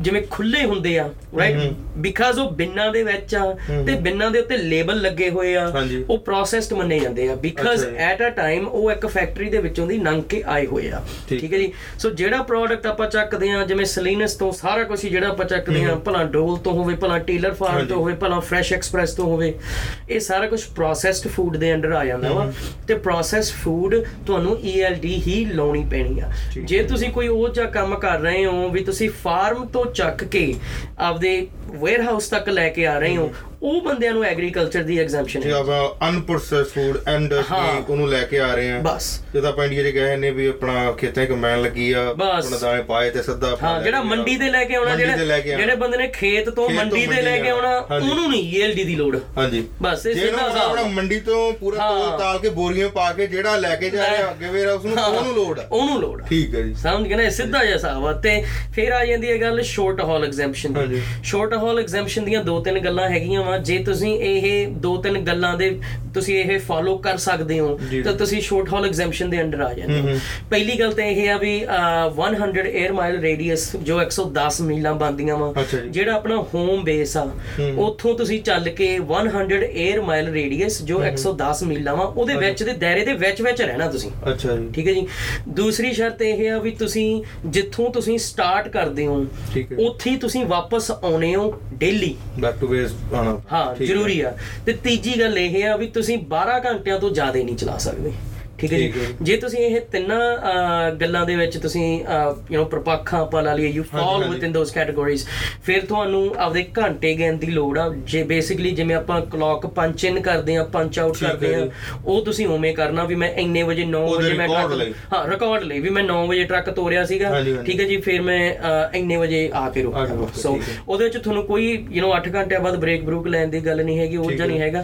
ਜਿਵੇਂ ਖੁੱਲੇ ਹੁੰਦੇ ਆ ਰਾਈਟ ਬਿਕਾਜ਼ ਉਹ ਬਿੰਨਾਂ ਦੇ ਵਿੱਚ ਆ ਤੇ ਬਿੰਨਾਂ ਦੇ ਉੱਤੇ ਲੇਬਲ ਲੱਗੇ ਹੋਏ ਆ। ਉਹ ਪ੍ਰੋਸੈਸਡ ਮੰਨੇ ਜਾਂਦੇ ਆ। ਬਿਕਾਜ਼। ਐਟ ਅ ਟਾਈਮ ਉਹ ਇੱਕ ਫੈਕਟਰੀ ਦੇ ਵਿੱਚੋਂ ਦੀ ਲੰਘ ਕੇ ਆਏ ਹੋਏ ਆ। ਠੀਕ। ਹੈ ਜੀ? ਸੋ ਜਿਹੜਾ ਪ੍ਰੋਡਕਟ ਆਪਾਂ ਚੱਕਦੇ ਆ ਜਿਵੇਂ ਸਲੀਨਸ ਤੋਂ ਸਾਰਾ ਕੁਝ ਜਿਹੜਾ ਆਪਾਂ ਚੱਕਦੇ ਆ ਭਲਾ ਡੋਲ ਤੋਂ ਹੋਵੇ ਭਲਾ ਟੇਲਰ ਫਾਰਮ। ਤੋਂ ਹੋਵੇ ਭਲਾ ਫਰੈਸ਼ ਐਕਸਪ੍ਰੈਸ ਤੋਂ ਹੋਵੇ ਇਹ ਸਾਰਾ ਕੁਝ ਪ੍ਰੋਸੈਸਡ ਫੂਡ ਦੇ ਅੰਡਰ ਆ ਜਾਂਦਾ ਵਾ। ਤੇ ਪ੍ਰੋਸੈਸਡ ਫੂਡ ਤੁਹਾਨੂੰ ELD ਹੀ ਲਾਉਣੀ ਪੈਣੀ ਆ। ਜੇ ਤੁਸੀਂ ਕੋਈ ਉਹ ਜਿਹਾ ਕੰਮ ਕਰ ਰਹੇ ਹੋ, ਵੀ ਤੁਸੀਂ ਫਾਰਮ ਤੋਂ ਚੱਕ ਕੇ ਆਪਦੇ ਵੇਅਰ ਹਾਊਸ ਤੱਕ ਲੈ ਕੇ ਆ ਰਹੇ ਹੋ ਉਹ ਬੰਦਿਆਂ ਨੂੰ ਐਗਰੀਕਲਚਰ ਦੀ ਐਗਜ਼ੈਂਪਸ਼ਨ ਜੇ ਹੈ ਆਪਾਂ ਅਨਪ੍ਰੋਸੈਸਡ ਫੂਡ ਐਂਡ ਹਾਂ। ਉਹਨੂੰ ਲੈ ਕੇ ਆ ਰਹੇ ਆ ਬਸ ਜਦੋਂ ਆਪਾਂ ਇੰਡੀਆ 'ਚ ਗਏ ਨੇ ਵੀ ਆਪਣਾ ਖੇਤਾਂ 'ਚ ਕੰਬਾਈਨ ਲੱਗੀ ਆ। ਆਪਣਾ ਦਾਣੇ ਪਾਏ ਤੇ ਸਿੱਧਾ ਹਾਂ ਜਿਹੜਾ ਮੰਡੀ। ਤੇ ਲੈ ਕੇ ਆਉਣਾ ਜਿਹੜੇ। ਜਿਹੜੇ ਬੰਦੇ ਨੇ ਖੇਤ ਤੋਂ ਮੰਡੀ ਤੇ ਲੈ ਕੇ ਆਉਣਾ। ਉਹਨੂੰ ਨਹੀਂ ELD ਦੀ ਲੋੜ ਹਾਂਜੀ ਬਸ ਇਹ ਜੇ ਸਿੱਧਾ ਹਿਸਾਬ ਆਪਣਾ। ਮੰਡੀ ਤੋਂ ਪੂਰਾ। ਤੋਲ ਤਾਲ ਕੇ ਬੋਰੀਆਂ ਪਾ ਕੇ ਜਿਹੜਾ ਲੈ ਕੇ ਜਾ ਰਿਹਾ ਅੱਗੇ ਵੇਰਾ ਉਸ ਨੂੰ। ਉਹਨੂੰ ਲੋੜ ਆ ਉਹਨੂੰ ਲੋੜ। ਠੀਕ ਹੈ ਜੀ ਸਮਝ ਗਏ ਨਾ ਇਹ ਸਿੱਧਾ ਜਿਹਾ ਹਿਸਾਬ ਆ ਤੇ ਫਿਰ ਆ ਜਾਂਦੀ ਹੈ ਗੱਲ ਸ਼ਾਰਟ ਹਾਲ ਐਗਜ਼ੈਂਪਸ਼ਨ। ਦੀ ਸ਼ਾਰਟ ਹਾਲ ਐਗਜ਼ੈਂਪਸ਼ਨ ਦੀਆਂ ਦੋ ਤਿੰਨ ਗੱਲਾਂ ਹੈਗੀਆਂ ਵਾ ਜੇ ਤੁਸੀਂ ਇਹ ਦੋ ਤਿੰਨ ਗੱਲਾਂ ਦੇ ਤੁਸੀਂ ਇਹ ਫਾਲੋ ਕਰ ਸਕਦੇ ਹੋ। ਤਾਂ ਤੁਸੀਂ ਸ਼ਾਰਟ ਹਾਲ ਐਗਜ਼ੈਂਪਸ਼ਨ ਦੇ ਅੰਡਰ ਆ ਜਾਂਦੇ ਹੋ। ਪਹਿਲੀ ਗੱਲ ਤਾਂ ਇਹ ਆ ਵੀ ਅਹ, 100 에ਅਰ ਮਾਈਲ ਰੇਡੀਅਸ ਜੋ 110 ਮੀਲਾਂ ਬੰਦੀਆਂ ਵਾ। ਜਿਹੜਾ ਆਪਣਾ ਹੋਮ ਬੇਸ ਆ ਉੱਥੋਂ ਤੁਸੀਂ ਚੱਲ ਕੇ 100 에ਅਰ ਮਾਈਲ ਰੇਡੀਅਸ ਜੋ 110 ਮੀਲਾਂ ਵਾ ਉਹਦੇ ਵਿੱਚ ਦੇ ਦਾਇਰੇ ਦੇ ਵਿੱਚ ਵਿੱਚ ਰਹਿਣਾ ਤੁਸੀਂ। ਅੱਛਾ ਜੀ। ਠੀਕ ਹੈ ਜੀ। ਦੂਸਰੀ ਸ਼ਰਤ ਇਹ ਆ ਵੀ ਤੁਸੀਂ ਜਿੱਥੋਂ ਤੁਸੀਂ ਸਟਾਰਟ ਕਰਦੇ ਹੋ ਉੱਥੇ ਹੀ। ਤੁਸੀਂ ਵਾਪਸ ਆਉਣੇ ਹੋ ਡੇਲੀ ਬੈਕ ਟੂ ਬੇਸ ਆਣਾ ਹਾਂ। ਜ਼ਰੂਰੀ ਆ ਤੇ ਤੀਜੀ ਗੱਲ ਇਹ ਆ ਵੀ ਤੁਸੀਂ 12 ਘੰਟਿਆਂ ਤੋਂ ਜ਼ਿਆਦਾ ਨਹੀਂ ਚਲਾ ਸਕਦੇ ਠੀਕ ਹੈ ਠੀਕ ਹੈ ਜੀ ਜੀ। ਜੇ ਤੁਸੀਂ ਇਹ ਤਿੰਨਾਂ ਅਹ, ਗੱਲਾਂ ਦੇ ਵਿੱਚ ਤੁਸੀਂ ਯੂ نو ਪ੍ਰਪੱਖਾਂ ਆਪਾਂ ਲਾ ਲਈਏ ਯੂ ਹਾਂਜੀ, ਫਾਲ ਹਾਂਜੀ। ਵਿਦ ਇਨ ਦੋਸ ਕੈਟਾਗਰੀਜ਼ ਫਿਰ ਤੁਹਾਨੂੰ ਆਪਦੇ ਘੰਟੇ ਗਿਣ ਦੀ ਲੋੜ ਆ ਜੇ ਬੇਸਿਕਲੀ ਜਿਵੇਂ ਆਪਾਂ ਕਲੌਕ ਪੰਚ ਇਨ ਕਰਦੇ ਆ ਪੰਚ ਆਊਟ ਠੀਕ ਹੈ ਕਰਦੇ ਆ ਜੀ। ਉਹ ਤੁਸੀਂ ਉਵੇਂ ਕਰਨਾ ਵੀ ਮੈਂ ਇੰਨੇ ਵਜੇ 9 ਉਹਦੇ ਵਜੇ ਮੈਂ record ਟਰੱਕ ਲਈ। ਹਾਂ ਰਿਕਾਰਡ ਲਈ ਵੀ ਮੈਂ 9 ਵਜੇ ਟਰੱਕ ਤੋਰਿਆ ਸੀਗਾ ਹਾਂਜੀ, ਹਾਂਜੀ। ਠੀਕ ਹੈ ਜੀ ਫਿਰ ਮੈਂ ਅਹ, ਇੰਨੇ ਵਜੇ ਆ ਕੇ ਆ ਕੇ ਰੁਕਿਆ ਰੁਕਿਆ, ਸੋ ਠੀਕ ਹੈ। ਉਹਦੇ ਵਿੱਚ ਤੁਹਾਨੂੰ ਕੋਈ ਯੂ نو 8 ਘੰਟਿਆਂ ਬਾਅਦ ਬ੍ਰੇਕ ਬਰੂਕ ਲੈਣ ਦੀ ਗੱਲ ਨਹੀਂ ਹੈਗੀ ਉਹ ਠੀਕ ਜਾਂ ਨਹੀਂ ਹੈ। ਹੈਗਾ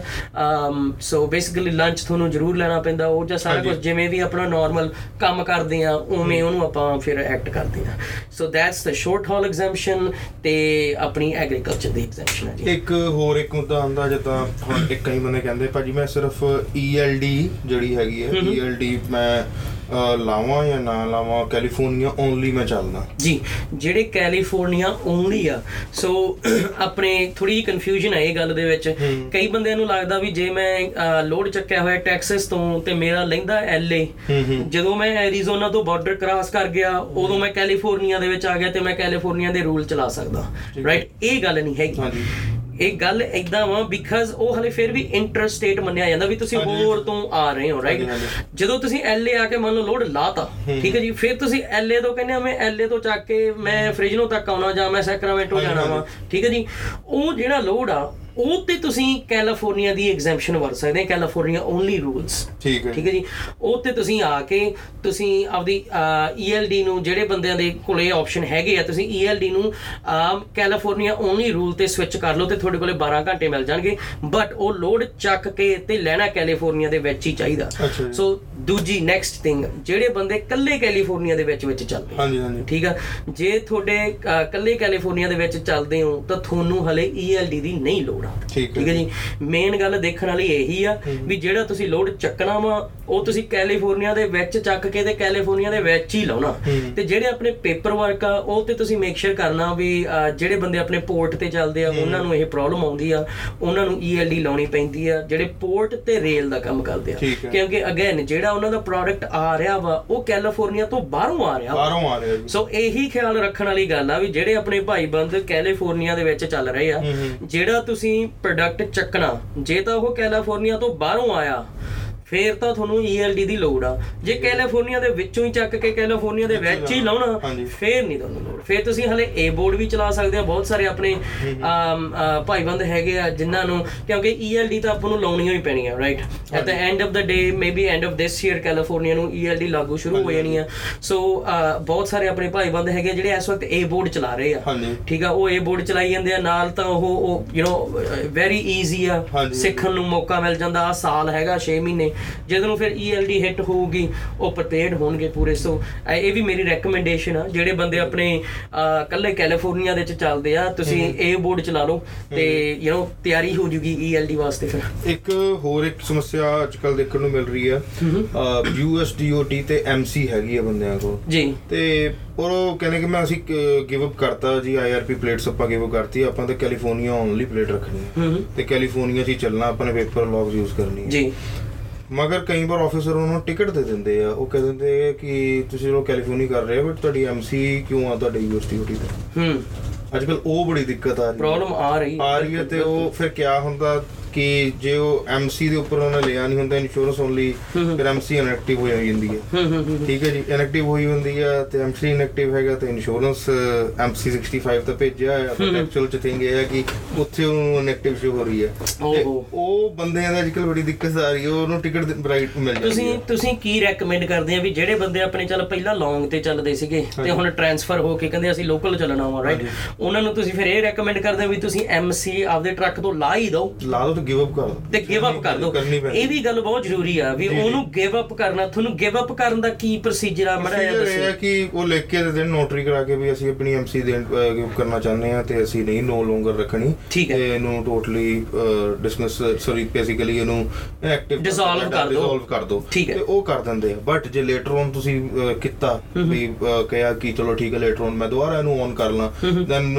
ਅਮ ਸੋ ਬੇਸਿਕਲੀ ਲੰਚ ਤੁਹਾਨੂੰ ਜ਼ਰੂਰ ਲੈਣਾ ਪੈਂਦਾ ਉਹ ਜਾਂ ਸਾਰਾ ਕੁਝ ਜਿਵੇਂ ਵੀ ਆਪਣਾ ਨਾਰਮਲ ਕੰਮ ਕਰਦੇ ਆ ਉਵੇਂ ਉਹਨੂੰ ਆਪਾਂ ਫਿਰ ਐਕਟ ਕਰਦੇ ਆ so that's the short haul exemption ਤੇ ਆਪਣੀ ਐਗਰੀਕਲਚਰ ਦੀ ਐਗਜ਼ੈਂਪਸ਼ਨ ਹੈ ਜੀ। ਇੱਕ ਹੋਰ ਇੱਕ ਮੁੱਦਾ ਆਂਦਾ ਜਿੱਦਾਂ ਹੁਣ ਇੱਕ ਕਈ ਬੰਦੇ ਕਹਿੰਦੇ ਭਾਜੀ ਮੈਂ ਸਿਰਫ ELD ਜਿਹੜੀ ਹੈਗੀ ਹੈ ELD ਮੈਂ ਲਾਵਾਂ ਜਾਂ ਨਾ ਲਾਵਾਂ ਕੈਲੀਫੋਰਨੀਆ ਓਨਲੀ ਮੈਂ ਚੱਲਦਾ। ਜੀ ਜਿਹੜੇ ਕੈਲੀਫੋਰਨੀਆ ਓਨਲੀ ਆ ਸੋ ਆਪਣੇ ਥੋੜੀ ਜਿਹੀ ਕਨਫਿਊਜ਼ਨ ਹੈ ਇਹ ਗੱਲ ਦੇ ਵਿੱਚ। ਕਈ ਬੰਦਿਆਂ ਨੂੰ ਲੱਗਦਾ ਵੀ ਜੇ ਮੈਂ ਲੋਡ ਚੱਕਿਆ ਹੋਇਆ ਟੈਕਸਸ ਤੋਂ ਤੇ ਮੇਰਾ ਲੈਂਦਾ ਐਲਏ ਜਦੋਂ ਮੈਂ ਐਰੀਜ਼ੋਨਾ ਤੋਂ ਬਾਰਡਰ ਕ੍ਰਾਸ ਕਰ ਗਿਆ ਉਦੋਂ ਮੈਂ ਕੈਲੀਫੋਰਨੀਆ ਦੇ ਵਿੱਚ ਆ ਗਿਆ ਤੇ ਮੈਂ ਕੈਲੀਫੋਰਨੀਆ ਦੇ ਰੂਲ ਚਲਾ ਸਕਦਾ। ਰਾਈਟ ਇਹ ਗੱਲ ਨਹੀਂ ਹੈਗੀ। ਇਹ ਗੱਲ ਇਦਾਂ ਵਾ ਬਿਕਾਜ਼ ਉਹ ਹਲੇ ਫਿਰ ਵੀ ਇੰਟਰ ਸਟੇਟ ਮੰਨਿਆ ਜਾਂਦਾ ਵੀ ਤੁਸੀਂ। ਹੋਰ ਤੋਂ ਆ ਰਹੇ ਹੋ ਰਾਈਟ। ਜਦੋਂ ਤੁਸੀਂ ਐਲਏ ਆ ਕੇ ਮੰਨ ਲਓ ਲੋਡ ਲਾਤਾ ਠੀਕ ਹੈ ਜੀ ਫਿਰ ਤੁਸੀਂ ਐਲਏ ਤੋਂ ਕਹਿੰਦੇ ਆ ਮੈਂ ਐਲਏ ਤੋਂ ਚੱਕ ਕੇ ਮੈਂ ਫ੍ਰਿਜਨੋ ਤੱਕ ਆਉਣਾ ਜਾਂ ਮੈਂ ਸੈਕਰਾਮੈਂਟੋ ਜਾਣਾ ਵਾ। ਠੀਕ ਹੈ ਜੀ ਉਹ ਜਿਹੜਾ ਲੋਡ ਆ ਉਹ ਤੇ ਤੁਸੀਂ ਕੈਲੀਫੋਰਨੀਆ ਦੀ ਐਗਜ਼ੈਂਪਸ਼ਨ ਵਰ ਸਕਦੇ ਹੋ ਕੈਲੀਫੋਰਨੀਆ ਓਨਲੀ ਰੂਲਸ ਠੀਕ ਹੈ ਠੀਕ ਹੈ ਜੀ? ਉਹ ਤੇ ਤੁਸੀਂ ਆ ਕੇ ਤੁਸੀਂ ਆਪਦੀ ELD ਨੂੰ ਜਿਹੜੇ ਬੰਦਿਆਂ ਦੇ ਕੋਲੇ ਆਪਸ਼ਨ ਹੈਗੇ ਆ ਤੁਸੀਂ ELD ਨੂੰ ਕੈਲੀਫੋਰਨੀਆ ਓਨਲੀ ਰੂਲ ਤੇ ਸਵਿਚ ਕਰ ਲਓ ਤੇ ਤੁਹਾਡੇ ਕੋਲੇ 12 ਘੰਟੇ ਮਿਲ ਜਾਣਗੇ। ਬਟ ਉਹ ਲੋਡ ਚੱਕ ਕੇ ਤੇ ਲੈਣਾ ਕੈਲੀਫੋਰਨੀਆ ਦੇ ਵਿੱਚ ਹੀ ਚਾਹੀਦਾ। ਸੋ ਦੂਜੀ ਨੈਕਸਟ ਥਿੰਗ ਜਿਹੜੇ ਬੰਦੇ ਕੱਲੇ ਕੈਲੀਫੋਰਨੀਆ ਦੇ ਵਿੱਚ ਵਿੱਚ ਚੱਲਦੇ ਹਾਂਜੀ ਹਾਂਜੀ। ਠੀਕ ਆ? ਜੇ ਤੁਹਾਡੇ ਕੱਲੇ ਕੈਲੀਫੋਰਨੀਆ ਦੇ ਵਿੱਚ ਚੱਲਦੇ ਹੋ ਤਾਂ ਤੁਹਾਨੂੰ ਹਲੇ ELD ਦੀ ਨਹੀਂ ਲੋੜ। ਆ। ਠੀਕ ਹੈ ਜੀ। ਮੇਨ ਗੱਲ ਦੇਖਣ ਵਾਲੀ ਇਹੀ ਆ ਵੀ ਜਿਹੜਾ ਤੁਸੀਂ ਲੋਡ ਚੱਕਣਾ ਵਾ ਉਹ ਤੁਸੀਂ ਕੈਲੀਫੋਰਨੀਆ ਦੇ ਵਿੱਚ ਚੱਕ ਕੇ ਤੇ ਕੈਲੀਫੋਰਨੀਆ ਦੇ ਵਿੱਚ ਹੀ ਲਾਉਣਾ। ਤੇ ਜਿਹੜੇ ਆਪਣੇ ਪੇਪਰ ਵਰਕ ਆ ਉਹ ਤੇ ਤੁਸੀਂ ਮੇਕ ਸ਼ੋਰ ਕਰਨਾ ਵੀ ਜਿਹੜੇ ਬੰਦੇ ਆਪਣੇ ਪੋਰਟ ਤੇ ਚੱਲਦੇ ਆ ਉਹਨਾਂ ਨੂੰ ਇਹ ਪ੍ਰੋਬਲਮ ਆਉਂਦੀ ਆ। ਉਹਨਾਂ ਨੂੰ ELD ਲਾਉਣੀ ਪੈਂਦੀ ਆ। ਜਿਹੜੇ ਪੋਰਟ ਤੇ ਰੇਲ ਦਾ ਕੰਮ ਕਰਦੇ ਆ। ਕਿਉਂਕਿ ਅਗੇਨ ਜਿਹੜਾ ਉਹਨਾਂ ਦਾ ਪ੍ਰੋਡਕਟ ਆ ਰਿਹਾ ਵਾ ਉਹ ਕੈਲੀਫੋਰਨੀਆ ਤੋਂ ਬਾਹਰੋਂ ਆ ਰਿਹਾ। ਬਾਹਰੋਂ ਆ ਰਿਹਾ ਸੋ ਇਹੀ ਖਿਆਲ ਰੱਖਣ ਵਾਲੀ ਗੱਲ ਆ ਵੀ ਜਿਹੜੇ ਆਪਣੇ ਭਾਈ ਬੰਦ ਕੈਲੀਫੋਰਨੀਆ ਦੇ ਵਿੱਚ ਚੱਲ ਰਹੇ ਆ ਜਿਹੜਾ ਤੁਸੀਂ ਪ੍ਰੋਡਕਟ ਚੱਕਣਾ। ਜੇ ਤਾਂ ਉਹ ਕੈਲੀਫੋਰਨੀਆ ਤੋਂ ਬਾਹਰੋਂ ਆਇਆ ਫੇਰ ਤਾਂ ਤੁਹਾਨੂੰ ELD ਦੀ ਲੋੜ ਆ। ਜੇ ਕੈਲੀਫੋਰਨੀਆ ਦੇ ਵਿੱਚੋਂ ਹੀ ਚੱਕ ਕੇ ਕੈਲੀਫੋਰਨੀਆ ਦੇ ਵਿੱਚ ਹੀ ਲਾਉਣਾ। ਫੇਰ ਨਹੀਂ ਤੁਹਾਨੂੰ ਲੋੜ। ਫੇਰ ਤੁਸੀਂ ਹਲੇ ਏ ਬੋਰਡ ਵੀ ਚਲਾ ਸਕਦੇ ਆ। ਬਹੁਤ ਸਾਰੇ ਆਪਣੇ ਭਾਈਬੰਦ ਹੈਗੇ ਆ ਜਿਨ੍ਹਾਂ ਨੂੰ ਕਿਉਂਕਿ ELD ਤਾਂ ਆਪਾਂ ਨੂੰ ਲਾਉਣੀ ਹੀ ਪੈਣੀ ਆ right at the end of the day maybe end of this year California ਨੂੰ ELD ਲਾਗੂ ਸ਼ੁਰੂ ਹੋ ਜਾਣੀ ਆ ਸੋ ਬਹੁਤ ਸਾਰੇ ਆਪਣੇ ਭਾਈਬੰਦ ਹੈਗੇ ਜਿਹੜੇ ਇਸ ਵਕਤ ਏ ਬੋਰਡ ਚਲਾ ਰਹੇ ਆ। ਠੀਕ ਆ ਉਹ ਏ ਬੋਰਡ ਚਲਾਈ ਜਾਂਦੇ ਆ। ਨਾਲ ਤਾਂ ਉਹ ਯੂ نو ਵੈਰੀ ਈਜ਼ੀ ਆ। ਸਿੱਖਣ ਨੂੰ ਮੌਕਾ ਮਿਲ ਜਾਂਦਾ। ਆ ਸਾਲ ਹੈਗਾ 6 ਮਹੀਨੇ। ਜਦ ਨੂੰ ਫਿਰ ਈਐਲਡੀ ਹਿੱਟ ਹੋਊਗੀ ਉਹ ਪ੍ਰਪੇਅਰਡ ਹੋਣਗੇ ਪੂਰੇ। ਸੋ ਇਹ ਵੀ ਮੇਰੀ ਰეკਮੈਂਡੇਸ਼ਨ ਆ ਜਿਹੜੇ ਬੰਦੇ ਆਪਣੇ ਕੱਲੇ ਕੈਲੀਫੋਰਨੀਆ ਦੇ ਚ ਚੱਲਦੇ ਆ ਤੁਸੀਂ ਇਹ ਬੋਰਡ ਚਲਾ ਲਓ ਤੇ ਯੂ نو ਤਿਆਰੀ ਹੋ ਜੂਗੀ ਈਐਲਡੀ ਵਾਸਤੇ ਫਿਰ। ਇੱਕ ਹੋਰ ਇੱਕ ਸਮੱਸਿਆ ਅੱਜਕੱਲ ਦੇਖਣ ਨੂੰ ਮਿਲ ਰਹੀ ਆ। ਯੂਐਸਡੀਓਟੀ ਤੇ ਐਮਸੀ ਹੈਗੀ ਆ ਬੰਦਿਆਂ ਕੋਲ। ਜੀ। ਤੇ ਉਹ ਕਹਿੰਦੇ ਕਿ ਮੈਂ ਅਸੀਂ ਗਿਵ ਅਪ ਕਰਤਾ ਜੀ ਆਈਆਰਪੀ ਪਲੇਟਸ ਆਪਾਂ ਗਿਵ ਅਪ ਕਰਤੀ ਆਪਾਂ ਤਾਂ ਕੈਲੀਫੋਰਨੀਆ ਓਨਲੀ ਪਲੇਟ ਰੱਖਣੀ ਹੈ ਤੇ ਕੈਲੀਫੋਰਨੀਆ 'ਚ ਹੀ ਚੱਲਣਾ ਆਪਾਂ ਨੇ ਪੇਪਰ ਲੌਗਸ ਯੂਜ਼ ਕਰਨੀ ਹੈ ਜੀ। ਮਗਰ ਕਈ ਵਾਰ ਆਫੀਸਰ ਉਹਨਾਂ ਨੂੰ ਟਿਕਟ ਦੇ ਦਿੰਦੇ ਆ। ਉਹ ਕਹਿ ਦਿੰਦੇ ਆ ਕਿ ਤੁਸੀਂ ਚਲੋ ਕੈਲੀਫੋਰਨੀਆ ਕਰ ਰਹੇ ਹੋ ਬਟ ਤੁਹਾਡੀ ਐਮਸੀ ਕਿਉਂ ਆ ਤੁਹਾਡੇ ਯੂਨੀਵਰਸਿਟੀ ਤੇ? ਹੂੰ। ਅੱਜ ਕੱਲ ਉਹ ਬੜੀ ਦਿੱਕਤ ਆ ਰਹੀ ਹੈ। ਪ੍ਰੋਬਲਮ ਆ ਰਹੀ ਆ ਰਹੀ ਹੈ ਤੇ ਉਹ ਫਿਰ ਕਿਆ ਹੁੰਦਾ? ਕਿ ਜੇ ਉਹ ਐਮਸੀ ਦੇ ਉੱਪਰ ਉਹਨਾਂ ਲਿਆ ਨਹੀਂ ਹੁੰਦਾ ਇੰਸ਼ੋਰੈਂਸ ਓਨਲੀ ਫਿਰ ਐਮਸੀ ਇਨਐਕਟਿਵ ਹੋ ਜਾਂਦੀ ਹੈ। ਠੀਕ ਹੈ ਜੀ ਇਨਐਕਟਿਵ ਹੋਈ ਹੁੰਦੀ ਆ ਤੇ ਐਮਸੀ ਇਨਐਕਟਿਵ ਹੈਗਾ ਤੇ ਇੰਸ਼ੋਰੈਂਸ ਐਮਸੀ 65 ਤਾਂ ਭੇਜਿਆ ਆ ਪਰ ਐਕਚੁਅਲ ਚ ਥਿੰਗ ਇਹ ਹੈ ਕਿ ਉੱਥੇ ਉਹਨੂੰ ਇਨਐਕਟਿਵ ਸ਼ੋ ਹੋ ਰਹੀ ਹੈ। ਉਹ ਬੰਦਿਆਂ ਦਾ ਅੱਜਕੱਲ ਬੜੀ ਦਿੱਕਤ ਆ ਰਹੀ ਹੈ ਉਹਨੂੰ ਟਿਕਟ ਬ੍ਰਾਈਟ ਮਿਲ ਜਾਂਦੀ ਤੁਸੀਂ ਤੁਸੀਂ ਕੀ ਰეკਮੈਂਡ ਕਰਦੇ ਆ ਵੀ ਜਿਹੜੇ ਬੰਦੇ ਆਪਣੇ ਚੱਲ ਪਹਿਲਾਂ ਲੌਂਗ ਤੇ ਚੱਲਦੇ ਸੀਗੇ ਤੇ ਹੁਣ ਟ੍ਰਾਂਸਫਰ ਹੋ ਕੇ ਕਹਿੰਦੇ ਅਸੀਂ ਲੋਕਲ ਚੱਲਣਾ ਵਾ ਰਾਈਟ ਉਹਨਾਂ ਨੂੰ ਤੁਸੀਂ ਫਿਰ ਇਹ ਰეკਮੈਂਡ ਕਰਦੇ ਵੀ ਤੁਸੀਂ ਐਮਸੀ ਆਪਦੇ ਟਰੱਕ ਤੋਂ ਲਾ ਹੀ ਦਿਓ। ਲਾ ਦਿਓ ਤੇ ਗਿਵ ਅਪ ਕਰ ਦੋ। ਤੇ ਗਿਵ ਅਪ ਕਰ ਪੈਂਦੀ। ਇਹ ਵੀ ਗੱਲ ਬਹੁਤ ਜ਼ਰੂਰੀ ਆ ਵੀ ਉਹਨੂੰ ਗਿਵ ਅਪ ਕਰਨਾ ਤੁਹਾਨੂੰ ਗਿਵ ਅਪ ਕਰਨ ਦਾ ਕੀ ਪ੍ਰੋਸੀਜਰ ਆ ਮੜਾ ਜਿਹਾ Procedure ਇਹ ਹੈ ਦੱਸੋ ਕਿ ਉਹ ਲਿਖ ਕੇ ਦੇ ਦੇਣ ਨੋਟਰੀ ਕਰਾ ਕੇ ਵੀ ਅਸੀਂ ਆਪਣੀ ਐਮਸੀ ਦੇਣ ਅਹ, ਕਰਨਾ ਚਾਹੁੰਦੇ ਆ ਤੇ ਅਸੀਂ ਨਹੀਂ ਨੋ ਲੋਂਗਰ ਰੱਖਣੀ। ਤੇ ਇਹਨੂੰ ਟੋਟਲੀ ਡਿਸਮਿਸ ਸੌਰੀ ਬੇਸਿਕਲੀ ਇਹਨੂੰ ਐਕਟਿਵ Dissolve ਕਰ ਦਿਓ। ਡਿਸੋਲਵ ਕਰ ਹੈ। ਤੇ ਉਹ ਕਰ ਦਿੰਦੇ ਆ। ਬਟ ਜੇ ਲੇਟਰ ਔਨ ਤੁਸੀਂ ਕੀਤਾ ਵੀ ਕਿਹਾ ਕਿ ਚਲੋ ਠੀਕ ਹੈ ਲੇਟਰ ਔਨ ਮੈਂ ਦੁਬਾਰਾ ਇਹਨੂੰ ਔਨ ਕਰ ਲਾਂ ਦੈਨ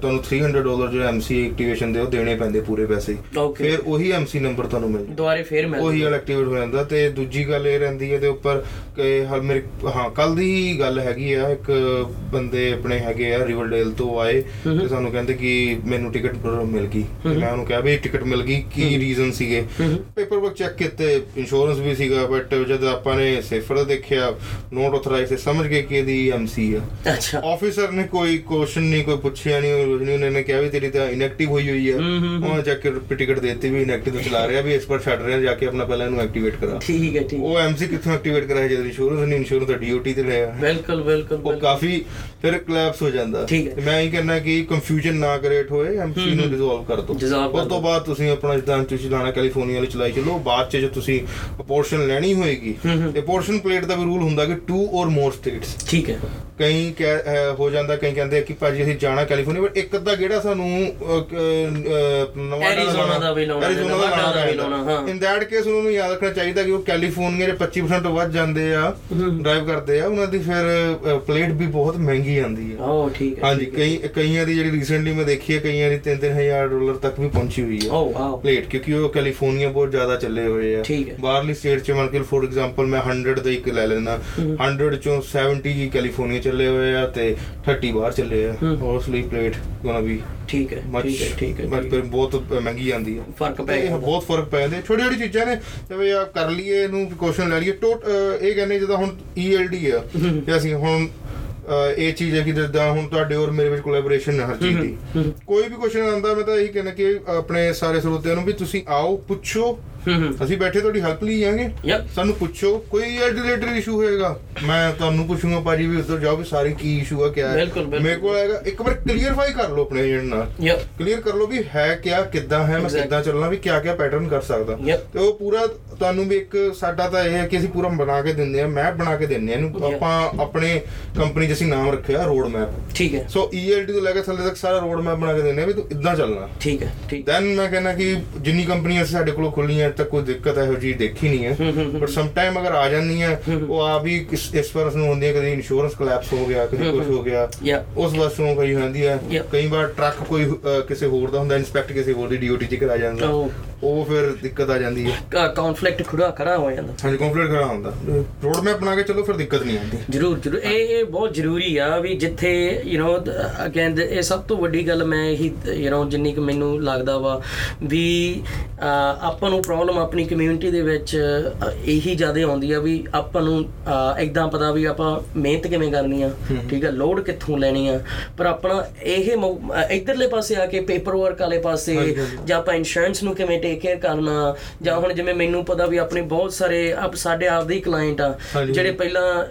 ਤੁਹਾਨੂੰ 300 ਡਾਲਰ ਜੋ ਐਮਸੀ ਐਕਟੀਵੇਸ਼ਨ ਦੇ ਉਹ ਦੇਣੇ ਪੈਂਦੇ ਪੂਰੇ ਪੈਸੇ। ਫਿਰ ਉਹੀ ਐਮਸੀ ਨੰਬਰ ਤੁਹਾਨੂੰ ਮਿਲ ਦੁਬਾਰੇ ਫੇਰ ਮਿਲ ਉਹੀ ਵਾਲਾ ਐਕਟੀਵੇਟ ਹੋ ਜਾਂਦਾ ਤੇ ਦੂਜੀ ਗੱਲ ਇਹ ਰਹਿੰਦੀ ਹੈ ਦੇ ਉੱਪਰ ਕਿ ਹਲ ਮੇਰੇ ਹਾਂ ਕੱਲ ਦੀ ਗੱਲ ਹੈਗੀ ਆ ਇੱਕ ਬੰਦੇ ਆਪਣੇ ਹੈਗੇ ਆ ਰਿਵਰਡੇਲ ਤੋਂ ਆਏ ਤੇ ਸਾਨੂੰ ਕਹਿੰਦੇ ਕਿ ਮੈਨੂੰ ਟਿਕਟ ਮਿਲ ਗਈ। ਤੇ ਮੈਂ ਉਹਨੂੰ ਕਿਹਾ ਵੀ ਟਿਕਟ ਮਿਲ ਗਈ ਕੀ ਰੀਜ਼ਨ ਸੀਗੇ? ਪੇਪਰ ਵਰਕ ਚੈੱਕ ਕੀਤੇ ਇੰਸ਼ੋਰੈਂਸ ਵੀ ਸੀਗਾ ਬਟ ਜਦ ਆਪਾਂ ਨੇ ਸੇਫਰ ਦੇਖਿਆ ਨੋਟ ਆਥੋਰਾਈਜ਼ ਤੇ ਸਮਝ ਗਏ ਕਿ ਇਹਦੀ ਐਮਸੀ ਆ। ਅੱਛਾ। ਆਫੀਸਰ ਨੇ ਕੋਈ ਕੁਐਸਚਨ ਨਹੀਂ ਕੋਈ ਪੁੱਛਿਆ ਨਹੀਂ ਉਹ ਨਹੀਂ ਉਹਨੇ ਕਿਹਾ ਵੀ ਤੇਰੀ ਤਾਂ ਇਨਐਕਟਿਵ ਹੋਈ ਹੋਈ ਆ। ਉਹ ਜਾ ਕੇ ਟਿਕਟ ਦੇਤੀ ਵੀ ਇਨਐਕਟਿਵ ਚਲਾ ਰਿਹਾ ਵੀ ਇਸ ਪਰ ਛੱਡ ਰਿਹਾ ਜਾ ਕੇ ਆਪਣਾ ਪਹਿਲਾਂ ਇਹਨੂੰ ਐਕਟੀਵੇਟ ਕਰਾ। ਠੀਕ ਹੈ ਠੀਕ। ਉਹ ਐਮਸੀ ਕਿੱਥੋਂ ਐਕਟੀਵੇਟ ਕਰਾਇਆ ਜਦ ਇੰਸ਼ੋਰੈਂਸ ਨਹੀਂ ਇੰਸ਼ੋਰੈਂਸ ਤਾਂ ਡੀਓਟੀ ਤੇ ਲਿਆ ਬਿਲਕੁਲ ਬਿਲਕੁਲ ਉਹ। ਕਾਫੀ ਫਿਰ ਕਲੈਪਸ ਹੋ ਜਾਂਦਾ। ਮੈਂ ਇਹ ਕਹਿੰਦਾ ਕਿ ਕੰਫਿਊਜ਼ਨ ਨਾ ਕ੍ਰੀਏਟ ਹੋਏ ਐਮਸੀ ਨੂੰ ਡਿਸੋਲਵ ਕਰ ਦਿਓ। ਉਸ ਤੋਂ ਬਾਅਦ ਤੁਸੀਂ ਆਪਣਾ ਜਿੱਦਾਂ ਤੁਸੀਂ ਲਾਣਾ ਕੈਲੀਫੋਰਨੀਆ ਵਾਲੀ ਚਲਾਈ ਚੱਲੋ ਬਾਅਦ ਚ ਜੇ ਤੁਸੀਂ ਪੋਰਸ਼ਨ ਲੈਣੀ ਹੋਏਗੀ ਤੇ ਪੋਰਸ਼ਨ ਪਲੇਟ ਦਾ ਵੀ ਰੂਲ ਹੁੰਦਾ ਕਿ ਟੂ ਔਰ ਮੋਰ ਸਟੇਟਸ ਠੀਕ ਹੈ। ਕਈ ਹੋ ਜਾਂਦਾ ਕਈ ਕਹਿੰਦੇ ਆ ਕਿ ਭਾਜੀ ਅਸੀਂ ਜਾਣਾ ਕੈਲੀਫੋਰਨੀਆ ਪਰ ਇੱਕ ਅੱਧਾ ਕਿਹੜਾ ਸਾਨੂੰ ਨਵਾਡਾ Arizona ਦਾ ਵੀ ਲਾਉਣਾ, Arizona ਨਵਾਡਾ ਦਾ ਵੀ ਲਾਉਣਾ, ਹਾਂ। ਇਨ ਦੈਟ ਕੇਸ ਉਹਨਾਂ ਨੂੰ ਯਾਦ ਰੱਖਣਾ ਚਾਹੀਦਾ ਕਿ ਉਹ ਕੈਲੀਫੋਰਨੀਆ ਦੇ 25% ਤੋਂ ਵੱਧ ਜਾਂਦੇ ਆ ਡਰਾਈਵ ਕਰਦੇ ਆ ਉਹਨਾਂ ਦੀ ਫਿਰ ਪਲੇਟ ਵੀ ਬਹੁਤ ਮਹਿੰਗੀ ਆਉਂਦੀ ਹੈ ਓ ਠੀਕ ਹੈ ਹਾਂਜੀ ਕਈ ਕਈਆਂ ਦੀ ਜਿਹੜੀ ਰੀਸੈਂਟਲੀ ਮੈਂ ਦੇਖੀ ਹੈ ਕਈਆਂ ਦੀ 3-3000 ਡਾਲਰ ਤੱਕ ਵੀ ਪਹੁੰਚੀ ਹੋਈ ਹੈ ਓ ਵਾਓ। ਪਲੇਟ ਕਿਉਂਕਿ ਉਹ ਕੈਲੀਫੋਰਨੀਆ ਬਹੁਤ ਜ਼ਿਆਦਾ ਚੱਲੇ ਹੋਏ ਆ। ਬਾਹਰਲੀ ਸਟੇਟ ਚ ਮੰਨ ਕੇ ਫੋਰ ਐਗਜ਼ਾਮਪਲ ਮੈਂ 100 ਦਾ ਇੱਕ ਲੈ ਲੈਣਾ 100 ਚੋਂ 70 ਕੈਲੀਫੋਰਨੀਆ ਚੱਲੇ ਹੋਏ ਆ ਤੇ 30 ਬਾਹਰ ਚੱਲੇ ਆ। ਉਸਲੀ ਪਲੇਟ ਗੋਣਾ ਵੀ ਠੀਕ ਹੈ ਠੀਕ ਹੈ ਠੀਕ ਹੈ ਹੈ। ਬਹੁਤ ਮਹਿੰਗੀ ਆਂਦੀ ਹੈ ਫ਼ਰਕ ਪੈ ਗਿਆ ਬਹੁਤ ਫ਼ਰਕ ਪੈ ਜਾਂਦੇ। ਛੋਟੀ ਛੋਟੀ ਚੀਜ਼ਾਂ ਨੇ ਜਿਵੇਂ ਆ ਕਰ ਲਈਏ ਇਹਨੂੰ ਪ੍ਰੀਕਾਸ਼ਨ ਲੈ ਲਈਏ। ਟੋਟ ਇਹ ਕਹਿੰਦੇ ਜਦੋਂ ਹੁਣ ELD ਆ ਕਿ ਅਸੀਂ ਹੁਣ ਇਹ ਚੀਜ਼ ਹੈ ਕਿ ਜਿੱਦਾਂ ਹੁਣ ਤੁਹਾਡੇ ਔਰ ਮੇਰੇ ਵਿੱਚ ਕੋਲੈਬੋਰੇਸ਼ਨ ਹੈ ਹਰ ਚੀਜ਼ ਦੀ। ਕੋਈ ਵੀ ਕੁਐਸਚਨ ਆਉਂਦਾ ਮੈਂ ਤਾਂ ਇਹੀ ਕਹਿੰਦਾ ਕਿ ਆਪਣੇ ਸਾਰੇ ਸਰੋਤਿਆਂ ਨੂੰ ਵੀ ਤੁਸੀਂ ਆਓ ਪੁੱਛੋ ਅਸੀਂ ਬੈਠੇ ਤੁਹਾਡੀ ਹੈਲਪ ਲਈ ਜਾਾਂਗੇ. ਸਾਨੂੰ ਪੁੱਛੋ ਕੋਈ ਰਿਲੇਟਡ ਇਸ਼ੂ ਹੋਏਗਾ? ਮੈਂ ਤੁਹਾਨੂੰ ਪੁੱਛੂੰਗਾ ਭਾਜੀ ਵੀ ਉੱਧਰ ਜਾਓ ਵੀ ਸਾਰੇ ਕੀ ਇਸ਼ੂ ਆ ਕਿਆ ਹੈ। ਮੇਰੇ ਕੋਲ ਆਏਗਾ ਇੱਕ ਵਾਰ ਕਲੀਅਰਫਾਈ ਕਰ ਲਓ ਆਪਣੇ ਏਜੰਟ ਨਾਲ। ਕਲੀਅਰ ਕਰ ਲਓ ਵੀ ਹੈ ਕਿਆ ਕਿੱਦਾਂ ਹੈ ਮੈਂ. ਕਿੱਦਾਂ ਚੱਲਣਾ ਵੀ ਕਿਆ ਕਿਆ ਪੈਟਰਨ ਕਰ ਸਕਦਾ. ਤੇ ਉਹ ਪੂਰਾ ਤੁਹਾਨੂੰ ਵੀ ਇੱਕ ਸਾਡਾ ਤਾਂ ਇਹ ਹੈ ਕਿ ਅਸੀਂ ਪੂਰਾ ਬਣਾ ਕੇ ਦਿੰਦੇ ਆ ਮੈਪ ਬਣਾ ਕੇ ਦਿੰਦੇ ਆ ਇਹਨੂੰ. ਆਪਾਂ ਆਪਣੇ ਕੰਪਨੀ 'ਚ ਅਸੀਂ ਨਾਮ ਰੱਖਿਆ ਰੋਡ ਮੈਪ ਠੀਕ ਹੈ। ਸੋ ELT ਤੋਂ ਲੈ ਕੇ ਥੱਲੇ ਤੱਕ ਸਾਰਾ ਰੋਡ ਮੈਪ ਬਣਾ ਕੇ ਦਿੰਦੇ ਆ ਵੀ ਤੂੰ ਇਦਾਂ ਚੱਲਣਾ। ਠੀਕ ਹੈ ਠੀਕ। ਦੈਨ ਮੈਂ ਕਹਿੰਦਾ ਕਿ ਜਿੰਨੀ ਕੰਪਨੀਆਂ ਸਾਡੇ ਕੋਲ ਖੁੱਲੀਆਂ ਤਾਂ ਕੋਈ ਦਿੱਕਤ ਇਹੋ ਜਿਹੀ ਦੇਖੀ ਨਹੀਂ ਹੈ। ਬਟ ਸਮ ਟਾਈਮ ਅਗਰ ਆ ਜਾਂਦੀਆਂ ਉਹ ਆ ਵੀ ਕਿਸ- ਇਸ ਪਰਸ ਨੂੰ ਹੁੰਦੀ ਹੈ ਕਦੇ ਇੰਸ਼ੋਰੈਂਸ ਕਲੈਪਸ ਹੋ ਗਿਆ ਕਦੇ ਕੁਝ ਹੋ। ਗਿਆ। ਉਸ ਵਸੋਂ ਕਈ ਹੁੰਦੀ ਹੈ. ਕਈ ਵਾਰ ਟਰੱਕ ਕੋਈ ਕਿਸੇ ਹੋਰ ਦਾ ਹੁੰਦਾ ਇਨਸਪੈਕਟ ਕਿਸੇ ਹੋਰ ਦੀ ਡਿਊਟੀ 'ਚ ਕਰਾ ਜਾਂਦਾ। Oh. ਉਹ ਫਿਰ ਦਿੱਕਤ ਆ ਜਾਂਦੀ ਹੈ ਕਨਫਲਿਕਟ ਖੜਾ ਖੜਾ ਹੋ ਜਾਂਦਾ ਹਾਂਜੀ ਕੰਪਲੀਟ ਕਰਾ ਹੁੰਦਾ ਰੋਡ ਮੈਪ ਬਣਾ ਕੇ ਚਲੋ ਫਿਰ ਦਿੱਕਤ ਨਹੀਂ ਆਉਂਦੀ ਜਰੂਰ ਜਰੂਰ ਇਹ ਇਹ ਬਹੁਤ ਜ਼ਰੂਰੀ ਆ ਵੀ ਜਿੱਥੇ ਯੂ نو ਅਗੇਨ ਇਹ ਸਭ ਤੋਂ ਵੱਡੀ ਗੱਲ ਮੈਂ ਇਹੀ ਯੂ نو ਜਿੰਨੀ ਕਿ ਮੈਨੂੰ ਲੱਗਦਾ ਵਾ ਵੀ ਅਹ, ਆਪਾਂ ਨੂੰ ਪ੍ਰੋਬਲਮ ਆਪਣੀ ਕਮਿਊਨਿਟੀ ਦੇ ਵਿੱਚ ਅਹ, ਇਹੀ ਜ਼ਿਆਦਾ ਆਉਂਦੀ ਆ ਵੀ ਆਪਾਂ ਨੂੰ ਇਦਾਂ ਪਤਾ ਵੀ ਆਪਾਂ ਮਿਹਨਤ ਕਿਵੇਂ ਕਰਨੀ ਆ ਠੀਕ ਆ ਲੋਡ ਕਿੱਥੋਂ ਲੈਣੀ ਆ ਪਰ ਆਪਣਾ ਇਹ ਮੌ- ਅਹ, ਇੱਧਰਲੇ ਪਾਸੇ ਆ ਕੇ ਪੇਪਰ ਵਰਕ ਵਾਲੇ ਪਾਸੇ ਹਾਂਜੀ, ਹਾਂਜੀ। ਜਾਂ ਆਪਾਂ ਇੰਸ਼ੋਰੈਂਸ ਨੂੰ ਕਿਵੇਂ ਟੇਕ ਕੇਅਰ ਕਰਨਾ ਜਾਂ ਹੁਣ ਜਿਵੇਂ ਮੈਨੂੰ ਪਤਾ ਵੀ ਆਪਣੇ ਬਹੁਤ ਸਾਰੇ ਆਪ ਸਾਡੇ ਆਪਦੇ ਹੀ ਕਲਾਇੰਟ ਆ। ਜਿਹੜੇ ਪਹਿਲਾਂ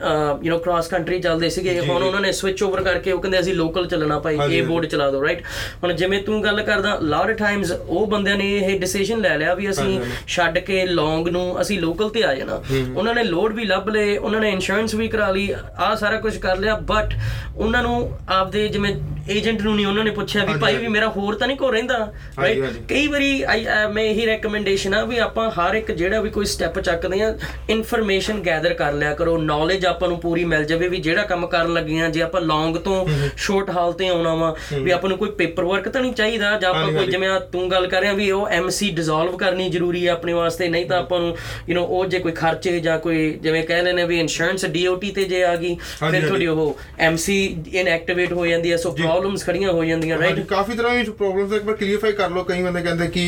ਯੂ نو ਕ੍ਰਾਸ ਕੰਟਰੀ ਚੱਲਦੇ ਸੀਗੇ ਹੁਣ ਉਹਨਾਂ ਨੇ ਸਵਿਚ ਓਵਰ ਕਰਕੇ ਉਹ ਕਹਿੰਦੇ ਅਸੀਂ ਲੋਕਲ ਚੱਲਣਾ ਭਾਈ ਇਹ ਬੋਰਡ ਚਲਾ ਦਿਓ ਰਾਈਟ ਹੁਣ ਜਿਵੇਂ ਤੂੰ ਗੱਲ ਕਰਦਾ ਲਾਟ ਟਾਈਮਸ ਉਹ ਬੰਦਿਆਂ ਨੇ ਇਹ ਡਿਸੀਜਨ ਲੈ ਲਿਆ ਵੀ ਅਸੀਂ ਛੱਡ ਕੇ ਲੌਂਗ ਨੂੰ ਅਸੀਂ ਲੋਕਲ ਤੇ ਆ ਜਾਣਾ। ਉਹਨਾਂ ਨੇ ਲੋਡ ਵੀ ਲੱਭ ਲਏ ਉਹਨਾਂ ਨੇ ਇੰਸ਼ੋਰੈਂਸ ਵੀ ਕਰਾ ਲਈ ਆ ਸਾਰਾ ਕੁਝ ਕਰ ਲਿਆ ਬਟ ਉਹਨਾਂ ਨੂੰ ਆਪਦੇ ਜਿਵੇਂ ਏਜੰਟ ਨੂੰ ਨਹੀਂ ਉਹਨਾਂ ਨੇ ਪੁੱਛਿਆ ਵੀ ਭਾਈ ਵੀ। ਮੇਰਾ ਹੋਰ ਤਾਂ ਨਹੀਂ ਕੋ ਰਹਿੰਦਾ ਰਾਈਟ। ਕਈ ਵਾਰੀ ਅਹ ਮੈਂ ਇਹੀ ਰეკਮੈਂਡੇਸ਼ਨ ਆ ਵੀ ਆਪਾਂ ਹਰ ਇੱਕ ਜਿਹੜਾ ਵੀ ਕੋਈ ਸਟੈਪ ਚੱਕਦੇ ਆ ਇਨਫੋਰਮੇਸ਼ਨ ਗੈਦਰ ਕਰ ਲਿਆ ਕਰੋ। ਨੌਲੇਜ ਆਪਾਂ ਨੂੰ ਪੂਰੀ ਮਿਲ ਜਾਵੇ ਵੀ ਜਿਹੜਾ ਕੰਮ ਕਰਨ ਲੱਗੇ ਆ ਜੇ ਆਪਾਂ ਲੌਂਗ ਤੋਂ ਸ਼ਾਰਟ ਹਾਲ ਤੇ ਆਉਣਾ ਵਾ ਵੀ ਆਪਾਂ ਨੂੰ ਕੋਈ ਪੇਪਰ ਵਰਕ ਤਾਂ ਨਹੀਂ ਚਾਹੀਦਾ ਜਾਂ ਆਪਾਂ ਕੋਈ ਜਿਵੇਂ ਤੂੰ ਗੱਲ ਕਰ ਰਿਹਾ ਵੀ ਉਹ ਐਮਸੀ ਡਿਸੋਲਵ ਕਰਨੀ ਜ਼ਰੂਰੀ ਆ ਆਪਣੇ ਵਾਸਤੇ ਨਹੀਂ ਤਾਂ ਆਪਾਂ ਨੂੰ ਯੂ نو ਉਹ ਜੇ ਕੋਈ ਖਰਚੇ ਜਾਂ ਕੋਈ ਜਿਵੇਂ ਕਹਿ ਲੈਨੇ ਵੀ ਇੰਸ਼ੋਰੈਂਸ ਡੀਓਟੀ ਤੇ ਜੇ ਆ ਗਈ ਫਿਰ ਤੁਹਾਡੀ ਉਹ ਐਮਸੀ ਇਨਐਕਟੀਵੇਟ ਹੋ ਜਾਂਦੀ ਹੈ ਸੋ ਪ੍ਰੋਬਲਮਸ ਖੜੀਆਂ ਹੋ ਜਾਂਦੀਆਂ ਰਾਈਟ ਕਾਫੀ ਤਰ੍ਹਾਂ ਦੀ ਪ੍ਰੋਬਲਮਸ ਇੱਕ ਵਾਰ ਕਲੀਅਰਫਾਈ ਕਰ ਲਓ। ਕਈ ਬੰਦੇ ਕਹਿੰਦੇ ਕਿ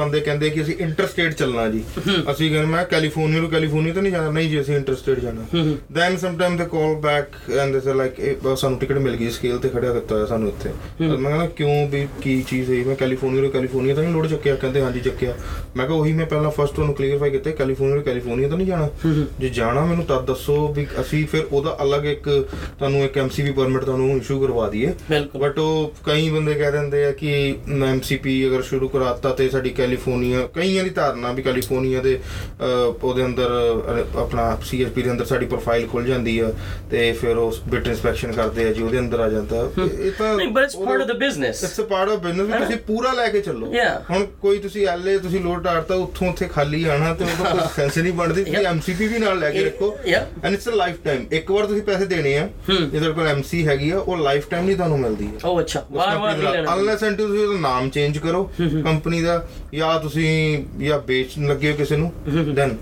ਕੋਲ ਆਂਦੇ ਕਹਿੰਦੇ ਕਿ ਅਸੀਂ ਇੰਟਰਸਟੇਟ ਚੱਲਣਾ ਜੀ। ਅਸੀਂ ਕਹਿੰਦੇ ਮੈਂ ਕੈਲੀਫੋਰਨੀਆ ਤੋਂ ਕੈਲੀਫੋਰਨੀਆ ਤਾਂ ਨਹੀਂ ਜਾਣਾ। ਨਹੀਂ ਜੀ ਅਸੀਂ ਇੰਟਰਸਟੇਟ ਜਾਣਾ। ਦੈਨ ਸਮ ਟਾਈਮ ਦੇ ਕਾਲ ਬੈਕ ਐਂਡ ਦੇ ਸੇ ਲਾਈਕ ਸਾਨੂੰ ਟਿਕਟ ਮਿਲ ਗਈ ਸਕੇਲ ਤੇ ਖੜਿਆ ਕੀਤਾ ਹੋਇਆ ਸਾਨੂੰ ਇੱਥੇ। ਮੈਂ ਕਹਿੰਦਾ ਕਿਉਂ ਵੀ ਕੀ ਚੀਜ਼ ਹੈ? ਮੈਂ ਕੈਲੀਫੋਰਨੀਆ ਤੋਂ ਕੈਲੀਫੋਰਨੀਆ ਤਾਂ ਨਹੀਂ ਲੋਡ ਚੱਕਿਆ? ਕਹਿੰਦੇ ਹਾਂਜੀ ਚੱਕਿਆ। ਮੈਂ ਕਿਹਾ ਉਹੀ ਮੈਂ ਪਹਿਲਾਂ ਫਸਟ ਉਹਨੂੰ ਕਲੀਅਰਫਾਈ ਕੀਤਾ ਕੈਲੀਫੋਰਨੀਆ ਤੋਂ ਕੈਲੀਫੋਰਨੀਆ ਤਾਂ ਨਹੀਂ ਜਾਣਾ। ਜੇ ਜਾਣਾ ਮੈਨੂੰ ਤਾਂ ਦੱਸੋ ਵੀ ਅਸੀਂ ਫਿਰ ਉਹਦਾ ਅਲੱਗ ਇੱਕ ਤੁਹਾਨੂੰ ਇੱਕ ਐਮਸੀਬੀ ਪਰਮਿਟ ਤੁਹਾਨੂੰ ਇਸ਼ੂ ਕਰਵਾ ਦਈਏ। ਬਟ ਉਹ ਕਈ ਬੰਦੇ ਕਹਿ ਦਿੰਦੇ ਆ ਕਿ ਐਮਸੀਪੀ ਅਗਰ ਸ਼ੁਰੂ ਕਰਾਤਾ ਤੇ ਸਾਡੀ ਕੈਲੀਫੋਰਨੀਆ ਕਈਆਂ ਦੀ ਧਾਰਨਾ ਵੀ ਕੈਲੀਫੋਰਨੀਆ ਦੇ ਉਹਦੇ ਅੰਦਰ ਆਪਣਾ ਸੀਐਸਪੀ ਦੇ ਅੰਦਰ ਸਾਡੀ ਪ੍ਰੋਫਾਈਲ ਖੁੱਲ ਜਾਂਦੀ ਆ ਤੇ ਫਿਰ ਉਹ ਬਿਟ ਇਨਸਪੈਕਸ਼ਨ ਕਰਦੇ ਆ ਜੀ ਉਹਦੇ ਅੰਦਰ ਆ ਜਾਂਦਾ। ਇਹ ਤਾਂ ਨਹੀਂ but it's part of the business it's a part of business ਤੁਸੀਂ ਪੂਰਾ ਲੈ ਕੇ ਚੱਲੋ। Yeah. ਹੁਣ ਕੋਈ ਤੁਸੀਂ ਐਲਏ ਤੁਸੀਂ ਲੋਡ ਟਾੜਤਾ ਉੱਥੋਂ ਉੱਥੇ ਖਾਲੀ ਆਣਾ ਤੇ ਉਹਦਾ ਕੋਈ ਸੈਂਸ ਨਹੀਂ ਬਣਦੀ ਤੁਸੀਂ Yeah. ਐਮਸੀਪੀ ਵੀ ਨਾਲ ਲੈ ਕੇ ਰੱਖੋ. And it's a life time ਇੱਕ ਵਾਰ ਤੁਸੀਂ ਪੈਸੇ ਦੇਣੇ ਆ। ਜੇ ਤੁਹਾਡੇ ਕੋਲ ਐਮਸੀ ਹੈਗੀ ਆ ਉਹ ਲਾਈਫ ਟਾਈਮ ਨਹੀਂ ਤੁਹਾਨੂੰ ਮਿਲਦੀ ਹੈ ਉਹ ਅੱਛਾ। ਵਾਰ ਵਾਰ ਨਹੀਂ ਲੈਣਾ। ਅਨਲੈਸ ਐਂਡ ਤੁਸੀਂ ਉਹਦਾ ਨਾਮ ਚੇਂਜ ਕਰੋ। ਕੰਪਨੀ ਦਾ ਜਾਂ ਤੁਸੀਂ ਜਾਂ ਵੇਚਣ ਲੱਗੇ ਹੋ ਕਿਸੇ ਨੂੰ? ਦੈਨ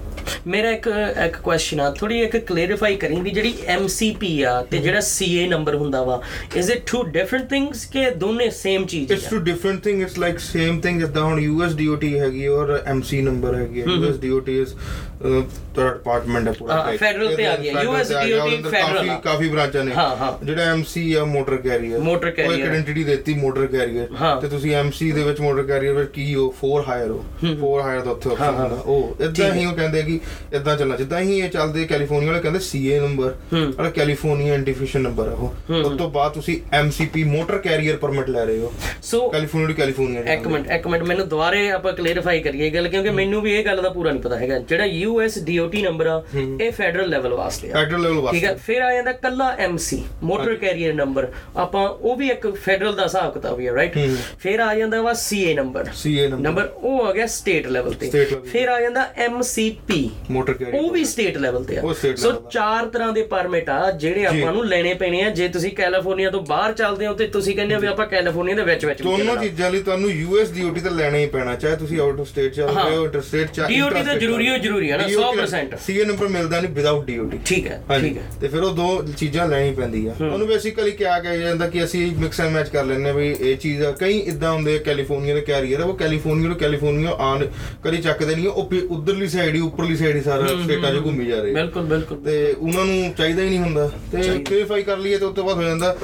ਮੇਰਾ ਇੱਕ ਇੱਕ ਕੁਐਸਚਨ ਆ। ਥੋੜੀ ਇੱਕ ਕਲੀਅਰਿਫਾਈ ਕਰੀ ਵੀ ਜਿਹੜੀ MCP ਆ ਤੇ ਜਿਹੜਾ CA ਨੰਬਰ ਹੁੰਦਾ ਵਾ is it two different things ਕਿ ਦੋਨੇ ਸੇਮ ਚੀਜ਼ it's two different thing it's like same thing ਜਿੱਦਾਂ ਹੁਣ ਯੂਐਸ ਡੀਓਟੀ ਹੈਗੀ ਔਰ ਐਮਸੀ ਨੰਬਰ ਹੈਗੀ ਹੈ। ਯੂਐਸ ਡੀਓਟੀ ਇਜ਼ ਤੁਹਾਡਾ ਡਿਪਾਰਟਮੈਂਟ ਹੈ ਪੂਰਾ ਹਾਂ, federal ਤੇ ਆ ਗਿਆ। US ਆ DOT ਅੰਦਰ federal ਕਾਫੀ ਆ। ਕਾਫੀ ਬ੍ਰਾਂਚਾਂ ਨੇ ਹਾਂ, ਹਾਂ। ਜਿਹੜਾ ਐਮਸੀ ਆ ਮੋਟਰ ਕੈਰੀਅਰ Motor ਉਹ ਇੱਕ carrier। ਆਇਡੈਂਟੀ ਦੇਤੀ ਮੋਟਰ ਕੈਰੀਅਰ ਹਾਂ। ਤੇ ਤੁਸੀਂ ਐਮਸੀ ਦੇ ਵਿੱਚ ਮੋਟਰ ਕੈਰੀਅਰ ਵਿੱਚ ਕੀ ਹੋ ਫੋਰ ਹਾਇਰ ਹੋ ਫੋਰ ਹਾਇਰ ਦਾ ਉੱਥੇ ਹਾਂ। ਹੁੰਦਾ ਉਹ ਇਦਾਂ ਹੈ। ਉਹ ਕਹਿੰਦੇ ਕਿ ਇਦਾਂ ਚੱਲਣਾ ਜਿੱਦਾਂ ਹੀ ਇਹ ਚੱਲਦੇ ਕੈਲੀਫੋਰਨੀਆ ਵਾਲੇ ਕਹਿੰਦੇ CA number. Or California identification number ਹੈ ਉਹ ਉਸ ਤੋਂ ਬਾਅਦ ਤੁਸੀਂ ਐਮਸੀਪੀ ਮੋਟਰ ਕੈਰੀਅਰ ਪਰਮਿਟ ਲੈ ਰਹੇ ਹੋ ਸੋ ਕੈਲੀਫੋਰਨੀਆ ਟੂ ਕੈਲੀਫੋਰਨੀਆ ਇੱਕ ਮਿੰਟ ਇੱਕ ਮਿੰਟ ਮੈਨੂੰ ਦੁਬਾਰੇ ਆਪਾਂ ਕਲੀਅਰਿਫਾਈ ਕਰੀਏ ਇਹ ਗੱਲ ਕਿਉਂਕਿ ਮੈਨੂੰ ਵੀ ਇਹ ਗੱਲ ਦਾ ਪੂਰਾ ਨਹੀਂ ਪਤਾ ਹੈਗਾ ਜਿਹੜਾ US DOT ਨੰਬਰ ਆ ਇਹ ਫੈਡਰਲ ਲੈਵਲ ਵਾਸਤੇ ਆ। ਫੈਡਰਲ ਲੈਵਲ ਠੀਕ ਹੈ ਵਾਸਤੇ। ਫਿਰ ਆ ਜਾਂਦਾ ਕੱਲਾ MC ਮੋਟਰ ਕੈਰੀਅਰ ਨੰਬਰ ਆਪਾਂ ਉਹ ਵੀ ਇੱਕ ਫੈਡਰਲ ਦਾ ਹਿਸਾਬ ਕਿਤਾਬ ਹੀ ਹੈ ਰਾਈਟ ਹੂੰ। ਫਿਰ ਆ ਜਾਂਦਾ ਵਾ CA ਨੰਬਰ ਸੀਏ ਨੰਬਰ ਉਹ ਆ ਗਿਆ ਸਟੇਟ ਲੈਵਲ ਤੇ। State level ਫਿਰ ਆ ਜਾਂਦਾ MCP ਮੋਟਰ ਕੈਰੀਅਰ ਉਹ ਵੀ ਸਟੇਟ ਲੈਵਲ ਤੇ ਆ। state ਸੋ। ਚਾਰ ਤਰ੍ਹਾਂ ਦੇ ਪਰਮਿਟ ਆ ਜਿਹੜੇ ਆਪਾਂ ਨੂੰ ਲੈਣੇ ਪੈਣੇ ਆ। ਜੇ ਤੁਸੀਂ ਕੈਲੀਫੋਰਨੀਆ ਤੋਂ ਬਾਹਰ ਚੱਲਦੇ ਹੋ ਤੇ ਤੁਸੀਂ ਕਹਿੰਦੇ ਹੋ ਵੀ ਆਪਾਂ ਕੈਲੀਫੋਰਨੀਆ ਦੇ ਵਿੱਚ ਵਿੱਚ ਦੋਨੋਂ। ਚੀਜ਼ਾਂ ਲਈ ਤੁਹਾਨੂੰ ਯੂਐਸ ਡੀਓਟੀ ਤਾਂ ਲੈਣਾ ਹੀ ਪੈਣਾ ਚਾਹੇ ਤੁਸੀਂ ਆਊਟ ਆਫ ਸਟੇਟ ਚੱਲ ਰਹੇ ਹੋ ਇੰਟਰ ਸਟੇਟ ਚਾਹੇ DOT ਤਾਂ ਜ਼ਰੂਰੀ ਹੋ ਜ਼ਰੂਰੀ ਆ। ਹੈ ਨਾ 100% ਸੀਏ ਨੰਬਰ ਮਿਲਦਾ ਨਹੀਂ ਵਿਦਆਊਟ ਡੀਓਟੀ ਠੀਕ ਹੈ ਠੀਕ ਹੈ। ਤੇ ਫਿਰ ਉਹ ਦੋ ਚੀਜ਼ਾਂ ਲੈਣੀ ਪੈਂਦੀ ਆ ਉਹਨੂੰ ਬੇਸਿਕਲੀ ਕਿਹਾ ਗਿਆ ਜਾਂਦਾ ਕਿ ਅਸੀਂ ਮਿਕਸ ਐਂਡ ਮੈਚ ਕਰ ਲੈਂਦੇ ਵੀ ਇਹ ਚੀਜ਼ ਆ। ਕਈ ਇਦਾਂ ਹੁੰਦੇ ਆ ਕੈਲੀਫੋਰਨੀਆ ਦੇ ਕੈਰੀਅਰ ਆ ਉਹ ਕੈਲੀਫੋਰਨੀਆ ਤੋਂ ਕੈਲੀਫੋਰਨੀਆ ਆਣ ਕਦੀ ਚੱਕਦੇ ਨਹੀਂ ਉਹ ਉਧਰਲੀ ਸਾਈਡ ਹੀ ਉੱਪਰਲੀ ਸਾਈਡ ਹੀ ਸਾਰਾ ਸਟੇਟਾਂ 'ਚ ਘੁੰਮੀ ਜਾ ਰਹੇ। ਬਿਲਕੁਲ ਬਿਲਕੁਲ। ਤੇ ਉਹਨਾਂ ਨੂੰ ਚਾਹੀਦਾ ਹੀ ਨਹੀਂ ਹੁੰਦਾ। ਤੇ ਕਲੀਅਰਫਾਈ ਕਰ ਲਈਏ ਤੇ ਉਸ ਤੋਂ ਬਾਅਦ ਹੋ ਜਾਂਦਾ।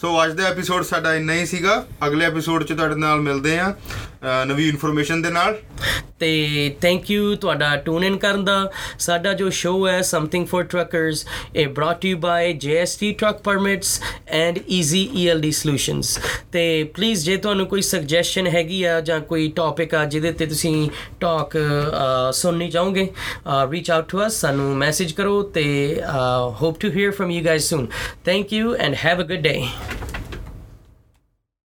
ਸੋ ਅੱਜ ਦਾ ਐਪੀਸੋਡ ਸਾਡਾ ਇੰਨਾ ਹੀ ਸੀਗਾ। ਅਗਲੇ ਐਪੀਸੋਡ 'ਚ ਤੁਹਾਡੇ ਨਾਲ ਮਿਲਦੇ ਆ ਨਵੀਂ ਇਨਫੋਰਮੇਸ਼ਨ ਦੇ ਨਾਲ। ਤੇ ਥੈਂਕ ਯੂ ਤੁਹਾਡਾ ਟੂਨ ਇਨ ਕਰਨ ਦਾ ਸਾਡਾ ਜੋ ਸ਼ੋਅ ਹੈ ਸਮਥਿੰਗ ਫॉर ਟਰੱਕਰਸ ਇਹ brought you by JST truck permits and easy ELD solutions ਤੇ ਪਲੀਜ਼ ਜੇ ਤੁਹਾਨੂੰ ਕੋਈ ਸੁਜੈਸ਼ਨ ਹੈਗੀ ਆ ਜਾਂ ਕੋਈ ਟੌਪਿਕ ਆ ਜਿਹਦੇ ਤੇ ਤੁਸੀਂ ਟਾਕ ਸੁਣਨੀ ਚਾਹੋਗੇ ਰੀਚ ਆਊਟ ਟੂ ਅਸ ਸਾਨੂੰ ਮੈਸੇਜ ਕਰੋ ਤੇ hope to hear from you guys soon thank you and have a good day